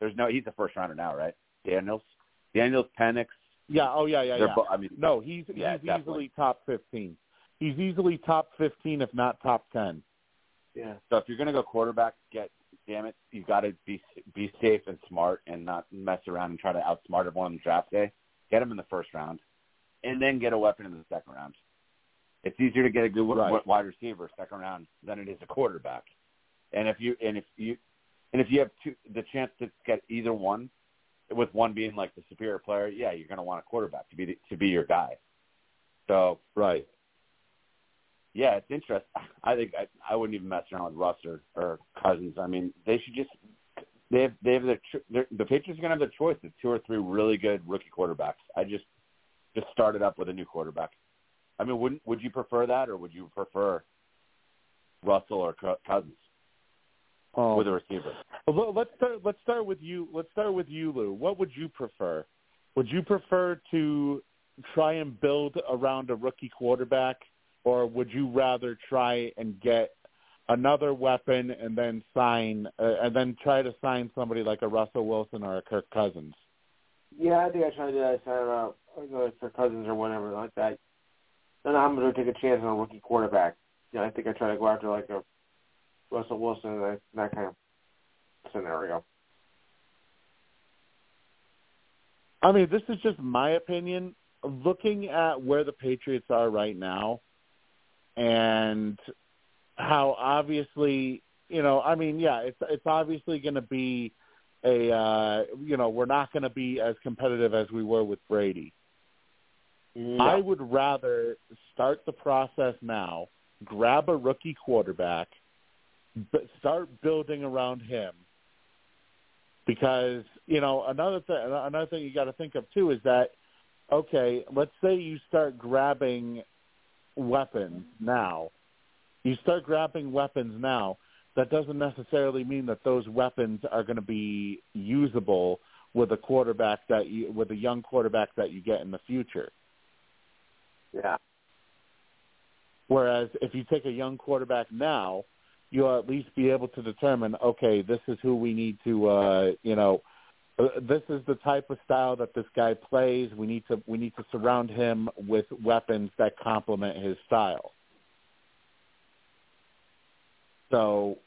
there's no he's a first rounder now, right? Daniels, Daniels, Penix. Yeah. Oh yeah. Yeah. Yeah. bo- I mean, No, he's Yeah, he's definitely. easily top fifteen. He's easily top fifteen, if not top ten. Yeah. So if you're going to go quarterback, get damn it, you've got to be be safe and smart and not mess around and try to outsmart everyone on the draft day. Get him in the first round, and then get a weapon in the second round. It's easier to get a good Right. wide receiver second round than it is a quarterback. And if you and if you and if you have two, the chance to get either one with one being like the superior player, yeah, you're going to want a quarterback to be the, to be your guy. So right, yeah, it's interesting. I think I, I wouldn't even mess around with Russ or, or Cousins. I mean, they should just they have they have their, their the Patriots are going to have their choice of two or three really good rookie quarterbacks. I just just started up with a new quarterback. I mean, wouldn't would you prefer that, or would you prefer Russell or Cousins um, with a receiver? Well, let's start. Let's start with you. Let's start with you, Lou. What would you prefer? Would you prefer to try and build around a rookie quarterback, or would you rather try and get another weapon and then sign uh, and then try to sign somebody like a Russell Wilson or a Kirk Cousins? Yeah, I think I tried to do that. I sign or for Cousins or whatever like that. Then I'm going to take a chance on a rookie quarterback. Yeah, I think I try to go after like a Russell Wilson, that, that kind of scenario. I mean, this is just my opinion. Looking at where the Patriots are right now, and how obviously, you know, I mean, yeah, it's it's obviously going to be a, uh, you know, we're not going to be as competitive as we were with Brady. No. I would rather start the process now, grab a rookie quarterback, but start building around him. Because you know another thing, another thing you got to think of too is that okay, let's say you start grabbing weapons now. You start grabbing weapons now. That doesn't necessarily mean that those weapons are going to be usable with a quarterback that you with a young quarterback that you get in the future. Yeah. Whereas if you take a young quarterback now, you'll at least be able to determine, okay, this is who we need to, uh, you know, this is the type of style that this guy plays. We need to we need to surround him with weapons that complement his style. So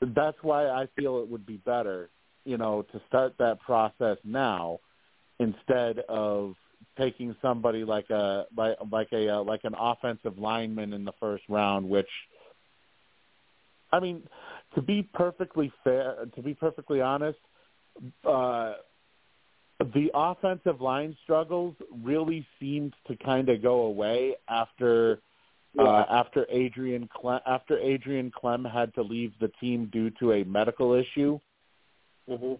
that's why I feel it would be better, you know, to start that process now instead of taking somebody like a like like a uh, like an offensive lineman in the first round, which I mean, to be perfectly fair, to be perfectly honest, uh, the offensive line struggles really seemed to kind of go away after uh, after Adrian Klemm, after Adrian Klemm had to leave the team due to a medical issue. hmm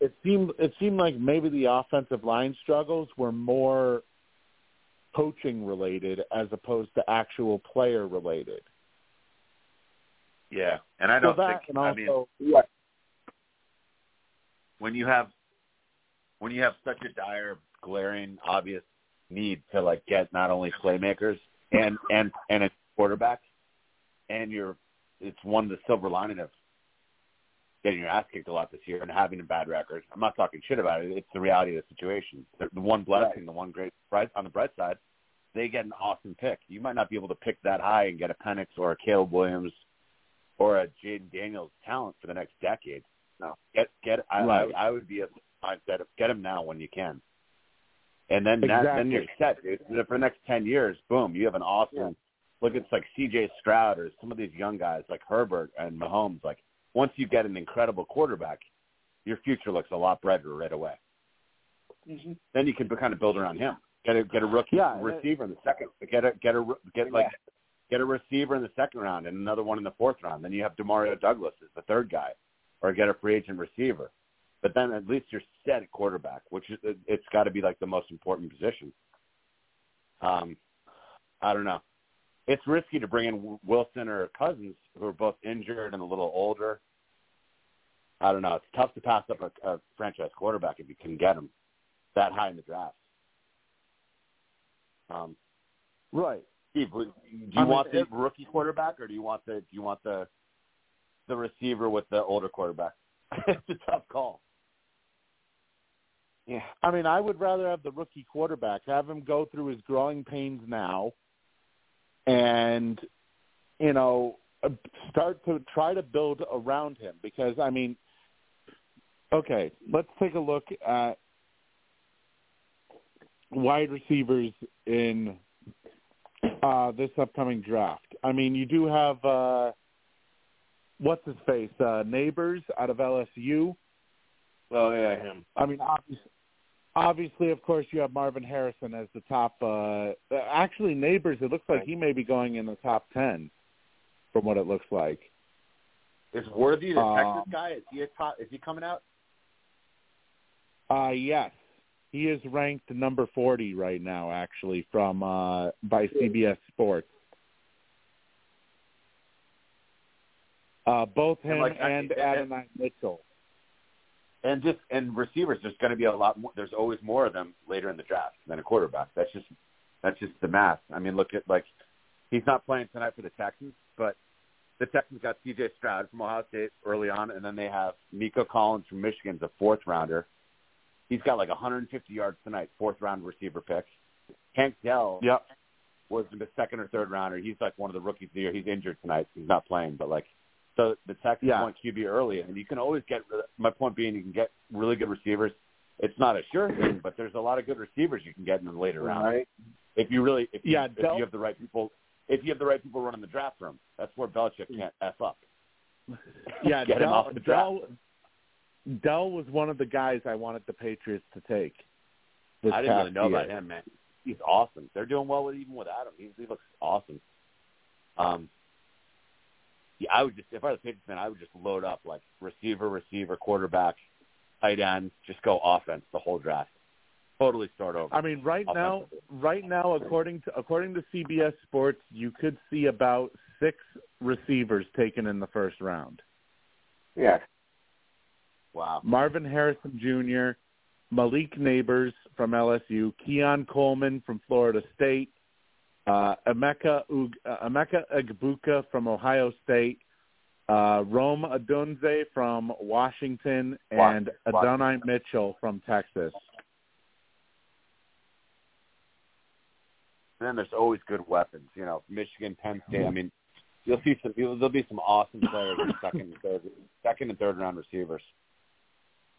It seemed it seemed like maybe the offensive line struggles were more coaching related as opposed to actual player related. Yeah, and I don't that think. and I mean, Yeah. When you have when you have such a dire, glaring, obvious need to like get not only playmakers and and and a quarterback, and you're it's one of the silver lining of getting your ass kicked a lot this year and having a bad record. I'm not talking shit about it. It's the reality of the situation. The, the one blessing, the one great bright on the bright side, they get an awesome pick. You might not be able to pick that high and get a Penix or a Caleb Williams or a Jayden Daniels talent for the next decade. No, get get. I Right. I, I would be a mindset of get him now when you can, and then that, then you're set, dude. And For the next ten years, boom, you have an awesome. Yeah. Look, it's like C.J. Stroud or some of these young guys like Herbert and Mahomes. Like once you get an incredible quarterback, your future looks a lot brighter right away. hmm Then you can kind of build around him. Get a get a rookie Yeah, receiver in the second. Get a get a get like get a receiver in the second round and another one in the fourth round. Then you have Demario Douglas as the third guy, or get a free agent receiver. But then at least you're set at quarterback, which is it's got to be like the most important position. Um, I don't know. It's risky to bring in Wilson or Cousins, who are both injured and a little older. I don't know. It's tough to pass up a, a franchise quarterback if you can get him that high in the draft. Um, right. Steve, do you I mean, want the it- rookie quarterback or do you want the do you want the the receiver with the older quarterback? it's a tough call. Yeah. I mean, I would rather have the rookie quarterback, have him go through his growing pains now, and you know, uh, start to try to build around him. Because I mean, okay, let's take a look at wide receivers in uh, this upcoming draft. I mean, you do have uh, what's his face, uh, Nabers out of LSU. Oh yeah, him. I mean, obviously, obviously, of course, you have Marvin Harrison as the top. Uh, actually, Nabers. It looks like he may be going in the top ten, from what it looks like. Is Worthy the Um, Texas guy? Is he a top, is he coming out? Uh, yes, he is ranked number forty right now, actually, from uh, by CBS Sports. Uh, both And, him like, and and- Adonai Mitchell. And just and receivers, there's going to be a lot more. There's always more of them later in the draft than a quarterback. That's just that's just the math. I mean, look at like he's not playing tonight for the Texans, but the Texans got C.J. Stroud from Ohio State early on, and then they have Nico Collins from Michigan, the fourth rounder. He's got like 150 yards tonight, fourth round receiver pick. Tank Dell Yep. was the second or third rounder. He's like one of the rookies of the year. He's injured tonight. He's not playing, but like, so the Texans Yeah. want QB early, and you can always get. My point being, you can get really good receivers. It's not a sure thing, but there's a lot of good receivers you can get in the later rounds Right. if you really, if you, Yeah, if you have the right people, if you have the right people running the draft room. That's where Belichick can't f up. Yeah, Get him Dell, off the draft. Dell, Dell was one of the guys I wanted the Patriots to take. I didn't really know year. about him, man. He's awesome. They're doing well with even without him. He, he looks awesome. Um, yeah, I would just if I was a Patriots fan, I would just load up like receiver, receiver, quarterback, tight end, just go offense the whole draft. Totally start over. I mean, right now, right now, according to according to CBS Sports, you could see about six receivers taken in the first round. Yeah. Wow. Marvin Harrison Jr., Malik Nabers from LSU, Keon Coleman from Florida State, uh, Emeka, Ug- uh, Emeka Egbuka from Ohio State, uh, Rome Odunze from Washington, and Washington. Adonai Mitchell from Texas. And then there's always good weapons. You know, Michigan, Penn State. I mean, you'll see some. You'll, there'll be some awesome players in second and third, second and third round receivers.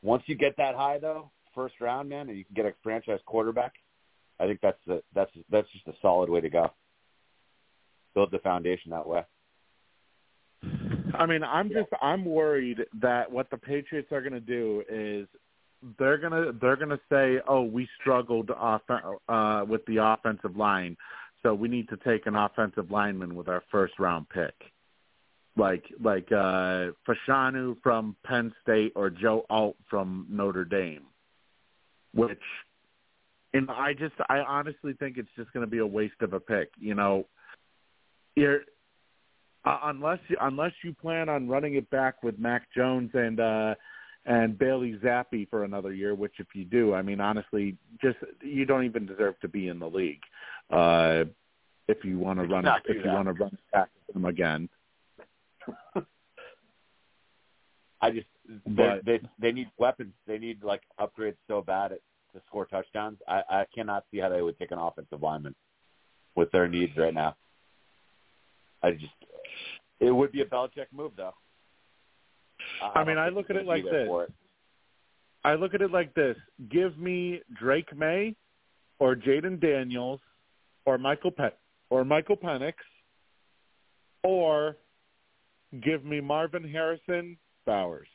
Once you get that high, though, first round, man, and you can get a franchise quarterback, I think that's the that's that's just a solid way to go. Build the foundation that way. I mean, I'm just I'm worried that what the Patriots are going to do is they're gonna they're gonna say, "Oh, we struggled off uh, with the offensive line, so we need to take an offensive lineman with our first round pick." Like like uh Fashanu from Penn State or Joe Alt from Notre Dame. Which and I just I honestly think it's just going to be a waste of a pick, you know. You're uh, unless you, unless you plan on running it back with Mac Jones and uh and Bailey Zappe for another year, which if you do, I mean honestly, just you don't even deserve to be in the league. Uh if you want to run it, if you want to run it back with them again. I just But- they they they need weapons. They need like upgrades so bad at, to score touchdowns. I I cannot see how they would take an offensive lineman with their needs right now. I just it would be a Belichick move though. I mean, I look at it like this. it. I look at it like this: give me Drake Maye, or Jayden Daniels, or Michael Pe- or Michael Penix, or give me Marvin Harrison Bowers.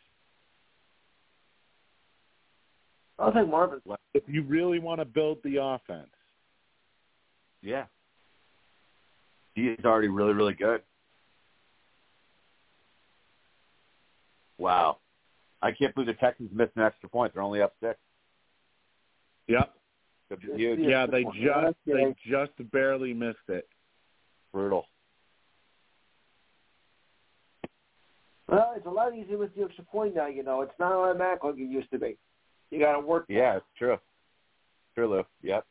I'll take Marvin. If you really want to build the offense, Yeah, he is already really really good. Wow, I can't believe the Texans missed an extra point. They're only up six. yep, Could huge. yeah, they just they just barely missed it. Brutal. Well, it's a lot easier with the extra point now. You know, it's not automatic like it used to be. You got to work. Yeah, it's true. True, Lou. Yep.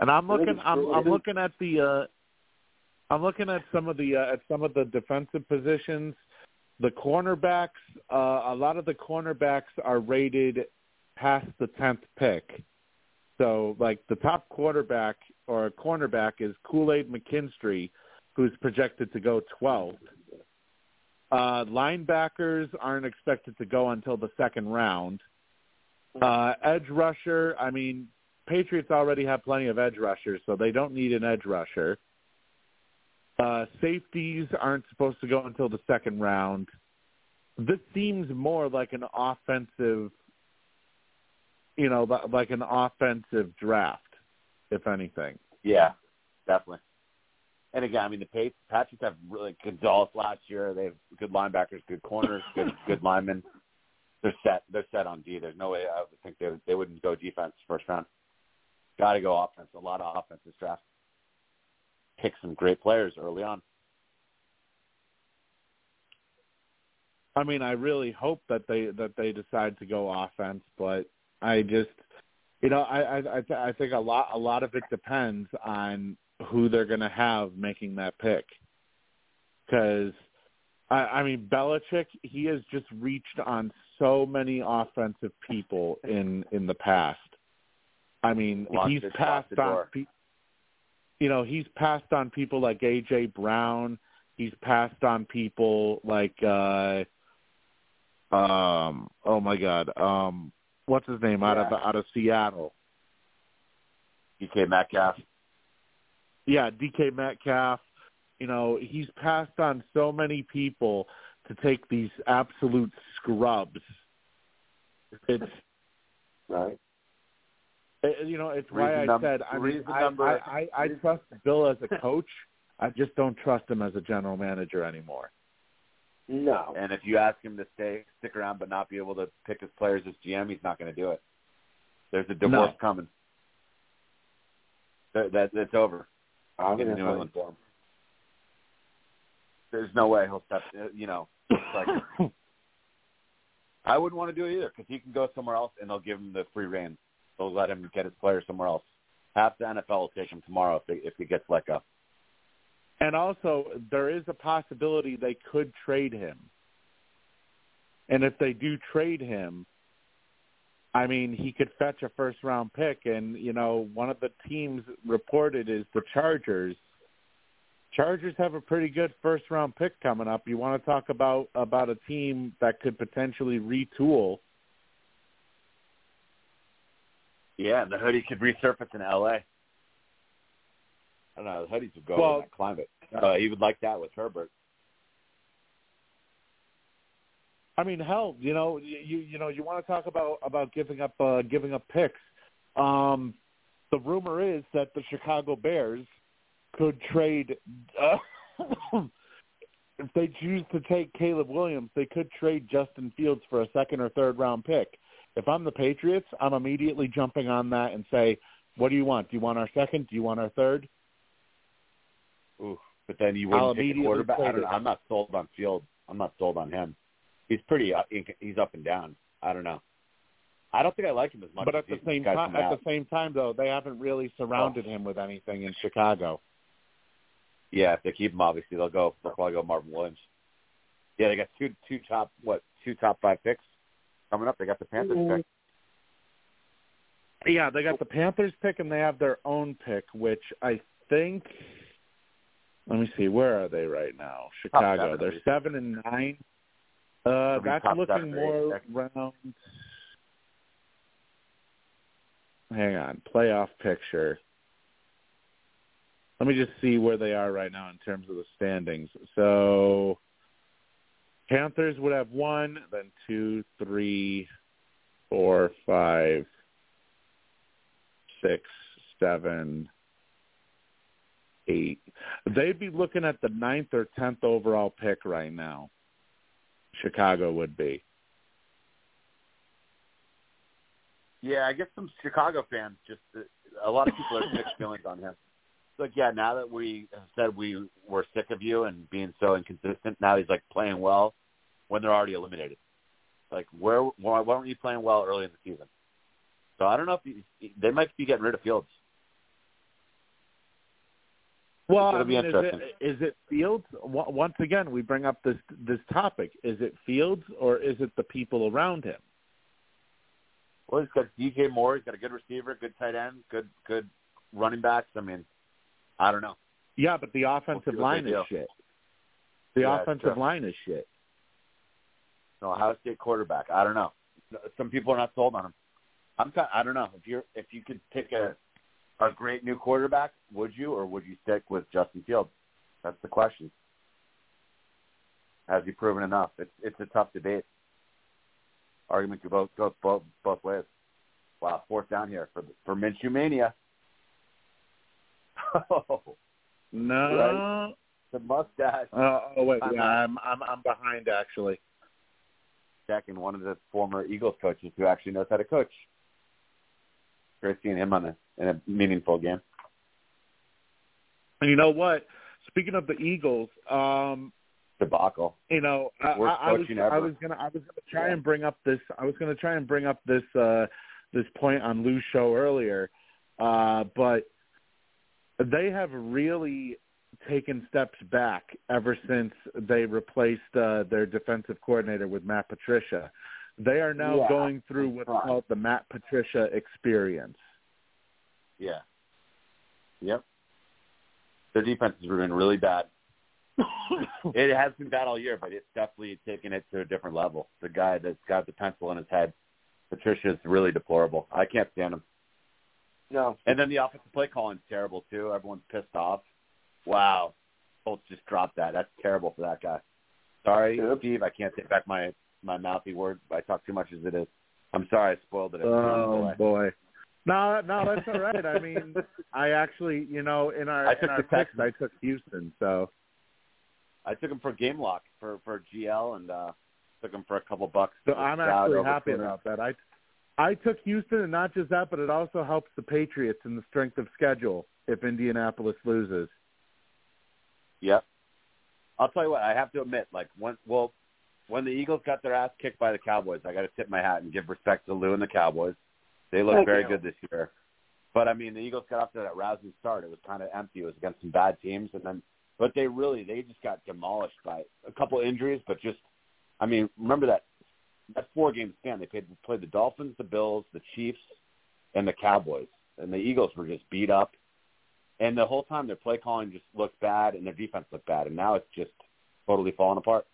And I'm looking I'm. I'm looking at the uh I'm looking at some of the uh, at some of the defensive positions. The cornerbacks, uh, a lot of the cornerbacks are rated past the tenth pick. So, like the top quarterback or cornerback is Kool Aid McKinstry, who's projected to go 12th. Uh, linebackers aren't expected to go until the second round. Uh, edge rusher, I mean, Patriots already have plenty of edge rushers, so they don't need an edge rusher. Uh, safeties aren't supposed to go until the second round. this seems more like an offensive, you know, like an offensive draft, if anything. Yeah, definitely. And again, I mean, the Patriots have really Gonzalez last year. They have good linebackers, good corners, good good linemen. They're set. They're set on D. There's no way I would think they would, they wouldn't go defense first round. Got to go offense. A lot of offense this draft. Pick some great players early on. I mean, I really hope that they that they decide to go offense, but I just, you know, I I I, I think a lot a lot of it depends on who they're going to have making that pick, because. I, I mean, Belichick. He has just reached on so many offensive people in in the past. I mean, Locked he's passed on. Pe- you know, he's passed on people like AJ Brown. He's passed on people like uh um oh my god um what's his name out of out of Seattle DK Metcalf. yeah DK Metcalf you know he's passed on so many people to take these absolute scrubs it's Right. it, you know it's why Reason I num- said I mean reason I, number- I, I I trust Bill as a coach I just don't trust him as a general manager anymore No. And if you ask him to stay, stick around, but not be able to pick his players as GM, he's not going to do it. There's a divorce No. coming. That, that it's over. I'm in New England for him. There's no way he'll step. uh, You know, it's like I wouldn't want to do it either because he can go somewhere else and they'll give him the free reign. They'll let him get his players somewhere else. Half the NFL will take him tomorrow if they, if he gets let go. And also, there is a possibility they could trade him. And if they do trade him, I mean, he could fetch a first round pick. And, you know, one of the teams reported is the Chargers. Chargers have a pretty good first round pick coming up. You want to talk about about a team that could potentially retool. Yeah, the hoodie could resurface in L.A. I don't know. The hoodies would go Well- in that climate. Uh, he would like that with Herbert. I mean, hell, you know, you you, you know, you want to talk about about giving up uh, giving up picks. Um, the rumor is that the Chicago Bears could trade uh, if they choose to take Caleb Williams. They could trade Justin Fields for a second or third round pick. If I'm the Patriots, I'm immediately jumping on that and say, "What do you want? Do you want our second? Do you want our third? Ooh, but then you I'll wouldn't pick a quarterback. I don't, it. I'm not sold on Fields. I'm not sold on him. He's pretty. Up, he's up and down. I don't know. I don't think I like him as much. But as at the same time, at out. the same time, though, they haven't really surrounded him with anything in Chicago. Yeah, if they keep him, obviously they'll go. They'll probably go Marvin Williams. Yeah, they got two two top what two top five picks coming up. They got the Panthers Mm-hmm. pick. Yeah, they got the Panthers pick and they have their own pick, which I think. Let me see, where are they right now? Chicago. seven, They're seven and nine. Uh, that's looking seven or eight, more next. round. Hang on, playoff picture. Let me just see where they are right now in terms of the standings. So, Panthers would have one, then two, three, four, five, six, seven, eight. They'd be looking at the ninth or tenth overall pick right now. Chicago would be. Yeah, I guess some Chicago fans just a lot of people have mixed feelings on him. Like, yeah, now that we have said we were sick of you and being so inconsistent, now he's like playing well when they're already eliminated. Like, where why, why weren't you playing well early in the season? So I don't know if you, they might be getting rid of Fields. Well, I mean, is it, is it Fields? Once again, we bring up this this topic. Is it Fields or is it the people around him? Well, he's got DJ Moore. He's got a good receiver, good tight end, good good running backs. I mean, I don't know. Yeah, but the offensive We'll line is shit. The Yeah, offensive line is shit. No, Ohio State quarterback. I don't know. Some people are not sold on him. I'm kind. I don't know if you're if you could pick a a great new quarterback, would you or would you stick with Justin Fields? That's the question. Has he proven enough? It's it's a tough debate. Argument could both go both both ways. Wow, fourth down here for for Minshew mania. Oh, No. Right. the mustache. Uh, oh wait, I'm yeah, not- I'm I'm I'm behind actually. Second, one of the former Eagles coaches who actually knows how to coach. Great seeing him on a in a meaningful game. And you know what? Speaking of the Eagles, um, Debacle. you know, I, I, I was I was gonna I was gonna try Yeah. and bring up this I was gonna try and bring up this uh this point on Lou's show earlier, uh, but they have really taken steps back ever since they replaced uh, their defensive coordinator with Matt Patricia. They are now Yeah. going through what's Right. called the Matt Patricia experience. Yeah. Yep. Their defense has been really bad. it has been bad all year, but it's definitely taken it to a different level. The guy that's got the pencil in his head, Patricia, is really deplorable. I can't stand him. No. And then the offensive play calling's terrible too. Everyone's pissed off. Wow. Colts just dropped that. That's terrible for that guy. Sorry, Yep. Steve. I can't take back my my mouthy word. I talk too much as it is. I'm sorry I spoiled it. Oh boy. No, no, that's all right. I mean, I actually, you know, in our I in took our the picks, Texans. I took Houston. So I took him for game lock for for GL and uh took him for a couple bucks. So I'm actually happy about that. I I took Houston, and not just that, but it also helps the Patriots in the strength of schedule if Indianapolis loses. Yep. I'll tell you what. I have to admit, like when well, when the Eagles got their ass kicked by the Cowboys, I got to tip my hat and give respect to Lou and the Cowboys. They look Thank very you. good this year. But I mean, the Eagles got off to that rousing start. It was kind of empty. It was against some bad teams, and then but they really they just got demolished by a couple injuries. But just, I mean, remember that that four game span. They played played the Dolphins, the Bills, the Chiefs, and the Cowboys, and the Eagles were just beat up. And the whole time their play calling just looked bad and their defense looked bad, and now it's just totally falling apart.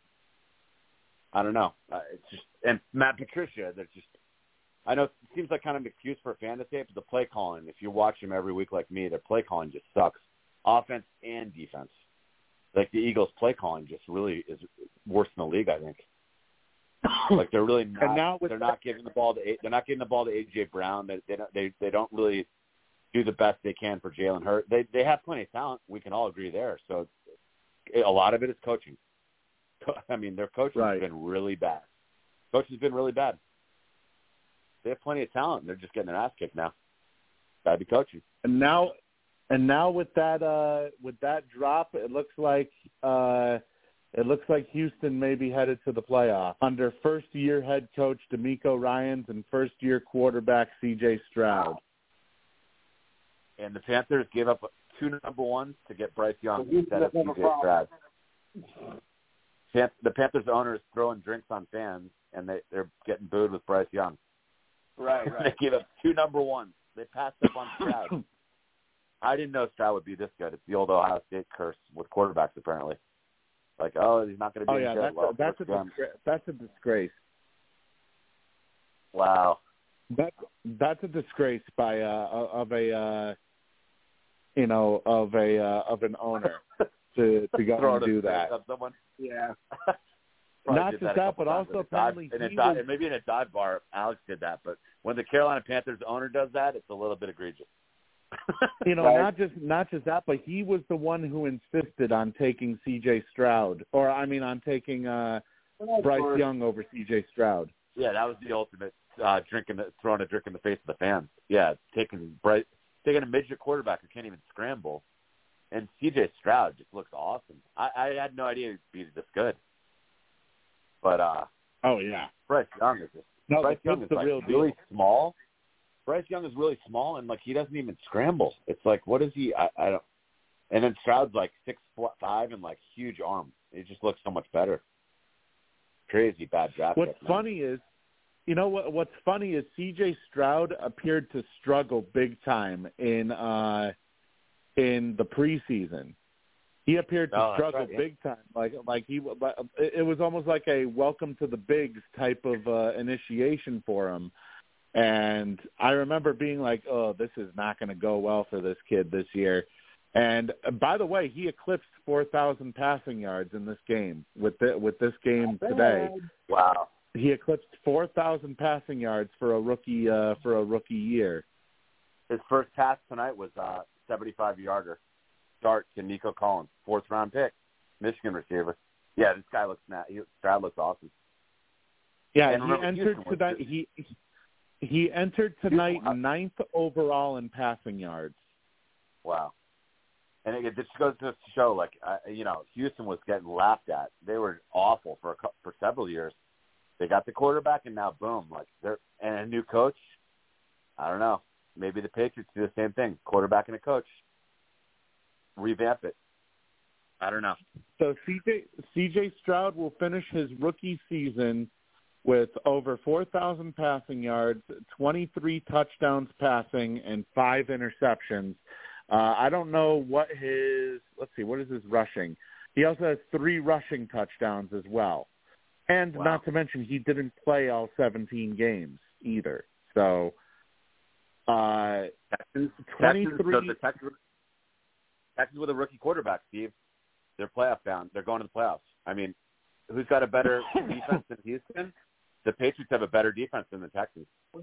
I don't know. Uh, it's just and Matt Patricia. They're just. I know it seems like kind of an excuse for a fan to say but the play calling. If you watch them every week like me, their play calling just sucks, offense and defense. Like the Eagles' play calling just really is worse in the league. I think. Like they're really not. Now they're that- not giving the ball to. They're not giving the ball to AJ Brown. They they don't, they they don't really do the best they can for Jalen Hurt. They they have plenty of talent. We can all agree there. So a lot of it is coaching. I mean, their coaching Right. has been really bad. Coaching's been really bad. They have plenty of talent. and They're just getting their ass kicked now. Gotta be coaching. And now, and now with that uh with that drop, it looks like uh it looks like Houston may be headed to the playoff under first year head coach DeMeco Ryans and first year quarterback C.J. Stroud. And the Panthers gave up two number ones to get Bryce Young Houston instead of doesn't have a CJ Stroud. The Panthers owner is throwing drinks on fans, and they they're getting booed with Bryce Young. Right, right, they gave up two number ones. They passed up on Stroud. I didn't know Stroud would be this good. It's the old Ohio State curse with quarterbacks, apparently. Like, oh, he's not going to be Oh yeah, that's well, a, that's a disgra- that's a disgrace. wow. That that's a disgrace by uh of a uh you know of a uh, of an owner to to go and do in the face that. Someone. Yeah. Not just a that, but also in a dive- in a dive, was- maybe in a dive bar. Alex did that, but when the Carolina Panthers owner does that, it's a little bit egregious. You know, Right. not just not just that, but he was the one who insisted on taking C.J. Stroud, or I mean, on taking uh Bryce Young over C.J. Stroud. Yeah, that was the ultimate uh, drinking, throwing a drink in the face of the fans. Yeah, taking Bryce, taking a midget quarterback who can't even scramble, and C.J. Stroud just looks awesome. I, I had no idea he'd be this good, but uh, Oh yeah. Bryce Young is just No, Bryce Young is the like real deal. really small. Bryce Young is really small, and like he doesn't even scramble. It's like, what is he? I, I don't. And then Stroud's like six foot five and like huge arms. It just looks so much better. Crazy bad draft. What's pick, funny is, you know what? What's funny is C.J. Stroud appeared to struggle big time in uh in the preseason. He appeared to Oh, struggle right, yeah. big time, like like he it it was almost like a welcome to the bigs type of uh, initiation for him. And I remember being like, "Oh, this is not going to go well for this kid this year." And uh, by the way, he eclipsed 4,000 passing yards in this game with the, with this game today. Wow. He eclipsed 4,000 passing yards for a rookie uh, for a rookie year. His first pass tonight was a 75 yarder. Start to Nico Collins, fourth round pick, Michigan receiver. Yeah, this guy looks na- he, Stroud looks awesome. Yeah, And he remember, entered Houston was tonight. He he entered tonight Houston- ninth overall in passing yards. Wow. And it, just goes to show, like, uh, you know, Houston was getting laughed at. They were awful for a, cou- for several years. They got the quarterback, and now boom, like they're and a new coach. I don't know. Maybe the Patriots do the same thing: quarterback and a coach. Revamp it. I don't know. So CJ CJ Stroud will finish his rookie season with over 4,000 passing yards, 23 touchdowns passing, and five interceptions. Uh, I don't know what his let's see what is his rushing. He also has three rushing touchdowns as well, and Wow. not to mention he didn't play all 17 games either. So, uh, Texans, 23 Texans, so the Texans, Texans with a rookie quarterback, Steve. They're playoff bound. They're going to the playoffs. I mean, who's got a better defense than Houston? The Patriots have a better defense than the Texans. Oh,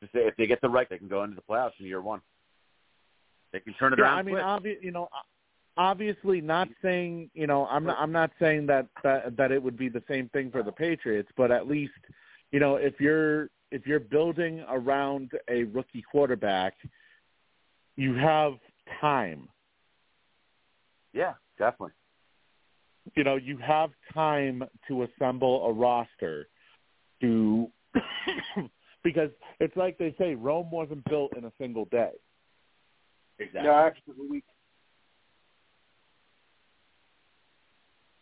Just say if they get the right, they can go into the playoffs in year one. They can turn it yeah, around. I mean, obvi- you know, obviously not saying, you know, I'm not, I'm not saying that, that that it would be the same thing for the Patriots, but at least, you know, if you're if you're building around a rookie quarterback, you have time. yeah, definitely. You know, you have time to assemble a roster to because it's like they say, Rome wasn't built in a single day. Exactly. Yeah, actually, the week.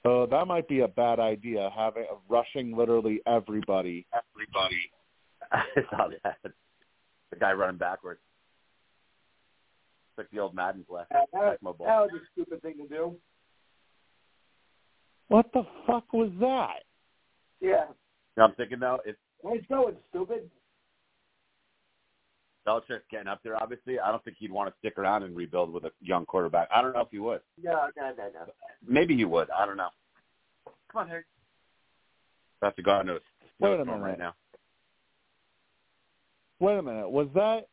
So that might be a bad idea, having rushing literally everybody. Everybody. I saw that. The guy running backwards. It's like the old Madden left. That, that, that was a stupid thing to do. What the fuck was that? Yeah. You know, I'm thinking though, it's Nice going, stupid. Belichick getting up there. Obviously, I don't think he'd want to stick around and rebuild with a young quarterback. I don't know if he would. No, no, no, no. Maybe he would. I don't know. Come on, Harry. That's the God knows. Wait a minute. right now. Wait a minute. Was that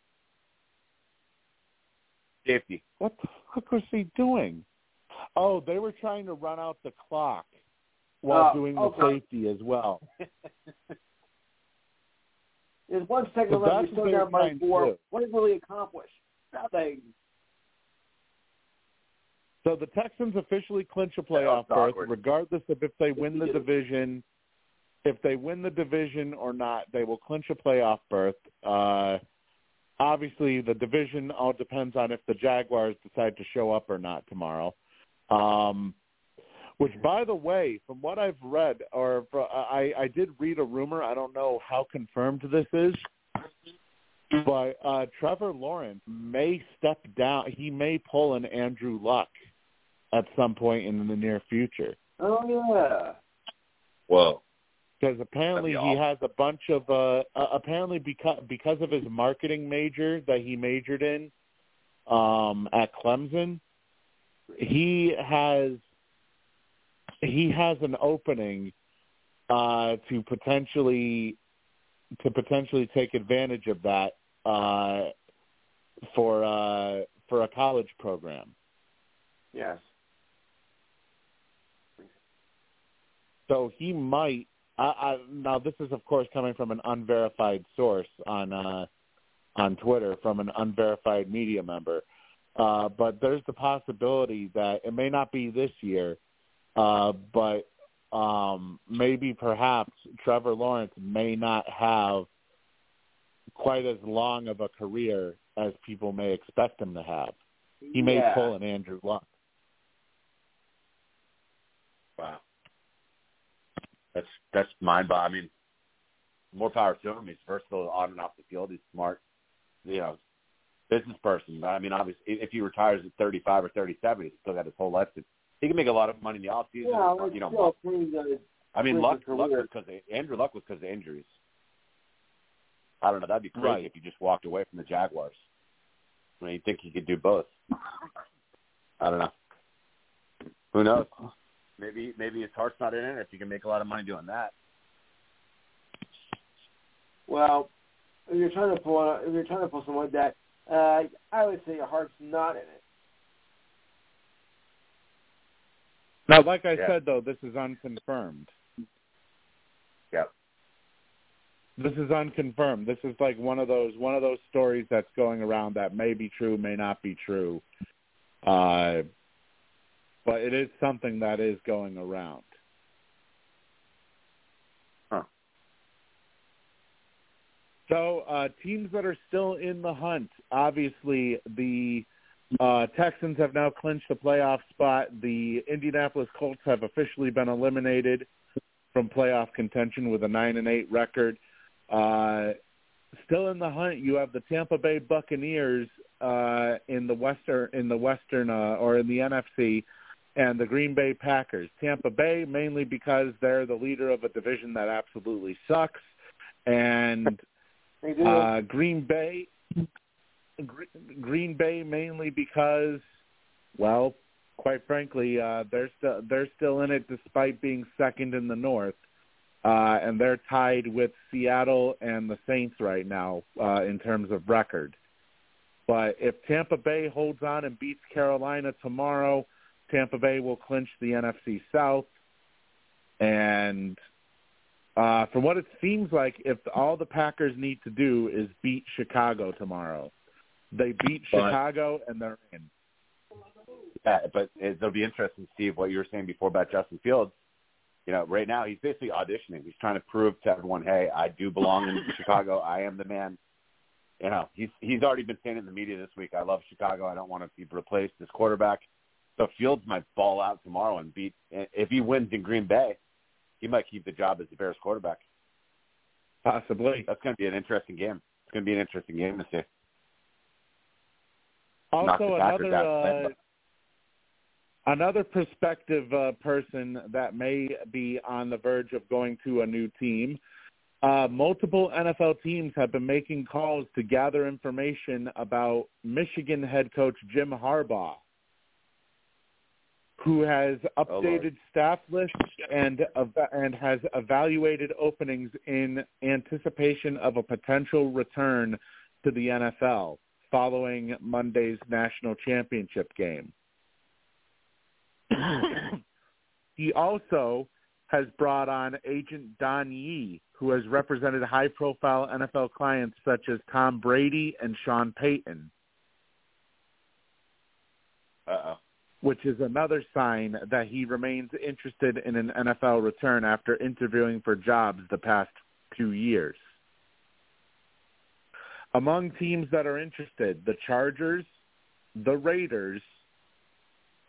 Safety. what the fuck was he doing? Oh, they were trying to run out the clock while Oh, doing the safety as well. There's one second So left. You're still what they were down by four. What did really accomplish? Nothing. So the Texans officially clinch a playoff berth, regardless of if they win the division. If they win the division or not, they will clinch a playoff berth. Uh, obviously, the division all depends on if the Jaguars decide to show up or not tomorrow. Um, which, by the way, from what I've read, or fr- I, I did read a rumor. I don't know how confirmed this is, but uh, Trevor Lawrence may step down. He may pull an Andrew Luck at some point in the near future Oh yeah. Whoa. because apparently That'd be he awful. has a bunch of uh, uh apparently because because of his marketing major that he majored in um at Clemson he has he has an opening uh to potentially to potentially take advantage of that uh for uh for a college program Yes. So he might. I, I, now, this is of course coming from an unverified source on uh, on Twitter from an unverified media member. Uh, but there's the possibility that it may not be this year, uh, but um, maybe perhaps Trevor Lawrence may not have quite as long of a career as people may expect him to have. He may yeah. pull an Andrew Luck. Wow. That's that's mind boggling. I mean, more power to him. He's versatile on and off the field. He's smart. You know, business person. I mean, obviously, if he retires at 35 or 37, he's still got his whole life. To, he can make a lot of money in the off season. Yeah, it's you know, still pretty good. I mean, Luck, Luck was because Andrew Luck was because of injuries. I don't know. That'd be crazy Right. if he just walked away from the Jaguars. I mean, you think he could do both? I don't know. Who knows? Maybe maybe his heart's not in it. If you can make a lot of money doing that. Well, if you're trying to pull if you're trying to pull something like that, uh, I would say your heart's not in it. Now, like I Yeah. said, though, this is unconfirmed. Yep. This is unconfirmed. This is like one of those one of those stories that's going around that may be true, may not be true. Uh, but it is something that is going around. Huh. So uh, teams that are still in the hunt, obviously the uh, Texans have now clinched the playoff spot. The Indianapolis Colts have officially been eliminated from playoff contention with a nine and eight record. Uh, still in the hunt, you have the Tampa Bay Buccaneers uh, in the western in the western uh, or in the NFC, and the Green Bay Packers. Tampa Bay mainly because they're the leader of a division that absolutely sucks, and uh, Green Bay, Green Bay mainly because, well, quite frankly, uh, they're still they're still in it despite being second in the North, uh, and they're tied with Seattle and the Saints right now uh, in terms of record. But if Tampa Bay holds on and beats Carolina tomorrow, Tampa Bay will clinch the NFC South, and uh, from what it seems like, if all the Packers need to do is beat Chicago tomorrow, they beat But- Chicago and they're in. Yeah, but it'll be interesting, to Steve, what you were saying before about Justin Fields. You know, right now he's basically auditioning. He's trying to prove to everyone, hey, I do belong in Chicago. I am the man. You know, he's he's already been saying in the media this week. I love Chicago. I don't want to be replaced as quarterback. So Fields might ball out tomorrow and beat. If he wins in Green Bay, he might keep the job as the Bears quarterback. Possibly. That's going to be an interesting game. It's going to be an interesting game to see. Also, another uh, another prospective uh, person that may be on the verge of going to a new team. Uh, multiple NFL teams have been making calls to gather information about Michigan head coach Jim Harbaugh, who has Oh, updated staff lists and and has evaluated openings in anticipation of a potential return to the NFL following Monday's national championship game. he also has brought on agent Don Yee, who has represented high-profile NFL clients such as Tom Brady and Sean Payton, Uh-oh. which is another sign that he remains interested in an NFL return after interviewing for jobs the past two years. Among teams that are interested, the Chargers, the Raiders,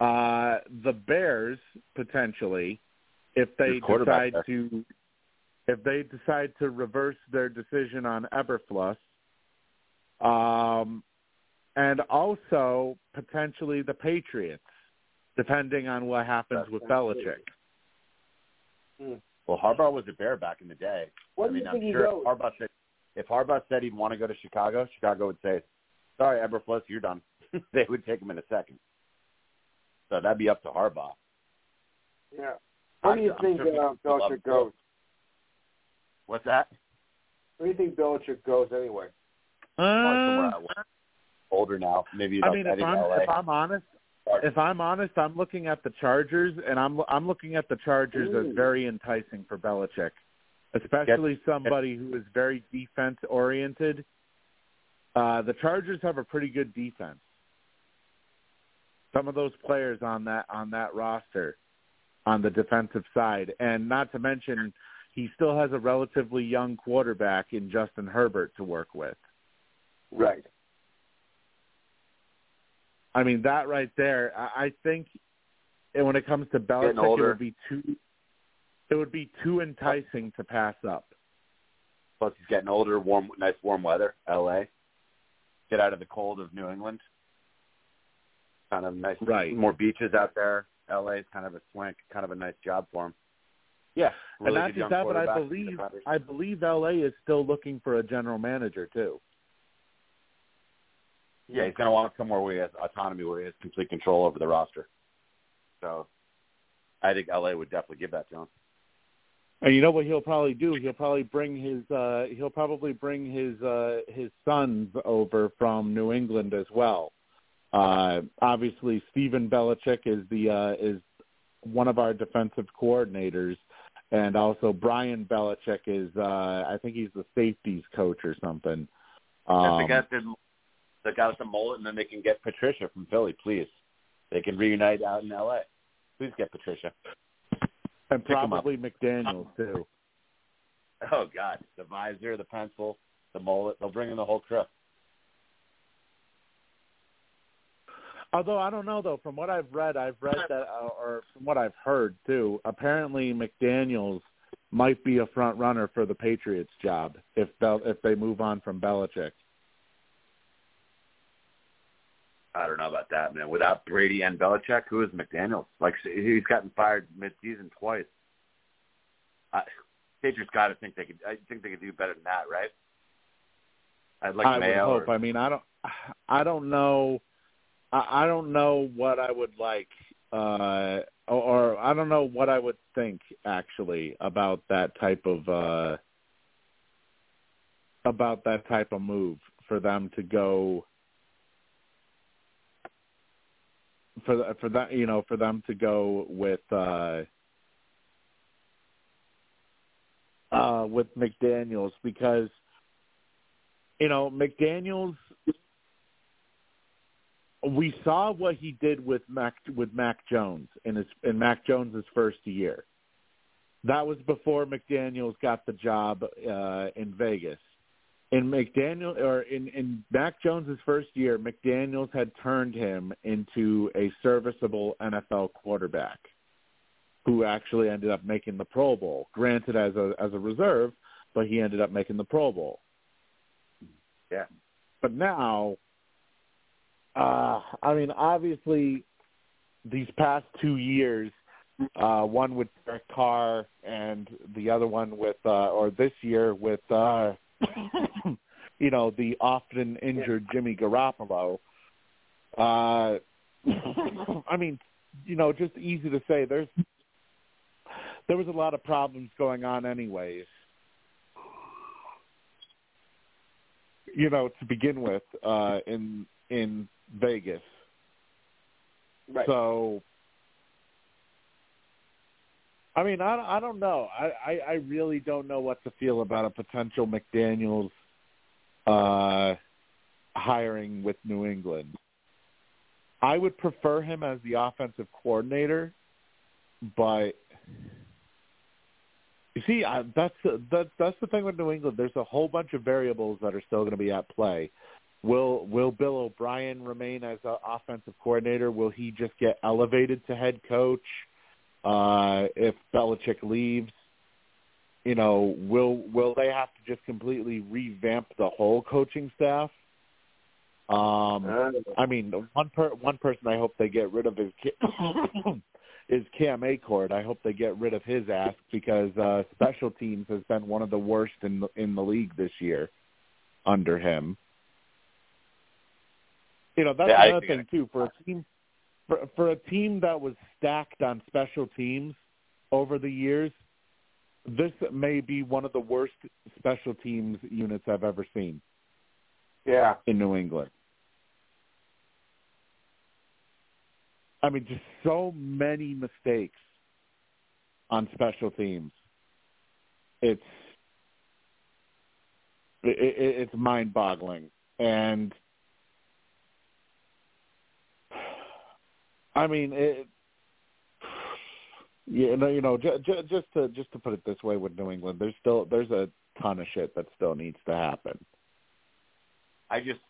uh, the Bears potentially, if they Good quarterback decide to if they decide to reverse their decision on Eberflus, um, and also potentially the Patriots, depending on what happens with Belichick. Well, Harbaugh was a Bear back in the day. What I do mean, you I'm think he sure Harbaugh said if Harbaugh said he'd want to go to Chicago, Chicago would say, "Sorry, Eberflus, you're done." they would take him in a second. So that'd be up to Harbaugh. Yeah. Where do you I'm think sure uh, people love Belichick him. goes? What's that? Where do you think Belichick goes anyway? Uh, older now. Maybe I like mean, if I'm LA. if I'm honest, if I'm honest, I'm looking at the Chargers, and I'm I'm looking at the Chargers as very enticing for Belichick, especially somebody who is very defense oriented. Uh, the Chargers have a pretty good defense. Some of those players on that on that roster, on the defensive side, and not to mention, he still has a relatively young quarterback in Justin Herbert to work with. Right. I mean, that right there, I, I think and when it comes to Belichick, it would be too it would be too enticing to pass up. Plus, he's getting older. Warm, nice warm weather. L.A. Get out of the cold of New England. Kind of nice. Right. More beaches out there. L.A. is kind of a swank. Kind of a nice job for him. Yeah. Really and not just that, but I believe I believe LA is still looking for a general manager too. Yeah, he's going to want somewhere where he has autonomy, where he has complete control over the roster. So, I think LA would definitely give that to him. And you know what he'll probably do? He'll probably bring his uh he'll probably bring his uh his sons over from New England as well. Uh obviously Stephen Belichick is the uh is one of our defensive coordinators and also Brian Belichick is uh I think he's the safeties coach or something. Um, the guy the guy with the mullet, and then they can get Patricia from Philly, please. They can reunite out in LA. Please get Patricia. And pick 'em up. probably McDaniels too. Oh God, the visor, the pencil, the mullet. They'll bring in the whole crew. Although I don't know though, from what I've read, I've read that, uh, or from what I've heard too, apparently McDaniels might be a front runner for the Patriots job if Bel- if they move on from Belichick. I don't know about that, man. Without Brady and Belichick, who is McDaniels? Like he's gotten fired mid-season twice. I, Patriots got to think they could. I think they could do better than that, right? I'd like I Mayo. would hope. or- I mean, I don't, I don't know, I, I don't know what I would like, uh, or, or I don't know what I would think actually about that type of, uh, about that type of move for them to go. For for that you know for them to go with uh uh with McDaniels because you know, McDaniels. We saw what he did with Mac with Mac Jones in his in Mac Jones's first year. That was before McDaniels got the job uh, in Vegas. In McDaniel or in in Mac Jones's first year, McDaniels had turned him into a serviceable NFL quarterback, who actually ended up making the Pro Bowl. Granted, as a as a reserve, but he ended up making the Pro Bowl. Yeah. But now, uh, I mean, obviously, these past two years, uh, one with Derek Carr and the other one with, uh, or this year with, uh, you know, the often injured Jimmy Garoppolo. Uh, I mean, you know, just easy to say. There's there was a lot of problems going on, anyways. you know, to begin with, uh, in in Vegas. Right. So, I mean, I I don't know. I, I I really don't know what to feel about a potential McDaniels uh, hiring with New England. I would prefer him as the offensive coordinator, but you see, I, that's that, that's the thing with New England. There's a whole bunch of variables that are still going to be at play. Will Will Bill O'Brien remain as an offensive coordinator? Will he just get elevated to head coach uh, if Belichick leaves? You know, will will they have to just completely revamp the whole coaching staff? Um, I mean, one per, one person I hope they get rid of is is Cam Achord. I hope they get rid of his ass because uh, special teams has been one of the worst in the, in the league this year under him. You know that's Yeah, another thing too for a team for for a team that was stacked on special teams over the years. This may be one of the worst special teams units I've ever seen Yeah. in New England. I mean, just so many mistakes on special teams. It's it, it, it's mind-boggling, and I mean, it, you know, you know, just, to just to put it this way, with New England, there's still there's a ton of shit that still needs to happen. I just,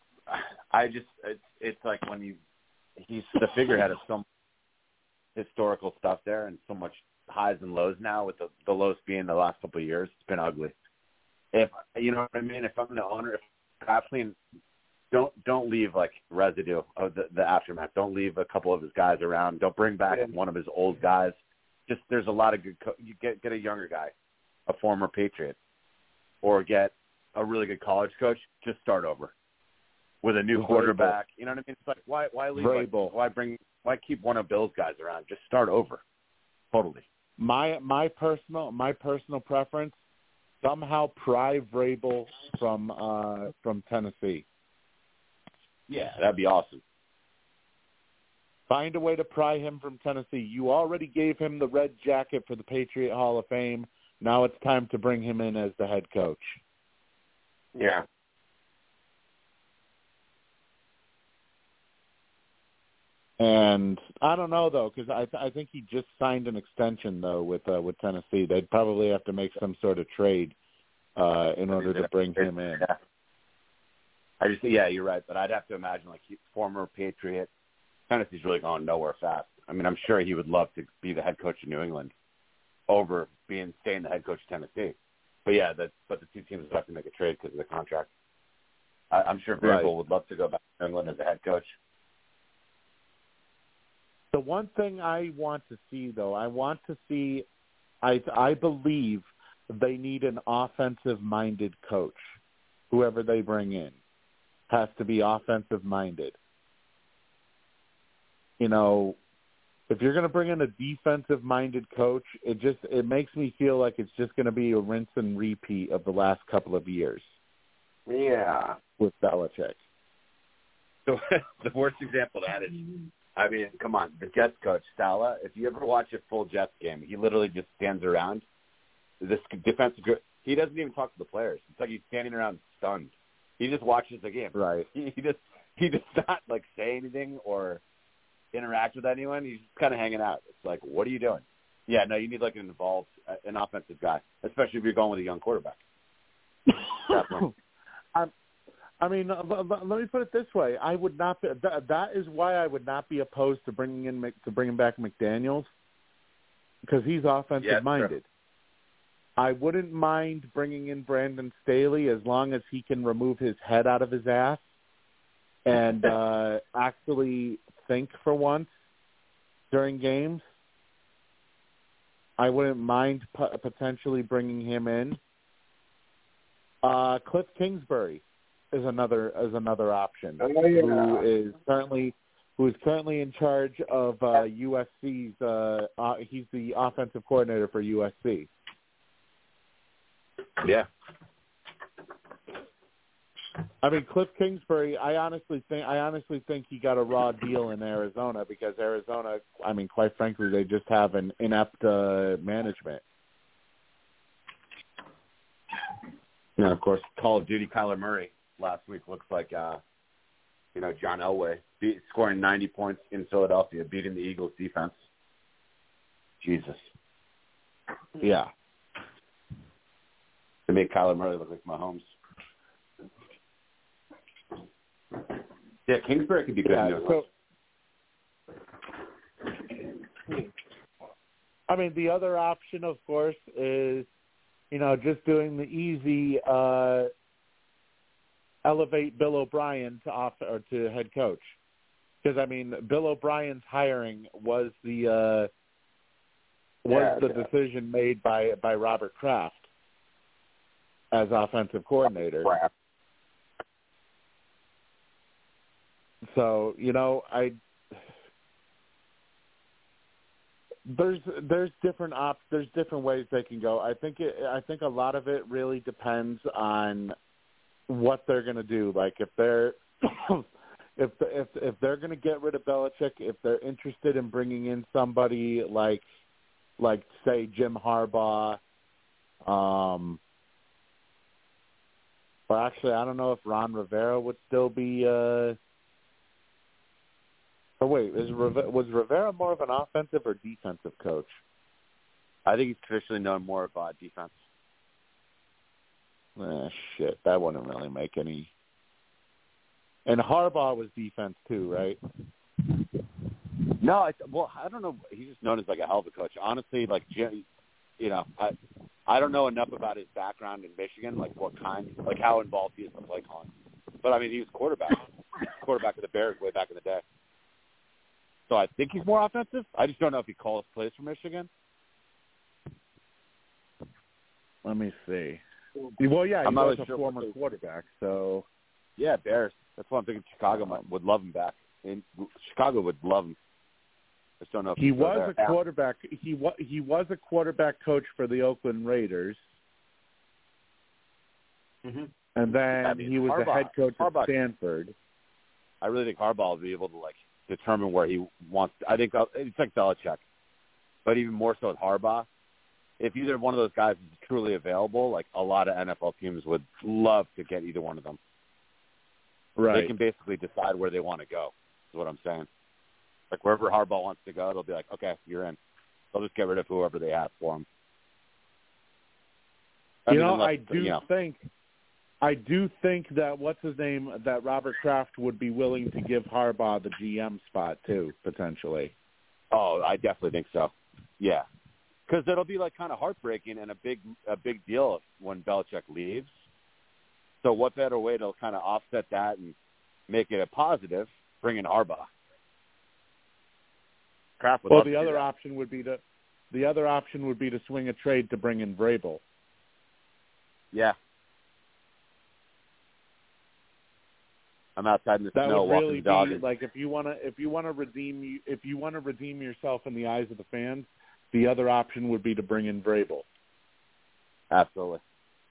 I just, it's, it's like when you, he's the figurehead of some historical stuff there, and so much highs and lows now. With the the lows being the last couple of years, it's been ugly. If you know what I mean, if I'm the owner, if Kathleen, don't don't leave like residue of the the aftermath. Don't leave a couple of his guys around. Don't bring back Yeah. one of his old guys. Just there's a lot of good. Co- you get get a younger guy, a former Patriot, or get a really good college coach. Just start over with a new quarterback. You know what I mean? It's like why why leave? Like, why bring? Why keep one of Bill's guys around? Just start over. Totally. My my personal my personal preference somehow pry Vrabel from uh from Tennessee. Yeah, that'd be awesome. Find a way to pry him from Tennessee. You already gave him the red jacket for the Patriot Hall of Fame. Now it's time to bring him in as the head coach. Yeah. And I don't know though, because I th- I think he just signed an extension though with uh, with Tennessee. They'd probably have to make some sort of trade uh, in order to bring him in. I just yeah, you're right, but I'd have to imagine like he, former Patriot, Tennessee's really going nowhere fast. I mean, I'm sure he would love to be the head coach of New England over being staying the head coach of Tennessee. But yeah, that but the two teams would have to make a trade because of the contract. I, I'm sure Vrabel Right. would love to go back to England as a head coach. The one thing I want to see, though, I want to see. I I believe they need an offensive-minded coach. Whoever they bring in has to be offensive-minded. You know, if you're going to bring in a defensive-minded coach, it just it makes me feel like it's just going to be a rinse and repeat of the last couple of years Yeah. with Belichick. So the worst example of that is, I mean, come on, the Jets coach Saleh. If you ever watch a full Jets game, he literally just stands around. This defensive, he doesn't even talk to the players. It's like he's standing around stunned. He just watches the game. Right. He, he just he does not like say anything or interact with anyone. He's just kind of hanging out. It's like, what are you doing? Yeah, no, you need like an involved, uh, an offensive guy, especially if you're going with a young quarterback. I mean, uh, let me put it this way: I would not. Be, th- that is why I would not be opposed to bringing in to bringing back McDaniels because he's offensive minded. I wouldn't mind bringing in Brandon Staley as long as he can remove his head out of his ass and uh, actually think for once during games. I wouldn't mind p- potentially bringing him in. Uh, Cliff Kingsbury is another is another option. Who is currently who is currently in charge of uh, USC's? Uh, uh, he's the offensive coordinator for USC. Yeah. I mean, Cliff Kingsbury. I honestly think I honestly think he got a raw deal in Arizona because Arizona. I mean, quite frankly, they just have an inept uh, management. You know, of course, Call of Duty Kyler Murray last week looks like, uh, you know, John Elway beat, scoring 90 points in Philadelphia, beating the Eagles defense. Jesus. Yeah. They made Kyler Murray look like Mahomes. Yeah, Kingsbury could be good Yeah, in so I mean, the other option, of course, is you know just doing the easy uh, elevate Bill O'Brien to off or to head coach because I mean Bill O'Brien's hiring was the uh, was Yeah, the yeah. decision made by by Robert Kraft as offensive coordinator. So you know, I there's there's different op there's different ways they can go. I think it, I think a lot of it really depends on what they're going to do. Like if they're if if if they're going to get rid of Belichick, if they're interested in bringing in somebody like like say Jim Harbaugh, um, or actually I don't know if Ron Rivera would still be. uh Oh wait, is Rive- was Rivera more of an offensive or defensive coach? I think he's traditionally known more about defense. Eh, shit, that wouldn't really make any. And Harbaugh was defense too, right? No, I, well, I don't know. He's just known as like a hell of a coach. Honestly, like Jim, you know, I I don't know enough about his background in Michigan, like what kind, like how involved he is in play calling. But I mean, he was quarterback, quarterback of the Bears way back in the day. So I think he's more offensive. I just don't know if he calls plays for Michigan. Let me see. Well, yeah, he I'm was really a sure former quarterback, so Yeah, Bears. That's why I'm thinking Chicago might, would love him back. And Chicago would love him. I don't know He was a quarterback. He was he was a quarterback coach for the Oakland Raiders, Mm-hmm. and then I mean, he was the head coach Harbaugh- at Stanford. I really think Harbaugh will be able to like determine where he wants. I think uh, it's like Belichick, but even more so with Harbaugh. If either one of those guys is truly available, like a lot of NFL teams would love to get either one of them. Right. They can basically decide where they want to go. Is what I'm saying. Like wherever Harbaugh wants to go, they'll be like, okay, you're in. They'll just get rid of whoever they have for him. you mean, know, unless, I do you know, think, I do think that what's his name, that Robert Kraft would be willing to give Harbaugh the GM spot too, potentially. Oh, I definitely think so. Yeah, because it'll be like kind of heartbreaking and a big a big deal when Belichick leaves. So what better way to kind of offset that and make it a positive? Bring in Harbaugh. Kraft would Well, the other option would be to, the other option would be to swing a trade to bring in Vrabel. Yeah. I'm outside in the That snow would walking really the dog. be and- like if you want to if you want to redeem you if you want to redeem yourself in the eyes of the fans, the other option would be to bring in Vrabel. Absolutely.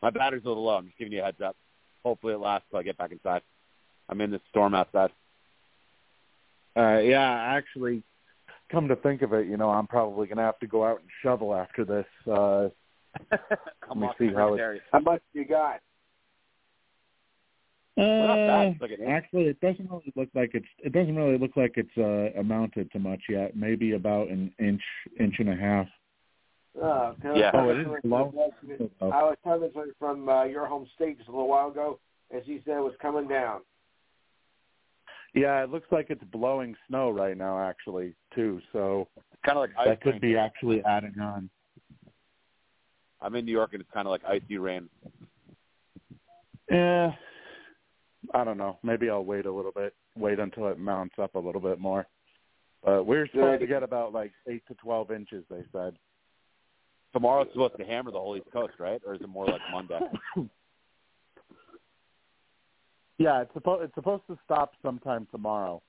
My battery's a little low. I'm just giving you a heads up. Hopefully it lasts till I get back inside. I'm in this storm outside. Uh, yeah, actually, come to think of it, you know, I'm probably gonna have to go out and shovel after this. Uh, Come me on, see how it- How much you got? Well, not bad. Uh, It's like an actually, it doesn't really look like it's it doesn't really look like it's uh, amounted to much yet. Maybe about an inch inch and a half. Uh, Yeah. Oh, it is low. I was telling somebody from uh, your home state just a little while ago, as he said it was coming down. Yeah, it looks like it's blowing snow right now, actually, too. So kind of like ice that could rain. be actually adding on. I'm in New York and it's kind of like icy rain. Yeah, I don't know. Maybe I'll wait a little bit. Wait until it mounts up a little bit more. But we're supposed to get about like eight to twelve inches. They said. Tomorrow's supposed to hammer the whole East Coast, right? Or is it more like Monday? Yeah, it's supposed it's supposed to stop sometime tomorrow.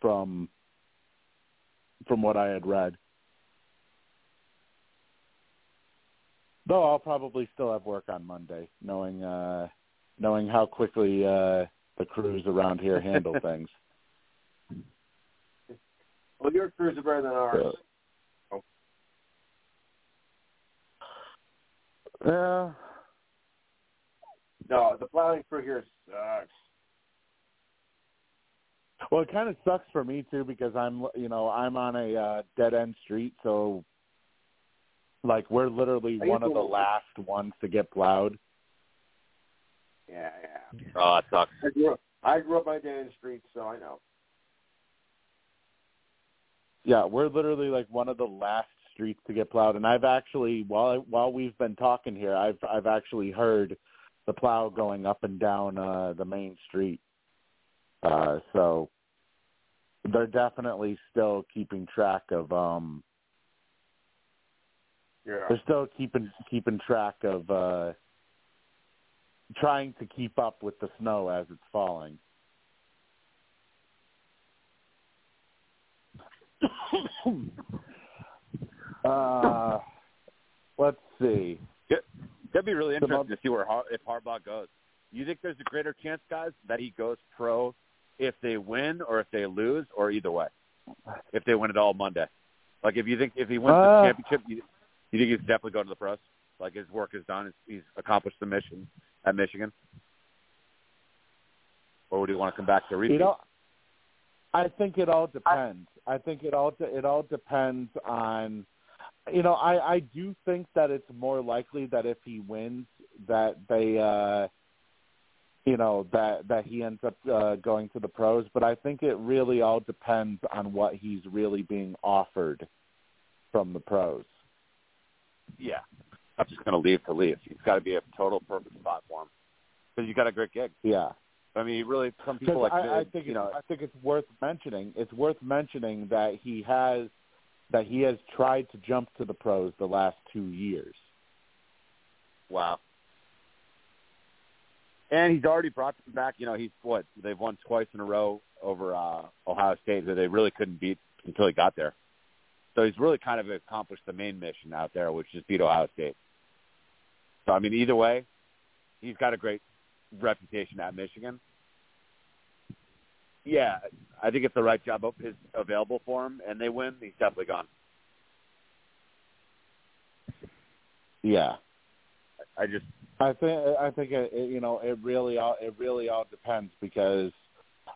From from what I had read. Though I'll probably still have work on Monday, knowing uh knowing how quickly uh the crews around here handle things. Well, your crews are better than ours. Yeah. No, the plowing crew here sucks. Well, it kind of sucks for me too because I'm, you know, I'm on a uh, dead end street, so like we're literally Are one of the last ones to get plowed. Yeah, yeah. oh, it sucks. I grew up, I grew up on Dan Street, so I know. Yeah, we're literally like one of the last streets to get plowed, and I've actually while while we've been talking here, I've I've actually heard the plow going up and down uh, the main street. Uh, so they're definitely still keeping track of um Yeah. they're still keeping keeping track of uh trying to keep up with the snow as it's falling. uh let's see. That'd be really interesting to see where Har- if Harbaugh goes. You think there's a greater chance, guys, that he goes pro if they win or if they lose, or either way? If they win it all Monday, like if you think if he wins Uh, the championship, you, you think he's definitely going to the pros? Like his work is done, he's, he's accomplished the mission at Michigan, or would he want to come back to repeat? You know, I think it all depends. I think it all it all depends on. You know, I I do think that it's more likely that if he wins, that they, uh you know, that that he ends up uh, going to the pros. But I think it really all depends on what he's really being offered from the pros. yeah, I'm just going to leave to leave. He's got to be a total perfect spot for him because you got a great gig. Yeah. I mean, really, some people like I, I think you know. I think it's worth mentioning. It's worth mentioning that he has that he has tried to jump to the pros the last two years. Wow. and he's already brought them back. You know, he's what they've won twice in a row over uh, Ohio State that they really couldn't beat until he got there. So he's really kind of accomplished the main mission out there, which is beat Ohio State. So I mean, either way, he's got a great reputation at Michigan. Yeah, I think if the right job is available for him and they win, he's definitely gone. Yeah, I just I think I think it, it, you know it really all it really all depends because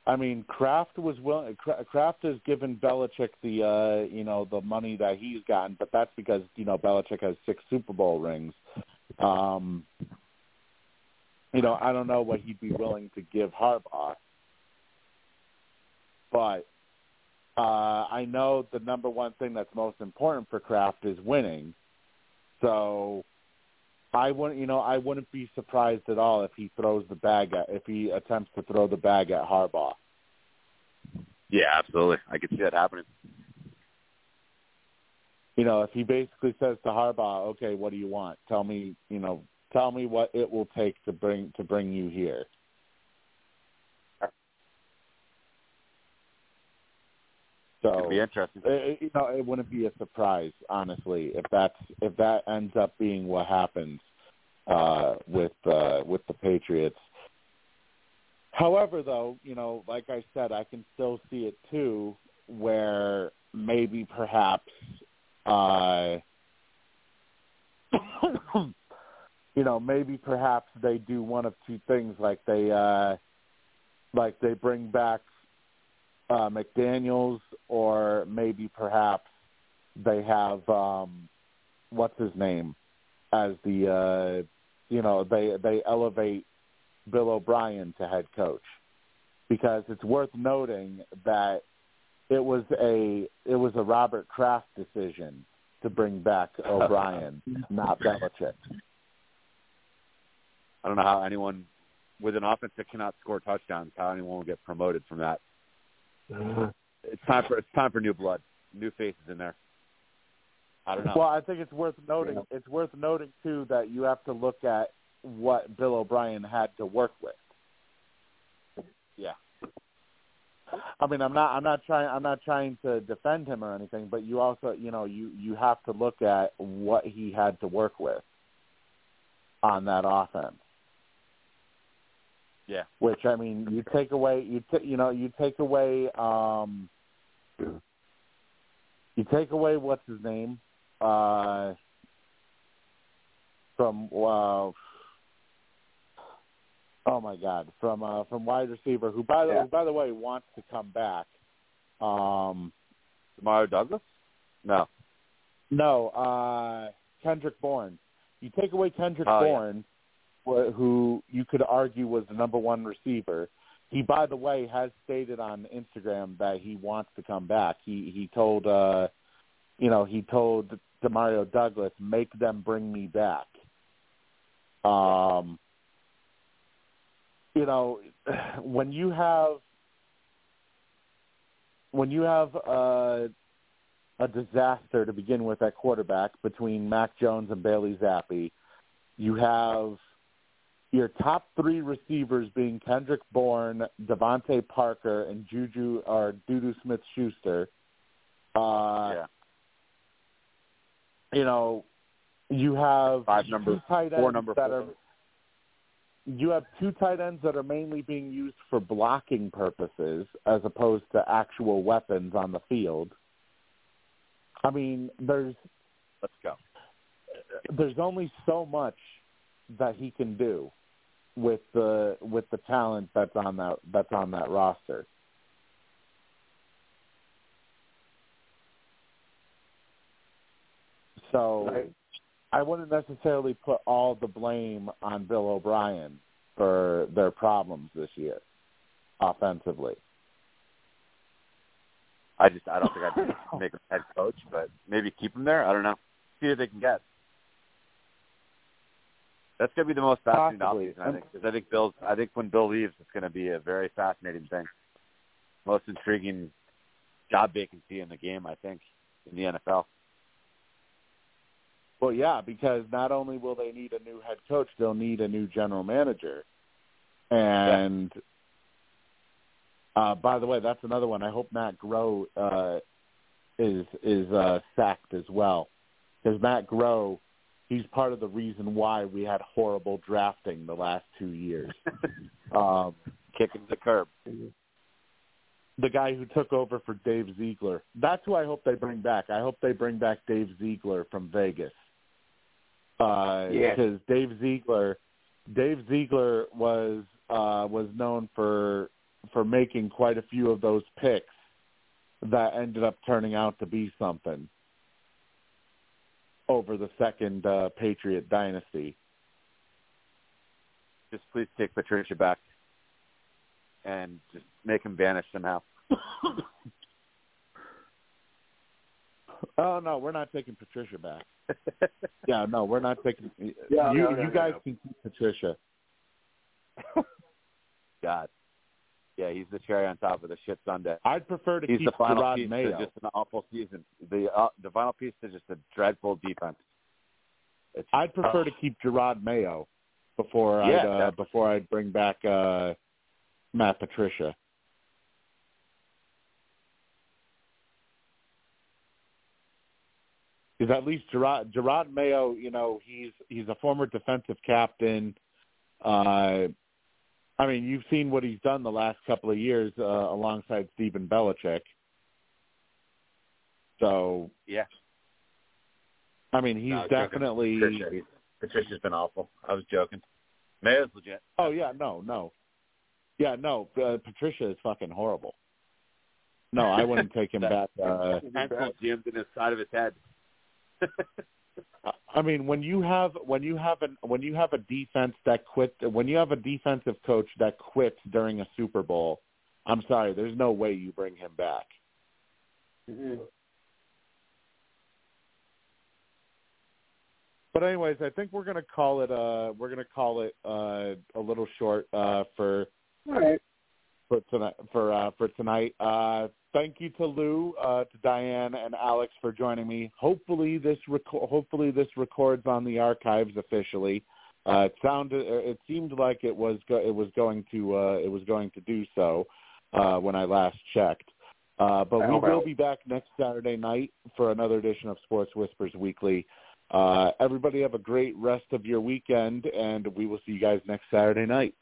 I mean Kraft was willing Kraft has given Belichick the uh you know the money that he's gotten but that's because you know Belichick has six Super Bowl rings. Um you know I don't know what he'd be willing to give Harbaugh but uh I know the number one thing that's most important for Kraft is winning so I wouldn't, you know, I wouldn't be surprised at all if he throws the bag at if he attempts to throw the bag at Harbaugh. Yeah, absolutely. I could see that happening. You know, if he basically says to Harbaugh, "Okay, what do you want? Tell me, you know, tell me what it will take to bring to bring you here." So It'd be interesting. It, you know, it wouldn't be a surprise, honestly, if that's if that ends up being what happens uh, with uh, with the Patriots. However, though, you know, like I said, I can still see it too, where maybe perhaps, uh, you know, maybe perhaps they do one of two things, like they, uh, like they bring back uh, McDaniels, or maybe perhaps they have um, what's his name as the uh, you know they they elevate Bill O'Brien to head coach because it's worth noting that it was a it was a Robert Kraft decision to bring back O'Brien, not Belichick. I don't know how anyone with an offense that cannot score touchdowns, how anyone will get promoted from that. Uh, it's time for it's time for new blood, new faces in there. I don't know. Well, I think it's worth noting. Yeah. It's worth noting too that you have to look at what Bill O'Brien had to work with. Yeah. I mean, I'm not. I'm not trying. I'm not trying to defend him or anything, but you also, you know, you you have to look at what he had to work with on that offense. Yeah. Which I mean, you take away you t- you know you take away um you take away what's his name uh from uh oh my god from uh from wide receiver who by the yeah. by the way wants to come back um Mario Douglas no no uh Kendrick Bourne you take away Kendrick oh, Bourne who you could argue was the number one receiver. He, by the way, has stated on Instagram that he wants to come back. He he told, uh, you know, he told Demario Douglas, "Make them bring me back." Um, you know, when you have when you have a, a disaster to begin with at quarterback between Mac Jones and Bailey Zappe, you have your top three receivers being Kendrick Bourne, DeVante Parker, and Juju or Dudu Smith Schuster. Uh, yeah. You know, you have five number tight ends four number that four. are. You have two tight ends that are mainly being used for blocking purposes as opposed to actual weapons on the field. I mean, there's let's go. There's only so much that he can do with the with the talent that's on that that's on that roster. So right. I wouldn't necessarily put all the blame on Bill O'Brien for their problems this year offensively. I just I don't think I'd make him head coach, but maybe keep him there. I don't know. See what they can get. That's going to be the most fascinating Possibly. offseason, I think, because I think Bill's. I think when Bill leaves, it's going to be a very fascinating thing. Most intriguing job vacancy in the game, I think, in the NFL. Well, yeah, because not only will they need a new head coach, they'll need a new general manager. And uh, by the way, that's another one. I hope Matt Groh uh, is is uh, sacked as well, because Matt Groh, he's part of the reason why we had horrible drafting the last two years. um, Kicking the curb. the guy who took over for Dave Ziegler. That's who I hope they bring back. I hope they bring back Dave Ziegler from Vegas. Uh Yeah. because Dave Ziegler Dave Ziegler was uh was known for for making quite a few of those picks that ended up turning out to be something over the second uh Patriot dynasty. Just please take Patricia back and just make him vanish somehow. Oh no, we're not taking Patricia back. Yeah, no, we're not taking. Yeah, you no, no, you guys no. can keep Patricia. God. Yeah, he's the cherry on top of the shit sundae. I'd prefer to He's keep the final Gerard piece Mayo. to just an awful season. The uh, the final piece to just a dreadful defense. It's, I'd prefer to keep Gerard Mayo before Yeah, I'd uh, before I'd bring back uh, Matt Patricia. Because at least Gerard, Gerard Mayo, you know, he's he's a former defensive captain. Uh, I mean, you've seen what he's done the last couple of years uh, alongside Stephen Belichick. So, yeah. I mean, he's No, I was joking. definitely. Patricia. He's, Patricia's been awful. I was joking. Mayo's legit. Oh yeah, no, no, yeah, no. Uh, Patricia is fucking horrible. No, I wouldn't take him back. Uh, Pencil jammed in his side of his head. I mean, when you have when you have an when you have a defense that quit when you have a defensive coach that quits during a Super Bowl, I'm sorry, there's no way you bring him back. Mhm. But anyways, I think we're gonna call it uh we're gonna call it uh a little short uh for All right. For tonight for uh for tonight. Uh thank you to Lou, uh to Diane and Alex for joining me. Hopefully this reco- hopefully this records on the archives officially. Uh it sounded it seemed like it was go- it was going to uh it was going to do so uh when I last checked. Uh but we will be back next Saturday night for another edition of Sports Whispers Weekly. Uh everybody have a great rest of your weekend and we will see you guys next Saturday night.